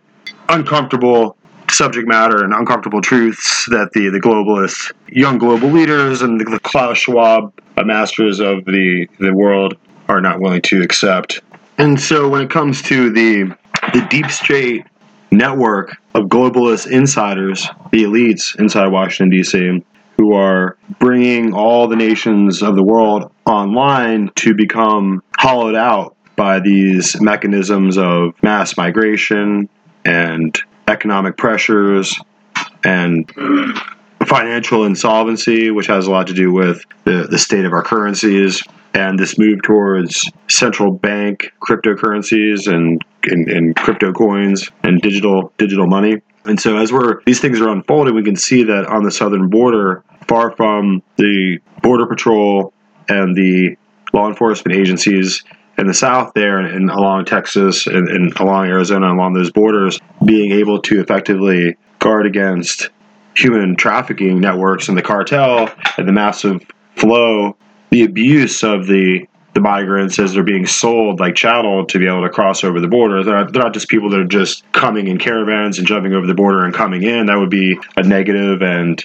uncomfortable subject matter and uncomfortable truths that the, the globalists, young global leaders, and the, the Klaus Schwab uh, masters of the, the world are not willing to accept. And so when it comes to the the deep state network of globalist insiders, the elites inside Washington, D.C., who are bringing all the nations of the world online to become hollowed out by these mechanisms of mass migration and economic pressures and financial insolvency, which has a lot to do with the, the state of our currencies and this move towards central bank cryptocurrencies and, and, and crypto coins and digital digital money. And so as we're these things are unfolding, we can see that on the southern border, far from the border patrol and the law enforcement agencies in the south there and, along Texas and, and along Arizona, along those borders, being able to effectively guard against human trafficking networks and the cartel and the massive flow the abuse of the the migrants as they're being sold like chattel to be able to cross over the border. They're not, they're not just people that are just coming in caravans and jumping over the border and coming in. That would be a negative and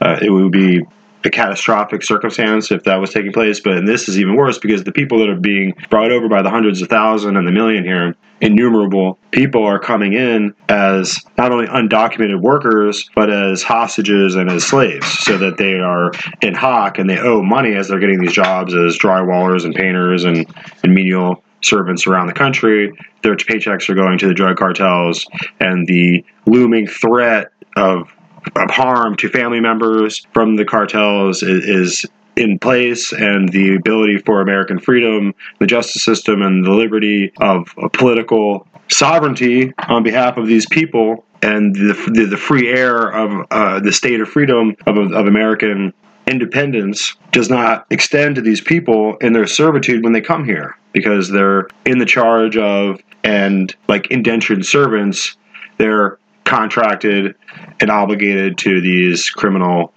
uh, it would be a catastrophic circumstance if that was taking place. But this is even worse because the people that are being brought over by the hundreds of thousands and the million here, innumerable people are coming in as not only undocumented workers, but as hostages and as slaves, so that they are in hock and they owe money as they're getting these jobs as drywallers and painters and, and menial servants around the country. Their paychecks are going to the drug cartels, and the looming threat of of harm to family members from the cartels is, is in place and the ability for American freedom, the justice system, and the liberty of political sovereignty on behalf of these people and the, the, the free air of uh, the state of freedom of, of American independence does not extend to these people in their servitude when they come here because they're in the charge of and like indentured servants, they're contracted and obligated to these criminal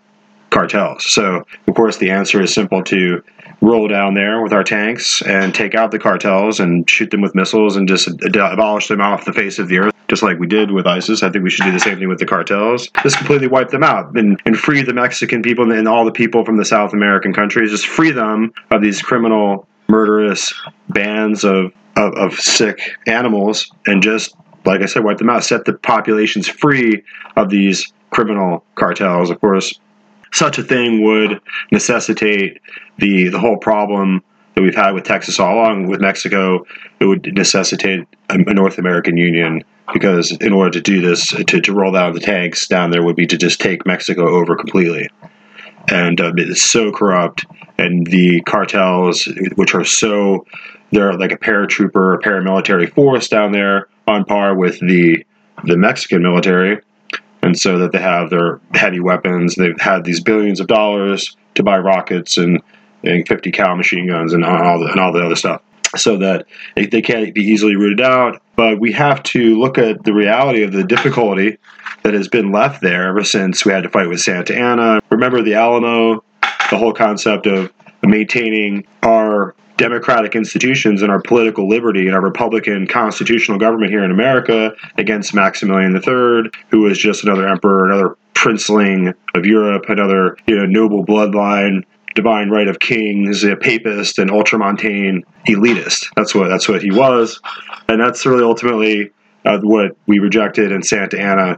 cartels. So, of course, the answer is simple to roll down there with our tanks and take out the cartels and shoot them with missiles and just abolish them off the face of the earth, just like we did with ISIS. I think we should do the same thing with the cartels. Just completely wipe them out and, and free the Mexican people and all the people from the South American countries. Just free them of these criminal, murderous bands of, of, of sick animals and just, like I said, wipe them out. Set the populations free of these criminal cartels. Of course, such a thing would necessitate the the whole problem that we've had with Texas all along with Mexico. It would necessitate a, a North American Union because in order to do this, to, to roll out the tanks down there would be to just take Mexico over completely. And um, it's so corrupt, and the cartels, which are so, they're like a paratrooper, a paramilitary force down there on par with the the Mexican military and so that they have their heavy weapons. They've had these billions of dollars to buy rockets and, and 50 cal machine guns and all the, and all the other stuff, so that they, can't be easily rooted out. But we have to look at the reality of the difficulty that has been left there ever since we had to fight with Santa Anna. Remember the Alamo, the whole concept of maintaining our democratic institutions and our political liberty and our Republican constitutional government here in America against Maximilian III, who was just another emperor, another princeling of Europe, another you know noble bloodline, divine right of kings, a papist, and ultramontane elitist. That's what that's what he was, and that's really ultimately uh, what we rejected in Santa Anna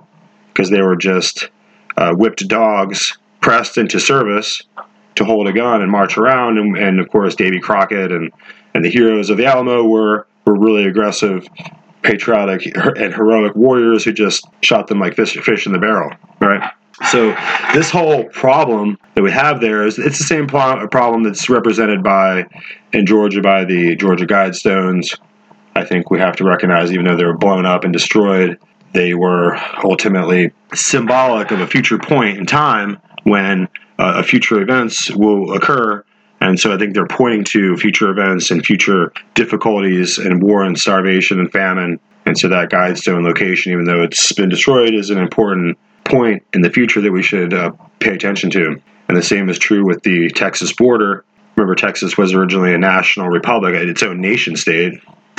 because they were just uh, whipped dogs pressed into service to hold a gun and march around. And, and of course, Davy Crockett and, and the heroes of the Alamo were, were really aggressive, patriotic, and heroic warriors who just shot them like fish, fish in the barrel, right? So this whole problem that we have there is it's the same problem that's represented by in Georgia by the Georgia Guidestones. I think we have to recognize, even though they were blown up and destroyed, they were ultimately symbolic of a future point in time when uh, future events will occur. And so I think they're pointing to future events and future difficulties and war and starvation and famine. And so that Guidestone location, even though it's been destroyed, is an important point in the future that we should uh, pay attention to. And the same is true with the Texas border. Remember, Texas was originally a national republic, its own nation state,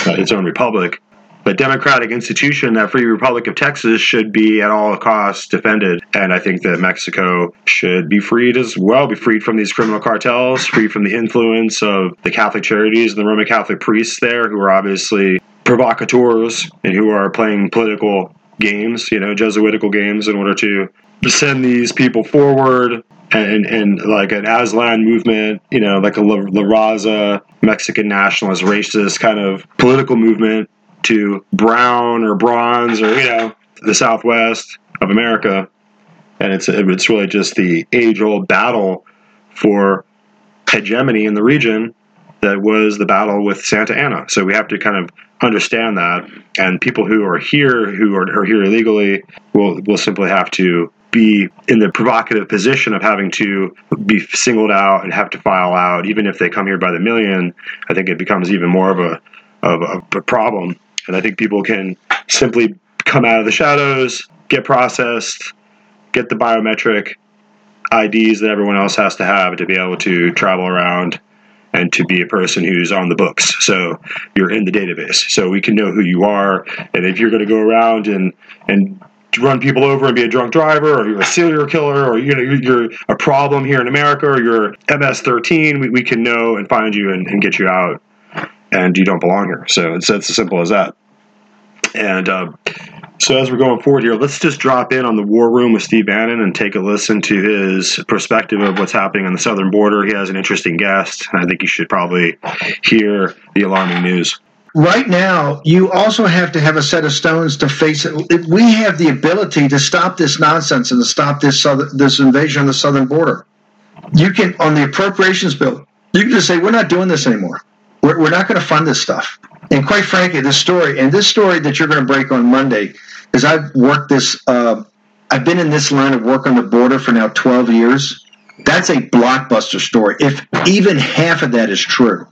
uh, its own republic the democratic institution, that Free Republic of Texas, should be at all costs defended. And I think that Mexico should be freed as well, be freed from these criminal cartels, freed from the influence of the Catholic charities and the Roman Catholic priests there, who are obviously provocateurs and who are playing political games, you know, Jesuitical games in order to send these people forward and, and like an Aztlan movement, you know, like a La, La Raza, Mexican nationalist, racist kind of political movement to brown or bronze or you know the Southwest of America, and it's it's really just the age old battle for hegemony in the region that was the battle with Santa Anna. So we have to kind of understand that, and people who are here who are, are here illegally will will simply have to be in the provocative position of having to be singled out and have to file out, even if they come here by the million. I think it becomes even more of a of a problem and I think people can simply come out of the shadows, get processed, get the biometric IDs that everyone else has to have to be able to travel around and to be a person who's on the books. So you're in the database. So we can know who you are. And if you're going to go around and, and run people over and be a drunk driver, or you're a serial killer, or you know you're a problem here in America, or you're MS-13, we, we can know and find you and, and get you out and you don't belong here. So it's, it's as simple as that. And uh, so as we're going forward here, let's just drop in on the war room with Steve Bannon and take a listen to his perspective of what's happening on the southern border. He has an interesting guest. And I think you should probably hear the alarming news. Right now, you also have to have a set of stones to face it. We have the ability to stop this nonsense and to stop this southern, this invasion on the southern border. You can, on the appropriations bill, you can just say, we're not doing this anymore. We're, we're not going to fund this stuff. And quite frankly, this story and this story that you're going to break on Monday is I've worked this. Uh, I've been in this line of work on the border for now 12 years, That's a blockbuster story. If even half of that is true,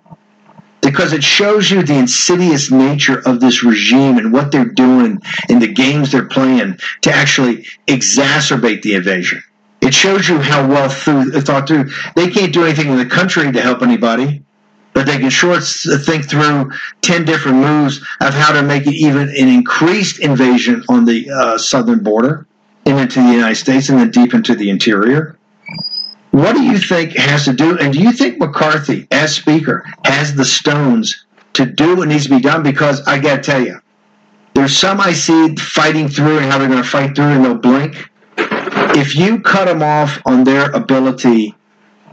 because it shows you the insidious nature of this regime and what they're doing and the games they're playing to actually exacerbate the invasion. It shows you how well thought through. They can't do anything in the country to help anybody, but they can short think through 10 different moves of how to make it even an increased invasion on the uh, southern border and into the United States and then deep into the interior. What do you think has to do? And do you think McCarthy, as Speaker, has the stones to do what needs to be done? Because I got to tell you, there's some I see fighting through and how they're going to fight through and they'll blink. If you cut them off on their ability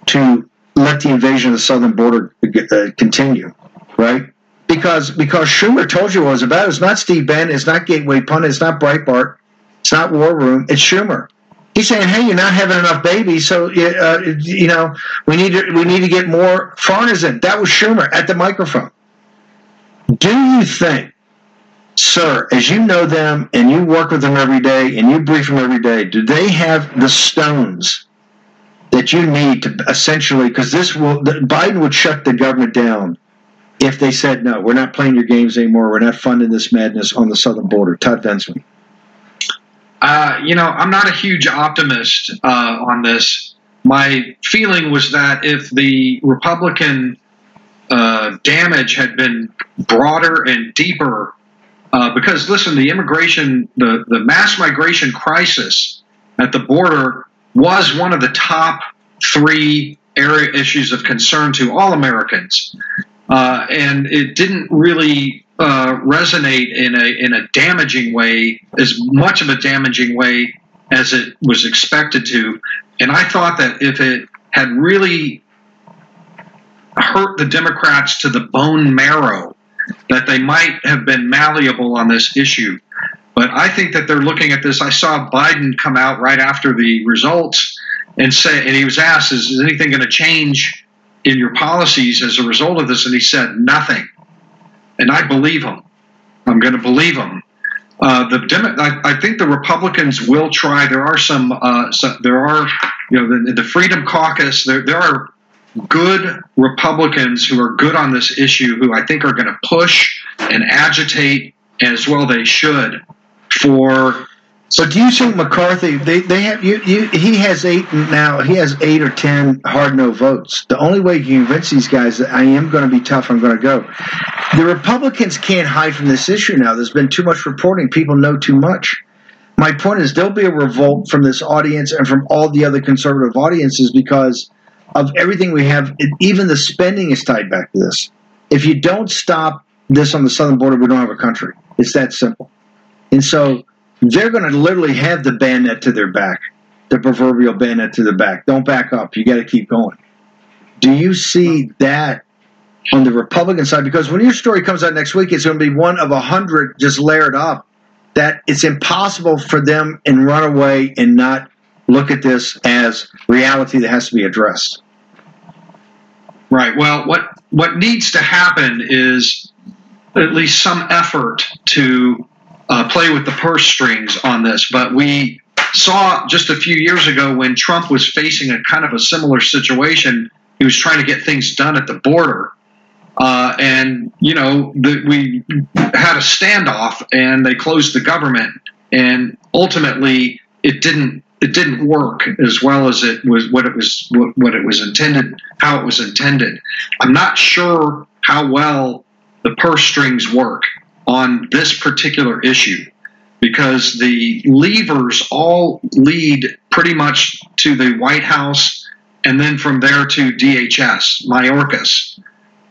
to let the invasion of the southern border uh, continue, right? Because because Schumer told you what it was about. It's not Steve Bannon. It's not Gateway Pundit. It's not Breitbart. It's not War Room. It's Schumer. He's saying, "Hey, you're not having enough babies, so uh, you know we need to we need to get more foreigners in." That was Schumer at the microphone. Do you think, sir, as you know them and you work with them every day and you brief them every day, do they have the stones that you need to essentially? Because this will Biden would shut the government down if they said, "No, we're not playing your games anymore. We're not funding this madness on the southern border." Todd Bensman. Uh, you know, I'm not a huge optimist uh, on this. My feeling was that if the Republican uh, damage had been broader and deeper, uh, because listen, the immigration, the, the mass migration crisis at the border was one of the top three area issues of concern to all Americans. Uh, and it didn't really uh, resonate in a in a damaging way, as much of a damaging way as it was expected to. And I thought that if it had really hurt the Democrats to the bone marrow, that they might have been malleable on this issue. But I think that they're looking at this. I saw Biden come out right after the results and say, and he was asked, "Is anything going to change in your policies as a result of this?" And he said, "Nothing." and I believe him. I'm going to believe him. Uh, the Demo- I, I, think the Republicans will try. There are some. Uh, some there are, you know, the, the Freedom Caucus. There, there are good Republicans who are good on this issue, who I think are going to push and agitate as well. They should for So do you think McCarthy? They they have you, you. He has eight now. He has eight or ten hard no votes. The only way you can convince these guys that I am going to be tough, I'm going to go. The Republicans can't hide from this issue now. There's been too much reporting. People know too much. My point is, there'll be a revolt from this audience and from all the other conservative audiences because of everything we have. Even the spending is tied back to this. If you don't stop this on the southern border, we don't have a country. It's that simple. And so they're going to literally have the bayonet to their back, the proverbial bayonet to the back. Don't back up. You got to keep going. Do you see that on the Republican side? Because when your story comes out next week, it's going to be one of a hundred just layered up. That it's impossible for them and run away and not look at this as reality that has to be addressed. Right. Well, what what needs to happen is at least some effort to uh, play with the purse strings on this, but we saw just a few years ago when Trump was facing a kind of a similar situation. He was trying to get things done at the border. Uh, and, you know, the, we had a standoff and they closed the government. And ultimately, it didn't it didn't work as well as it was what it was what, it was intended how it was intended i'm not sure how well the purse strings work on this particular issue because the levers all lead pretty much to the White House and then from there to DHS, Mayorkas.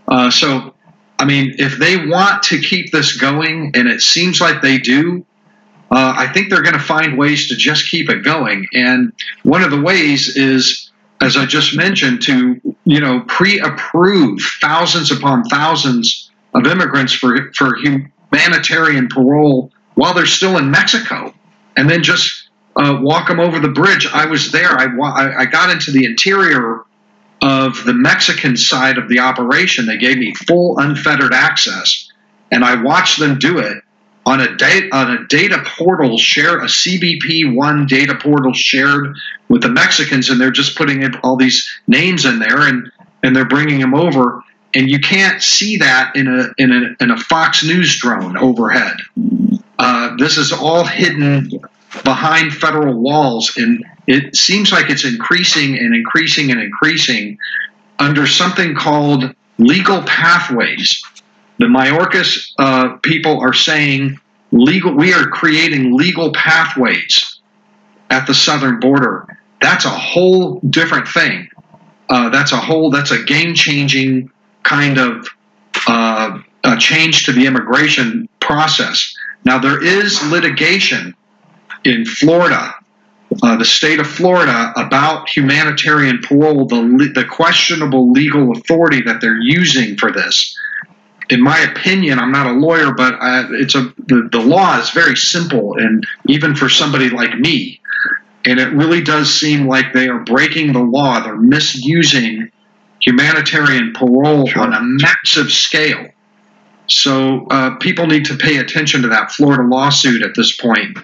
Uh, so, I mean, if they want to keep this going, and it seems like they do, uh, I think they're going to find ways to just keep it going. And one of the ways is, as I just mentioned, to you know pre-approve thousands upon thousands of immigrants for for humanitarian parole while they're still in Mexico, and then just uh, walk them over the bridge. I was there. I, I got into the interior of the Mexican side of the operation. They gave me full unfettered access, and I watched them do it. on a data on a data portal share a CBP one data portal shared with the Mexicans, and they're just putting all these names in there, and and they're bringing them over, and you can't see that in a in a in a Fox News drone overhead. Uh, this is all hidden behind federal walls, and it seems like it's increasing and increasing and increasing under something called legal pathways the Mayorkas uh, people are saying legal. We are creating legal pathways at the southern border. That's a whole different thing. Uh, that's a whole. That's a game changing kind of uh, change to the immigration process. Now there is litigation in Florida, uh, the state of Florida, about humanitarian parole, the the questionable legal authority that they're using for this in my opinion, I'm not a lawyer, but I, it's a the, the law is very simple, and even for somebody like me, and it really does seem like they are breaking the law. They're misusing humanitarian parole sure. on a massive scale. So uh, people need to pay attention to that Florida lawsuit at this point.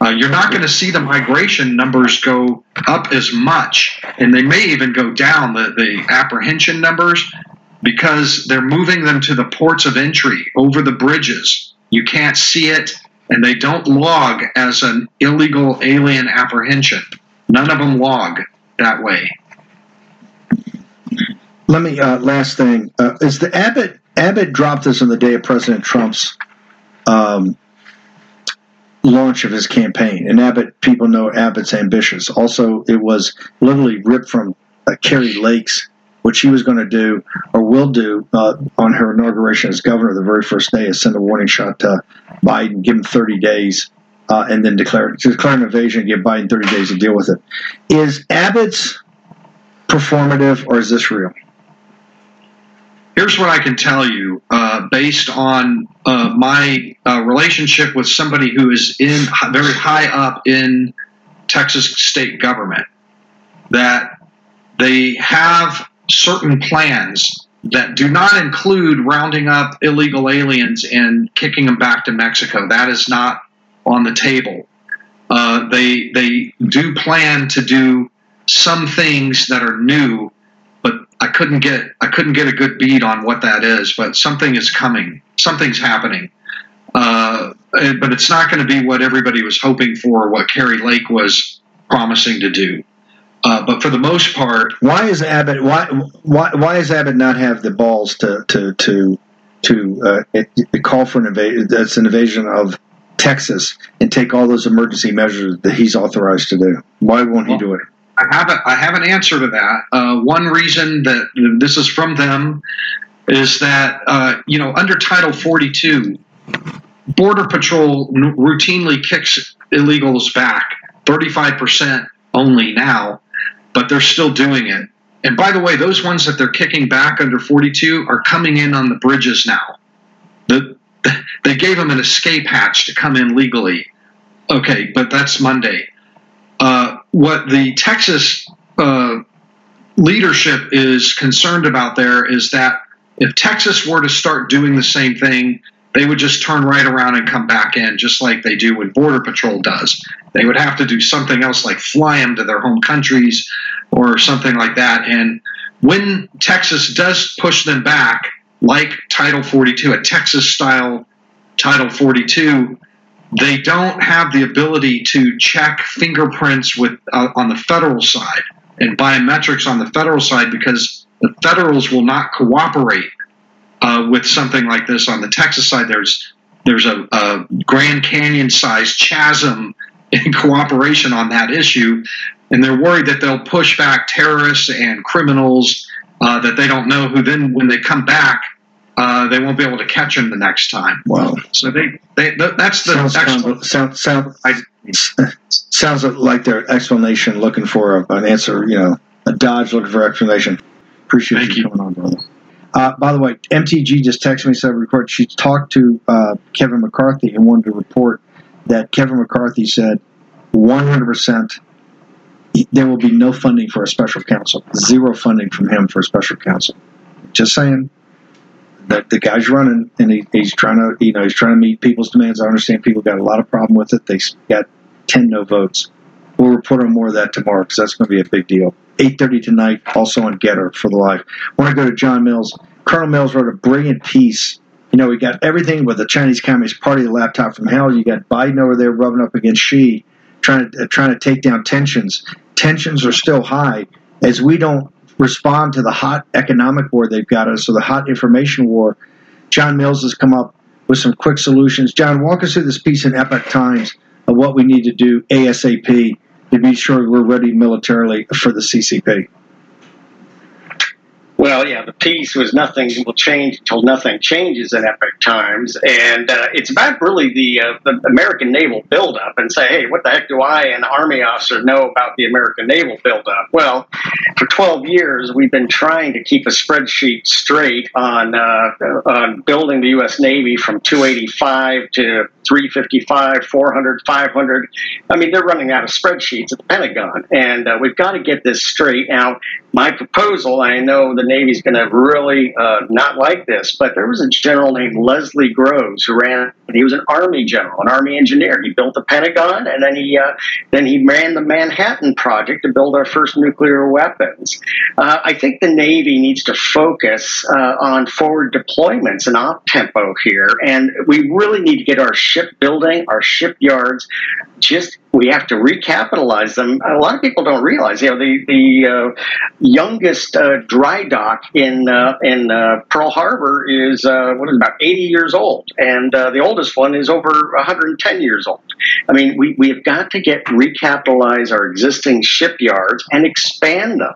Uh, you're not going to see the migration numbers go up as much, and they may even go down. The, the apprehension numbers because they're moving them to the ports of entry over the bridges. You can't see it, and they don't log as an illegal alien apprehension. None of them log that way. Let me uh, last thing uh, is the Abbott Abbott dropped this on the day of President Trump's um, launch of his campaign, and Abbott people know Abbott's ambitious. Also, it was literally ripped from uh, Kari Lake's what she was going to do or will do uh, on her inauguration as governor the very first day is send a warning shot to Biden, give him 30 days, uh, and then declare declare an invasion give Biden 30 days to deal with it. Is Abbott's performative or is this real? Here's what I can tell you uh, based on uh, my uh, relationship with somebody who is in very high up in Texas state government that they have certain plans that do not include rounding up illegal aliens and kicking them back to Mexico. That is not on the table. Uh, they they do plan to do some things that are new, but I couldn't get I couldn't get a good bead on what that is. But something is coming. Something's happening. Uh, but it's not going to be what everybody was hoping for. What Kari Lake was promising to do. Uh, but for the most part, why is Abbott why why why does Abbott not have the balls to to to to uh, it, it call for an invasion? That's an invasion of Texas and take all those emergency measures that he's authorized to do. Why won't well, he do it? I have have an answer to that. Uh, one reason that this is from them is that uh, you know under Title 42, Border Patrol routinely kicks illegals back 35 percent only now but they're still doing it. And by the way, those ones that they're kicking back under 42 are coming in on the bridges now. The, they gave them an escape hatch to come in legally. Okay, but that's Monday. Uh, what the Texas uh, leadership is concerned about there is that if Texas were to start doing the same thing, they would just turn right around and come back in, just like they do when Border Patrol does. They would have to do something else like fly them to their home countries or something like that. And when Texas does push them back, like Title 42, a Texas style Title 42, they don't have the ability to check fingerprints with uh, on the federal side and biometrics on the federal side because the federals will not cooperate uh, with something like this on the Texas side. There's there's a, a Grand Canyon sized chasm in cooperation on that issue, and they're worried that they'll push back terrorists and criminals uh, that they don't know who then when they come back uh, they won't be able to catch him the next time. Wow! So they, they that's the sounds sound, sound, I, sounds like their explanation looking for a, an answer. You know, a dodge looking for explanation. Appreciate Thank you, you coming on, brother. Uh, by the way, MTG just texted me said record. She talked to uh, Kevin McCarthy and wanted to report that Kevin McCarthy said 100% there will be no funding for a special counsel, zero funding from him for a special counsel. Just saying, that the guy's running and he, he's trying to you know he's trying to meet people's demands. I understand people got a lot of problem with it. They got ten no votes. We'll report on more of that tomorrow because that's going to be a big deal. 8.30 tonight, also on Gettr for the live. I want to go to John Mills. Colonel Mills wrote a brilliant piece. You know, we got everything with the Chinese Communist Party, the laptop from hell. You got Biden over there rubbing up against Xi, trying to uh, trying to take down tensions. Tensions are still high as we don't respond to the hot economic war they've got us, or the hot information war. John Mills has come up with some quick solutions. John, walk us through this piece in Epoch Times of what we need to do ASAP to be sure we're ready militarily for the CCP. Well, yeah, the piece was nothing will change until nothing changes in Epoch Times, and uh, it's about really the, uh, the American naval buildup and say, hey, what the heck do I, an Army officer, know about the American naval buildup? Well, for 12 years, we've been trying to keep a spreadsheet straight on uh, on building the U.S. Navy from 285 to 355, 400, 500. I mean, they're running out of spreadsheets at the Pentagon, and uh, we've got to get this straight. Now, my proposal, I know the Navy's going to really uh, not like this, but there was a general named Leslie Groves who ran. He was an Army general, an Army engineer. He built the Pentagon, and then he uh, then he ran the Manhattan Project to build our first nuclear weapons. Uh, I think the Navy needs to focus uh, on forward deployments and op tempo here, and we really need to get our shipbuilding, our shipyards, just we have to recapitalize them. A lot of people don't realize, you know, the the uh, youngest uh, dry dock in uh, in uh, Pearl Harbor is uh, what is about 80 years old, and uh, the oldest one is over 110 years old. I mean, we we have got to get recapitalize our existing shipyards and expand them.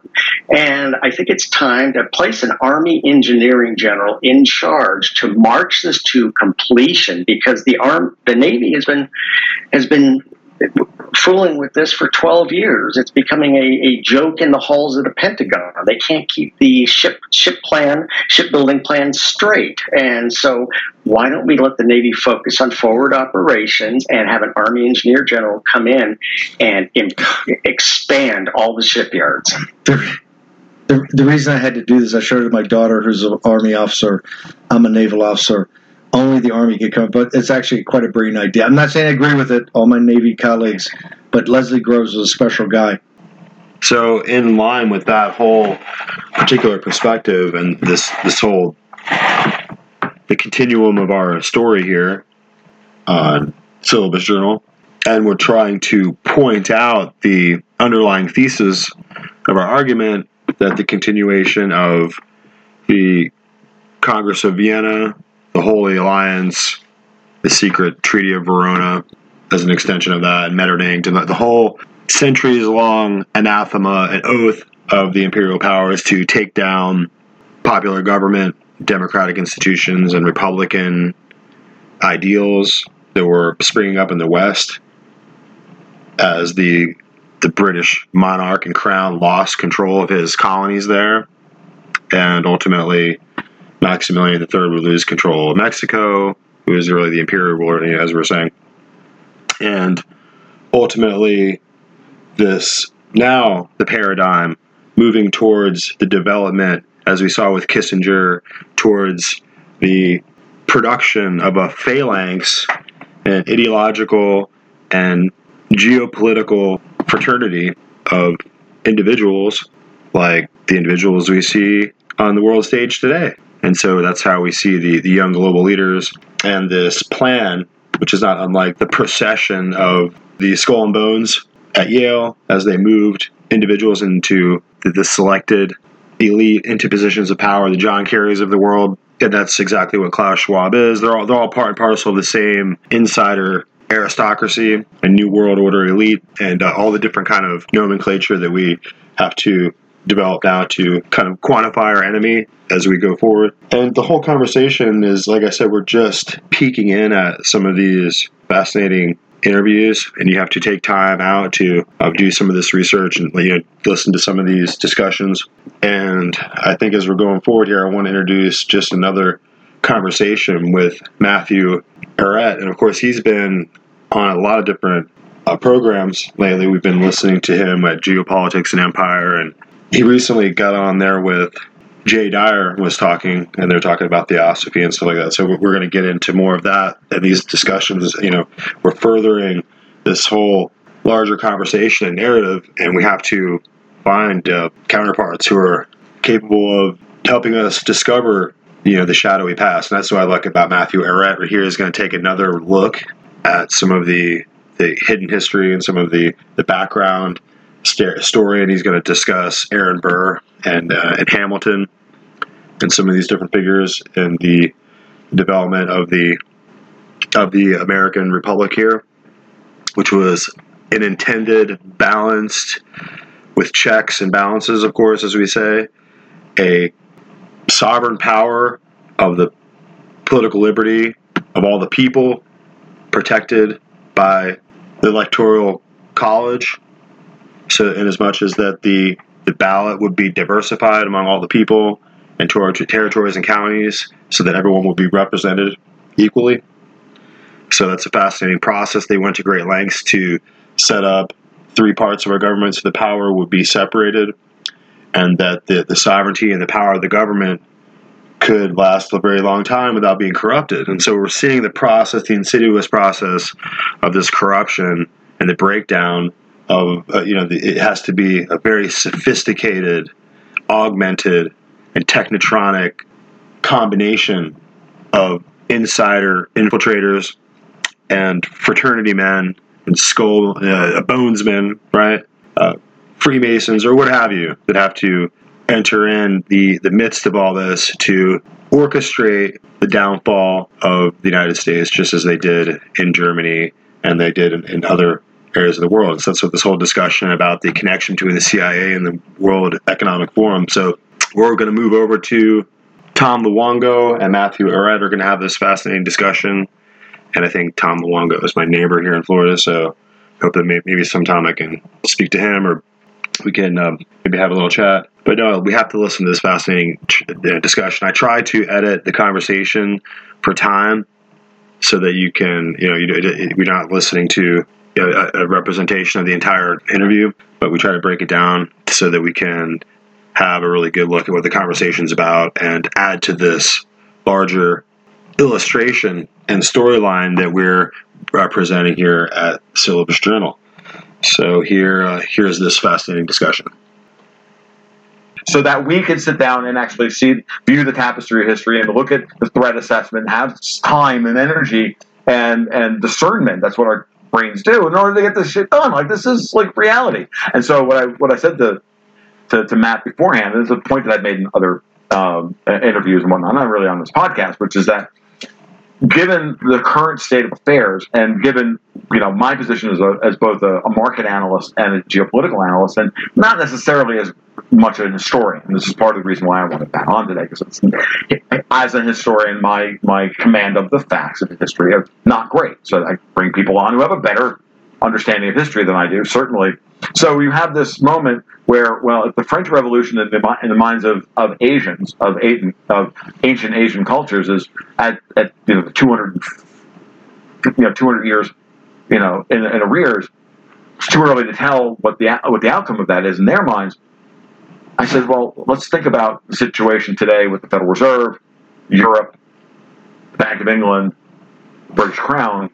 And I think it's time to place an Army engineering general in charge to march this to completion because the arm the Navy has been has been fooling with this for 12 years. It's becoming a, a joke in the halls of the Pentagon. They can't keep the ship ship plan, shipbuilding plan straight. And so why don't we let the Navy focus on forward operations and have an Army engineer general come in and expand all the shipyards? The, the, the reason I had to do this, I showed it to my daughter, who's an Army officer. I'm a naval officer only the Army could come. But it's actually quite a brilliant idea. I'm not saying I agree with it, all my Navy colleagues, but Leslie Groves was a special guy. So, in line with that whole particular perspective and this this whole the continuum of our story here on Syllabus Journal, and we're trying to point out the underlying thesis of our argument that the continuation of the Congress of Vienna the Holy Alliance, the secret Treaty of Verona as an extension of that, and Metternich, and the whole centuries long anathema and oath of the imperial powers to take down popular government, democratic institutions, and republican ideals that were springing up in the West as the the British monarch and crown lost control of his colonies there, and ultimately Maximilian III would lose control of Mexico, who was really the imperial ruler, as we were saying. And ultimately, this now the paradigm moving towards the development, as we saw with Kissinger, towards the production of a phalanx, an ideological and geopolitical fraternity of individuals like the individuals we see on the world stage today. And so that's how we see the, the young global leaders and this plan, which is not unlike the procession of the skull and bones at Yale as they moved individuals into the, the selected elite into positions of power, the John Kerrys of the world. And that's exactly what Klaus Schwab is. They're all, they're all part and parcel of the same insider aristocracy and new world order elite and uh, all the different kind of nomenclature that we have to develop now to kind of quantify our enemy as we go forward. And the whole conversation is, like I said, we're just peeking in at some of these fascinating interviews and you have to take time out to uh, do some of this research and you know listen to some of these discussions and i think as we're going forward here i want to introduce just another conversation with matthew Ehret. and of course he's been on a lot of different uh, programs lately we've been listening to him at geopolitics and empire and he recently got on there with Jay Dyer was talking, and they're talking about theosophy and stuff like that. So we're, going to get into more of that and these discussions. You know, we're furthering this whole larger conversation and narrative, and we have to find uh, counterparts who are capable of helping us discover you know the shadowy past. And that's what I like about Matthew Ehret. Right here is going to take another look at some of the the hidden history and some of the the background story, and he's going to discuss Aaron Burr and uh, and Hamilton and some of these different figures and the development of the of the American Republic here, which was an intended, balanced, with checks and balances, of course, as we say, a sovereign power of the political liberty of all the people, protected by the electoral college. So, in as much as that the the ballot would be diversified among all the people and to our territories and counties, so that everyone would be represented equally. So that's a fascinating process. They went to great lengths to set up three parts of our government so the power would be separated and that the, the sovereignty and the power of the government could last a very long time without being corrupted. And so we're seeing the process, the insidious process of this corruption and the breakdown of, uh, you know, the, it has to be a very sophisticated, augmented, and technotronic combination of insider infiltrators and fraternity men and skull uh, bonesmen, right? Uh, Freemasons or what have you that have to enter in the, the midst of all this to orchestrate the downfall of the United States, just as they did in Germany and they did in, in other areas of the world. So that's what this whole discussion about the connection between the CIA and the World Economic Forum. So we're going to move over to Tom Luongo and Matthew Ehret are going to have this fascinating discussion. And I think Tom Luongo is my neighbor here in Florida, so I hope that maybe sometime I can speak to him or we can um, maybe have a little chat. But no, we have to listen to this fascinating uh, discussion. I try to edit the conversation for time so that you can, you know, you're not listening to a, representation of the entire interview, but we try to break it down so that we can have a really good look at what the conversation is about and add to this larger illustration and storyline that we're representing here at Syllabus Journal. So here, uh, here's this fascinating discussion. So that we can sit down and actually see, view the tapestry of history and look at the threat assessment, have time and energy and and discernment. That's what our brains do in order to get this shit done. Like this is like reality. And so what I what I said to to, to Matt beforehand is a point that I've made in other um, interviews and whatnot, not really on this podcast, which is that given the current state of affairs and given you know my position as, a, as both a, a, market analyst and a geopolitical analyst and not necessarily as much of a historian. This is part of the reason why i wanted that on today because as a historian my my command of the facts of history are not great. So i bring people on who have a better understanding of history than i do certainly so you have this moment where, well, the French Revolution in the, in the minds of, of Asians, of, of ancient Asian cultures, is at, at you know 200, you know 200 years, you know, in, in arrears. It's too early to tell what the what the outcome of that is in their minds. I said, well, let's think about the situation today with the Federal Reserve, Europe, Bank of England, British Crown,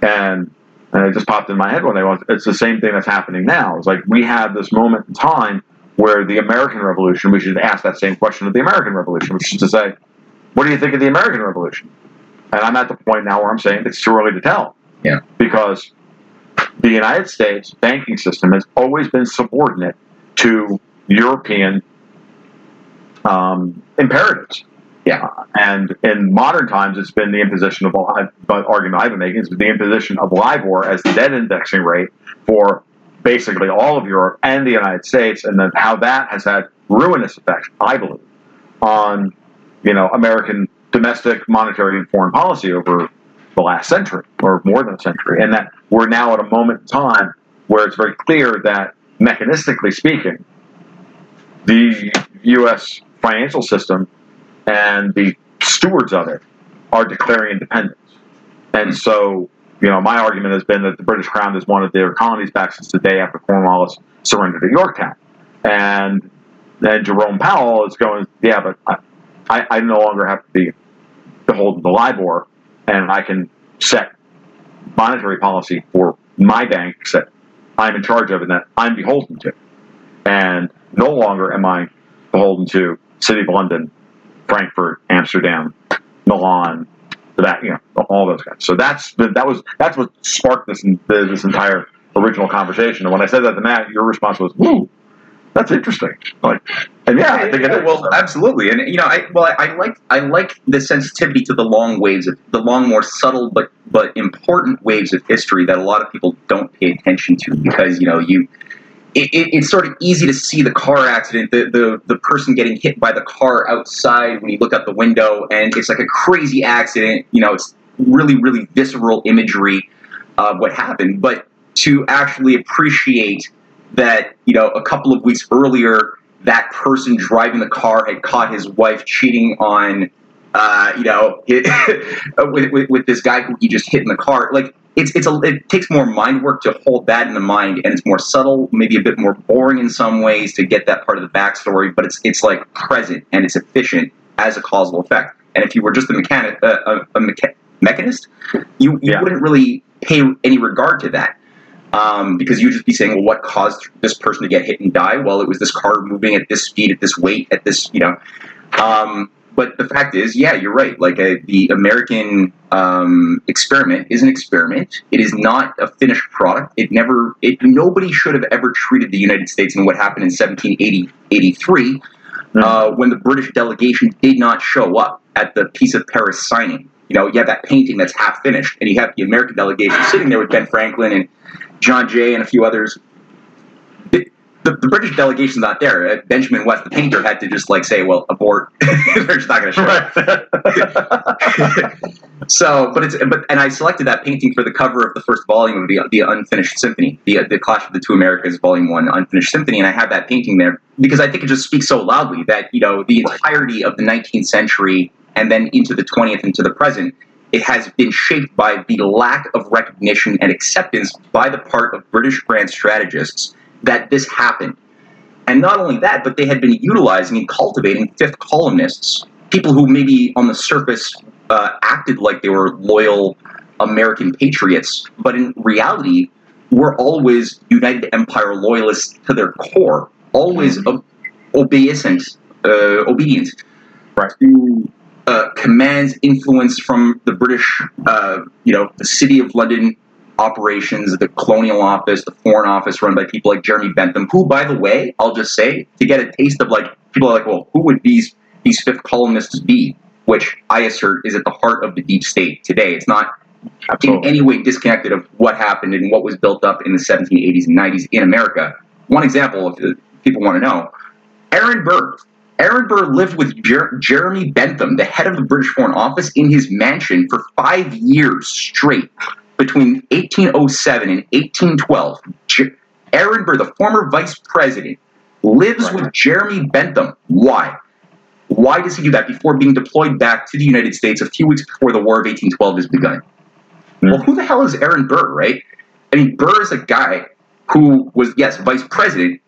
and and it just popped in my head one day. It's the same thing that's happening now. It's like we have this moment in time where the American Revolution, we should ask that same question of the American Revolution, which is to say, what do you think of the American Revolution? And I'm at the point now where I'm saying it's too early to tell. Yeah. Because the United States banking system has always been subordinate to European um, imperatives. Yeah, and in modern times, it's been the imposition of the argument I've been making is the imposition of LIBOR as the debt indexing rate for basically all of Europe and the United States, and then how that has had ruinous effects, I believe, on you know American domestic monetary and foreign policy over the last century or more than a century, and that we're now at a moment in time where it's very clear that mechanistically speaking, the U.S. financial system and the stewards of it are declaring independence. And so, you know, my argument has been that the British Crown has wanted their colonies back since the day after Cornwallis surrendered at Yorktown. And and Jerome Powell is going, yeah, but I, I, I no longer have to be beholden to the LIBOR, and I can set monetary policy for my banks that I'm in charge of and that I'm beholden to. And no longer am I beholden to City of London, Frankfurt, Amsterdam, Milan, that you know all those guys. So that's that was that's what sparked this this entire original conversation. And when I said that to Matt, your response was, "Woo, that's interesting." Like, and yeah, I think. Well, absolutely, and you know, I well, I, I like I like the sensitivity to the long waves of the long, more subtle but but important waves of history that a lot of people don't pay attention to because you know you. It, it, it's sort of easy to see the car accident, the, the the person getting hit by the car outside when you look out the window, and it's like a crazy accident. You know, it's really, really visceral imagery of what happened. But to actually appreciate that, you know, a couple of weeks earlier, that person driving the car had caught his wife cheating on, uh, you know, with, with, with, this guy who he just hit in the car. Like, it's, it's a, it takes more mind work to hold that in the mind, and it's more subtle, maybe a bit more boring in some ways to get that part of the backstory, but it's, it's like present and it's efficient as a causal effect. And if you were just a mechanic, uh, a, a mecha- mechanist, you, you yeah. wouldn't really pay any regard to that um, because you'd just be saying, well, what caused this person to get hit and die? Well, it was this car moving at this speed, at this weight, at this, you know. Um, but the fact is, yeah, you're right. Like a, uh, the American um, experiment is an experiment. It is not a finished product. It never. It nobody should have ever treated the United States and what happened in 1783, mm-hmm. uh, when the British delegation did not show up at the Peace of Paris signing. You know, you have that painting that's half finished, and you have the American delegation sitting there with Ben Franklin and John Jay and a few others. The, the, British delegation's not there. Uh, Benjamin West, the painter, had to just like say, "Well, abort." They're just not going to show up. so, but it's but and I selected that painting for the cover of the first volume of the the Unfinished Symphony, the the Clash of the Two Americas, Volume One, Unfinished Symphony, and I have that painting there because I think it just speaks so loudly that you know the entirety of the 19th century and then into the 20th into the present it has been shaped by the lack of recognition and acceptance by the part of British grand strategists that this happened. And not only that, but they had been utilizing and cultivating fifth columnists, people who maybe on the surface uh, acted like they were loyal American patriots, but in reality were always United Empire loyalists to their core, always mm-hmm. obeisant, uh, obedient right. to uh, commands influence from the British, uh, you know, the City of London operations, the Colonial Office, the Foreign Office, run by people like Jeremy Bentham, who, by the way, I'll just say, to get a taste of like people are like, well, who would these these fifth columnists be? Which I assert is at the heart of the deep state today. It's not Absolutely. in any way disconnected of what happened and what was built up in the 1780s and 90s in America. One example, if people want to know, Aaron Burr, Aaron Burr lived with Jer- Jeremy Bentham, the head of the British Foreign Office, in his mansion for five years straight between 1807 and 1812. Jer- Aaron Burr, the former vice president, lives right. with Jeremy Bentham. Why? Why does he do that before being deployed back to the United States a few weeks before the War of 1812 has begun? Mm. Well, who the hell is Aaron Burr, right? I mean, Burr is a guy who was, yes, vice president,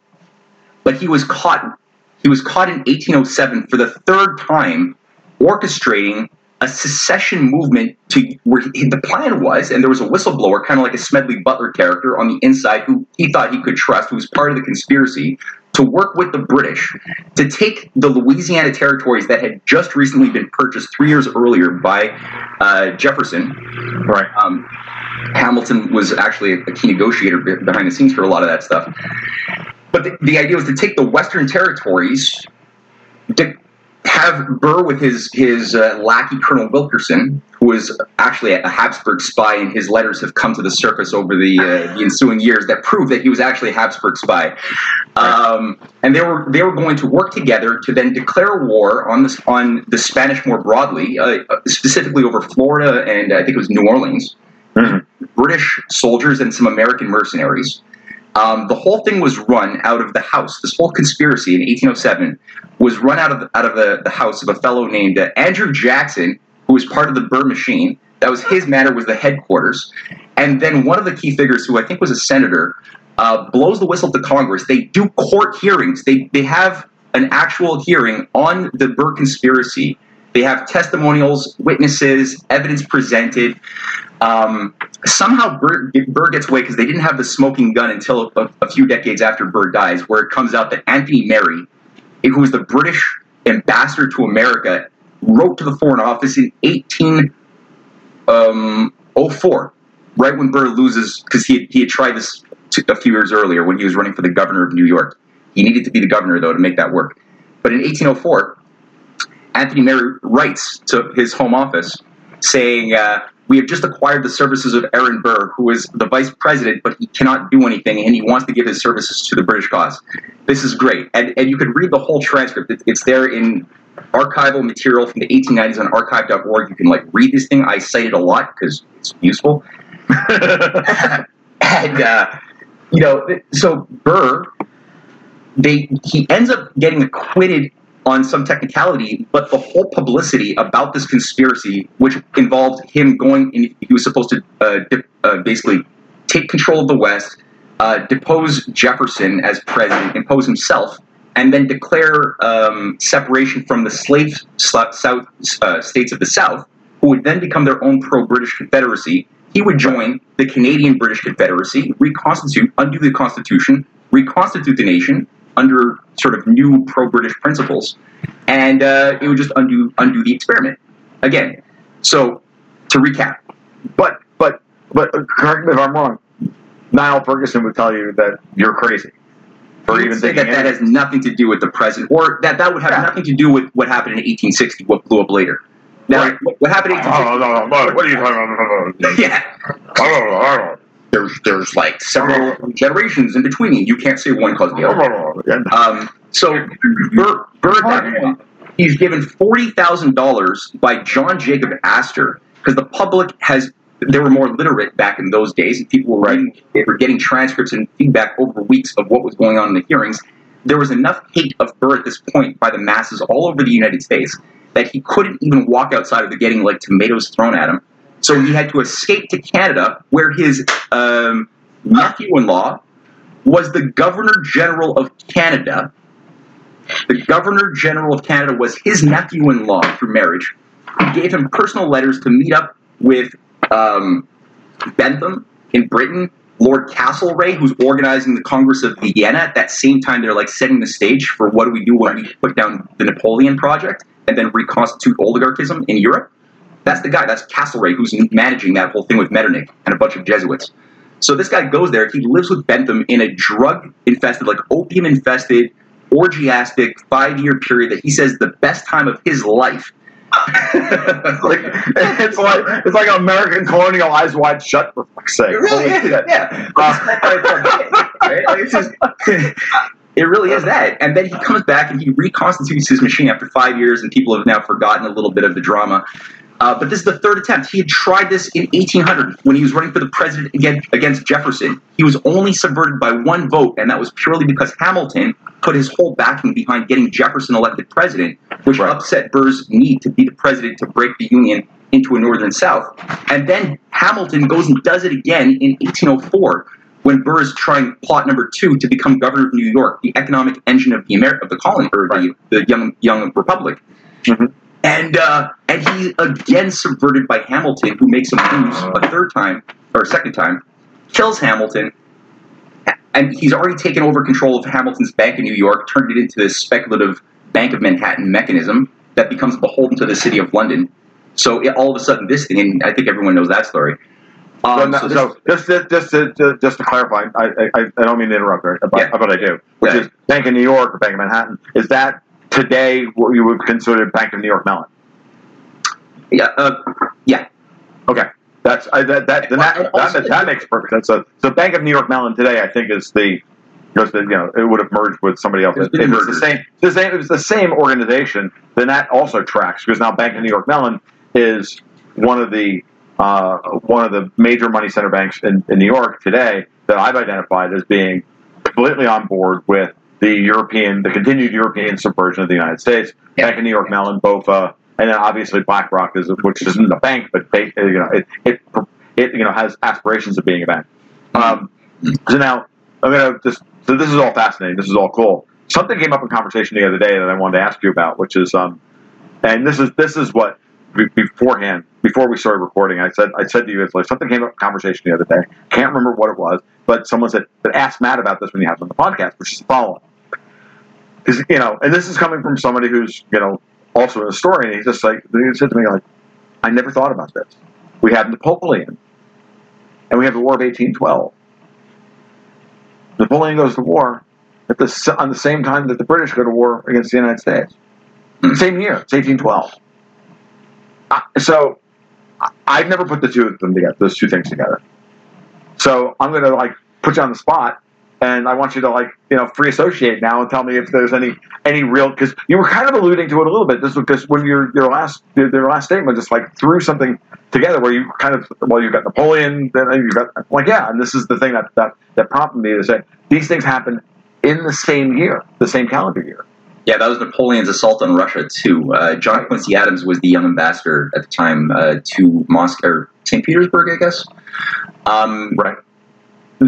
but he was caught he was caught in 1807 for the third time orchestrating a secession movement to where he, the plan was, and there was a whistleblower, kind of like a Smedley Butler character on the inside, who he thought he could trust, who was part of the conspiracy to work with the British to take the Louisiana territories that had just recently been purchased three years earlier by uh, Jefferson. Right. Um, Hamilton was actually a key negotiator behind the scenes for a lot of that stuff. But the, the idea was to take the Western territories, to have Burr with his his uh, lackey Colonel Wilkinson, who was actually a Habsburg spy, and his letters have come to the surface over the, uh, the ensuing years that prove that he was actually a Habsburg spy. Um, and they were they were going to work together to then declare war on this on the Spanish more broadly, uh, specifically over Florida and I think it was New Orleans. Mm-hmm. British soldiers and some American mercenaries. Um, the whole thing was run out of the house. This whole conspiracy in 1807 was run out of out of the, the house of a fellow named uh, Andrew Jackson, who was part of the Burr machine. That was his matter, was the headquarters. And then one of the key figures, who I think was a senator, uh, blows the whistle to Congress. They do court hearings. They they have an actual hearing on the Burr conspiracy. They have testimonials, witnesses, evidence presented. Um, somehow Burr, gets away because they didn't have the smoking gun until a, a, few decades after Burr dies, where it comes out that Anthony Merry, who was the British ambassador to America, wrote to the Foreign Office in 1804, um, right when Burr loses, because he, he had tried this a few years earlier when he was running for the governor of New York. He needed to be the governor, though, to make that work. But in 1804, Anthony Merry writes to his home office saying, uh, We have just acquired the services of Aaron Burr, who is the vice president, but he cannot do anything, and he wants to give his services to the British cause. This is great. And, and you could read the whole transcript. It, it's there in archival material from the 1890s on archive.org. You can like read this thing. I cite it a lot because it's useful. and, uh, you know, so Burr, they he ends up getting acquitted on some technicality, but the whole publicity about this conspiracy, which involved him going, in, he was supposed to uh, dip, uh, basically take control of the West, uh, depose Jefferson as president, impose himself, and then declare um, separation from the slave south, uh, states of the South, who would then become their own pro-British Confederacy. He would join the Canadian British Confederacy, reconstitute, undo the Constitution, reconstitute the nation, under sort of new pro-British principles, and uh, it would just undo undo the experiment again. So to recap, but but but uh, correct me if I'm wrong. Niall Ferguson would tell you that you're crazy for even say that that has nothing to do with the present, or that that would have yeah. nothing to do with what happened in 1860, what blew up later. Now, right. what, happened in 1860? Oh, no, no, what are you talking about? yeah there's there's like several generations in between. You can't say one caused the other. Um, so Burr, Burr he's given forty thousand dollars by John Jacob Astor because the public has they were more literate back in those days, and people were writing, they were getting transcripts and feedback over weeks of what was going on in the hearings. There was enough hate of Burr at this point by the masses all over the United States that he couldn't even walk outside of the getting like tomatoes thrown at him so he had to escape to Canada, where his um, nephew-in-law was the Governor General of Canada. The Governor General of Canada was his nephew-in-law through marriage. Gave him personal letters to meet up with um, Bentham in Britain, Lord Castlereagh, who's organizing the Congress of Vienna. At that same time, they're like setting the stage for what do we do when we put down the Napoleon Project and then reconstitute oligarchism in Europe. That's the guy. That's Castlereagh, who's managing that whole thing with Metternich and a bunch of Jesuits. So this guy goes there. He lives with Bentham in a drug-infested, like opium-infested, orgiastic five-year period that he says the best time of his life. like it's like it's like American colonial eyes wide shut for fuck's sake. It really is, yeah. Uh, it's just, it really is that. And then he comes back and he reconstitutes his machine after five years, and people have now forgotten a little bit of the drama. Uh, but this is the third attempt. He had tried this in 1800 when he was running for the president against Jefferson. He was only subverted by one vote, and that was purely because Hamilton put his whole backing behind getting Jefferson elected president, which right. upset Burr's need to be the president to break the Union into a northern South. And then Hamilton goes and does it again in 1804 when Burr is trying plot number two to become governor of New York, the economic engine of the Ameri- of the colony or the, the young young republic. Mm-hmm. And uh, and he again subverted by Hamilton, who makes him lose a third time or a second time, kills Hamilton, and he's already taken over control of Hamilton's bank in New York, turned it into this speculative Bank of Manhattan mechanism that becomes beholden to the city of London. So it, all of a sudden, this thing, and I think everyone knows that story. Um, so, just, just, just, to, just to clarify, I, I, I don't mean to interrupt. But, yeah. but I do, which yeah. is Bank of New York or Bank of Manhattan. Is that today what you would consider Bank of New York Mellon? Yeah. Uh, yeah. Okay. That's I, that that that, that, that, makes perfect sense. So, so Bank of New York Mellon today, I think, is the because you know it would have merged with somebody else. It, it was the same. The same. It was the same organization. Then that also tracks because now Bank of New York Mellon is one of the uh, one of the major money center banks in, in New York today that I've identified as being completely on board with the European, the continued European subversion of the United States. Yeah. Bank of New York Mellon, BOFA, and then obviously BlackRock is, which isn't a bank, but they, you know, it, it, it, you know, has aspirations of being a bank. Um, so now I'm gonna just, so this is all fascinating. This is all cool. something came up in conversation the other day that I wanted to ask you about, which is, um, and this is this is what beforehand before we started recording, I said I said to you, it's like something came up in conversation the other day. Can't remember what it was, but someone said that asked Matt about this when he him on the podcast, which is the following. You know, and this is coming from somebody who's you know also a historian. He's just like he said to me like, I never thought about this. We have Napoleon, and we have the War of 1812. Napoleon goes to war at the on the same time that the British go to war against the United States. Same year, it's 1812. so I've never put the two of them together, those two things together. So I'm going to like put you on the spot and I want you to like you know free associate now and tell me if there's any any real because you were kind of alluding to it a little bit. This because when your your last your, your last statement just like threw something together where you kind of well you've got Napoleon then you've got like yeah and this is the thing that that that prompted me to say these things happen in the same year the same calendar year. Yeah, that was Napoleon's assault on Russia too. Uh, John Quincy Adams was the young ambassador at the time uh, to Moscow or St. Petersburg, I guess. Um, right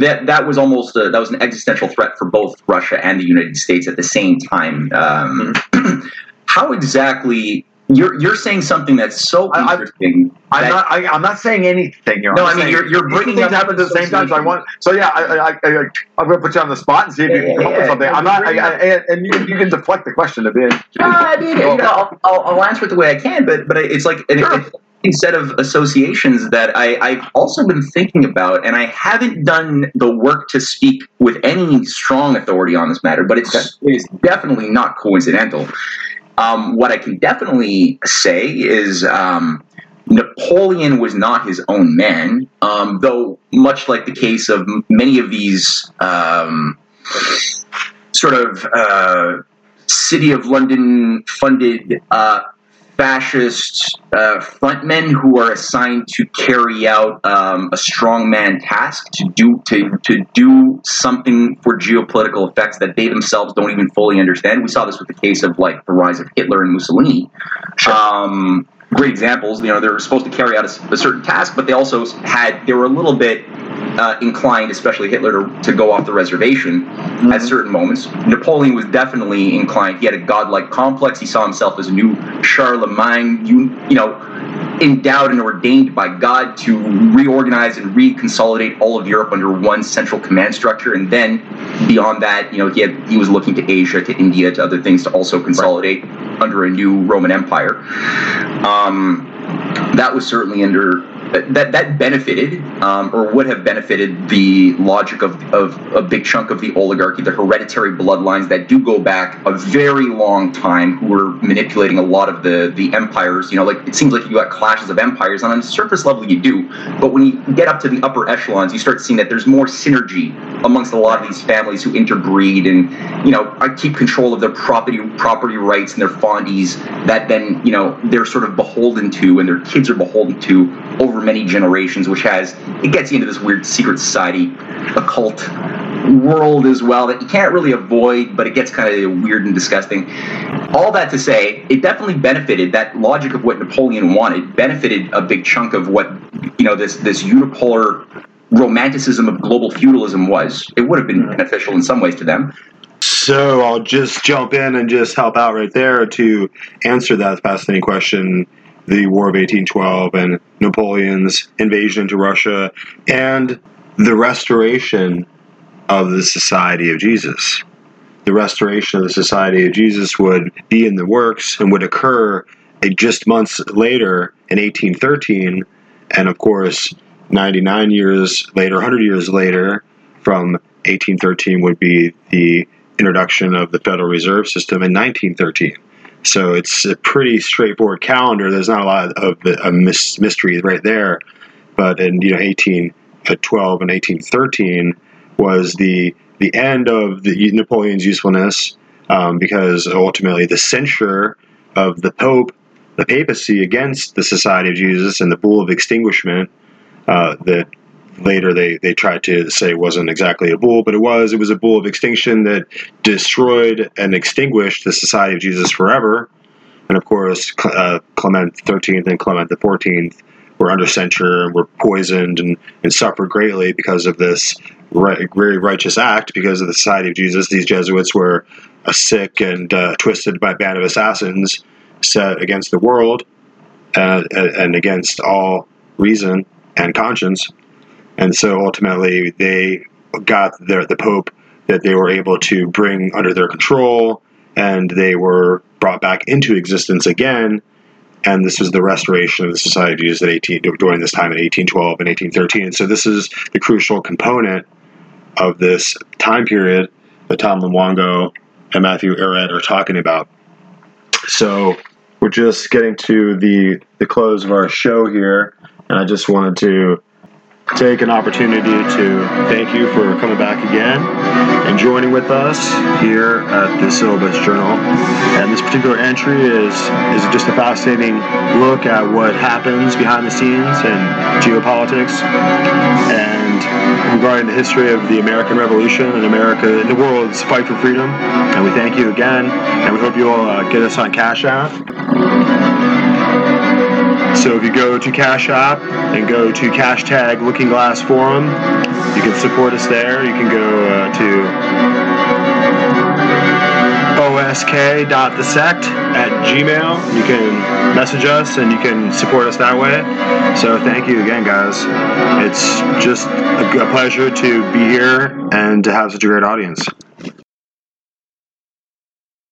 that that was almost a, that was an existential threat for both Russia and the United States at the same time. Um, how exactly? You're you're saying something that's so interesting. I, am not. I, am not saying anything here. No, i mean you're, you're bringing things happen at the same time. So I want. So yeah, I, I, I, am going to put you on the spot and see if you can come up with something. I'm not. and you, you, can deflect the question a bit. No, I mean, you know, I'll, I'll, I'll, answer it the way I can, but but it's like. Sure. It, set of associations that I, I've also been thinking about, and I haven't done the work to speak with any strong authority on this matter, but it's, okay. it's definitely not coincidental. Um, what I can definitely say is um, Napoleon was not his own man, um, though, much like the case of many of these um, sort of uh, City of London funded uh, fascist uh, frontmen who are assigned to carry out um, a strongman task to do to to do something for geopolitical effects that they themselves don't even fully understand. We saw this with the case of like the rise of Hitler and Mussolini. Sure. Um, great examples. You know, they were supposed to carry out a, a, certain task, but they also had they were a little bit uh, inclined, especially Hitler, to, to, go off the reservation mm-hmm. at certain moments. Napoleon was definitely inclined. He had a godlike complex. He saw himself as a new Charlemagne. You you know, endowed and ordained by God to reorganize and reconsolidate all of Europe under one central command structure. And then beyond that, you know, he had he was looking to Asia, to India, to other things to also consolidate right. under a new Roman Empire. Um, that was certainly under that that benefited um, or would have benefited the logic of, of a big chunk of the oligarchy, the hereditary bloodlines that do go back a very long time, who were manipulating a lot of the the empires. You know, like it seems like you got clashes of empires, and on the surface level you do, but when you get up to the upper echelons, you start seeing that there's more synergy amongst a lot of these families who interbreed and you know keep control of their property property rights and their fondies that then you know they're sort of beholden to and their kids are beholden to over many generations, which has it gets you into this weird secret society, occult world as well that you can't really avoid, but it gets kind of weird and disgusting. All that to say, it definitely benefited that logic of what Napoleon wanted, benefited a big chunk of what you know this this unipolar romanticism of global feudalism was. It would have been beneficial in some ways to them. So I'll just jump in and just help out right there to answer that fascinating question the War of 1812 and Napoleon's invasion into Russia and the restoration of the Society of Jesus. The restoration of the Society of Jesus would be in the works and would occur eh, just months later in 1813. And of course, 99 years later, 100 years later, from 1813 would be the introduction of the Federal Reserve System in 1913. So it's a pretty straightforward calendar. There's not a lot of a mystery right there. But in you know 1812 and 1813 was the the end of the Napoleon's usefulness um, because ultimately the censure of the Pope, the papacy against the Society of Jesus and the Bull of Extinguishment uh, that later they, they tried to say wasn't exactly a bull, but it was. It was a bull of extinction that destroyed and extinguished the Society of Jesus forever. And of course, uh, Clement XIII and Clement XIV were under censure and were poisoned and, and suffered greatly because of this right, very righteous act because of the Society of Jesus. These Jesuits were a sick and uh, twisted by a band of assassins set against the world uh, and against all reason and conscience. And so ultimately, they got their, the Pope that they were able to bring under their control, and they were brought back into existence again. And this was the restoration of the Jesus at 18, during this time in 1812 and 1813. And so this is the crucial component of this time period that Tom Luongo and Matthew Ehret are talking about. So we're just getting to the the close of our show here, and I just wanted to take an opportunity to thank you for coming back again and joining with us here at the Syllabus Journal. And this particular entry is is just a fascinating look at what happens behind the scenes in geopolitics and regarding the history of the American Revolution and America and the world's fight for freedom. And we thank you again, and we hope you will uh, get us on Cash App. So if you go to Cash App and go to hashtag Looking Glass Forum, you can support us there. You can go uh, to osk.thesect at gmail. You can message us and you can support us that way. So thank you again, guys. It's just a pleasure to be here and to have such a great audience.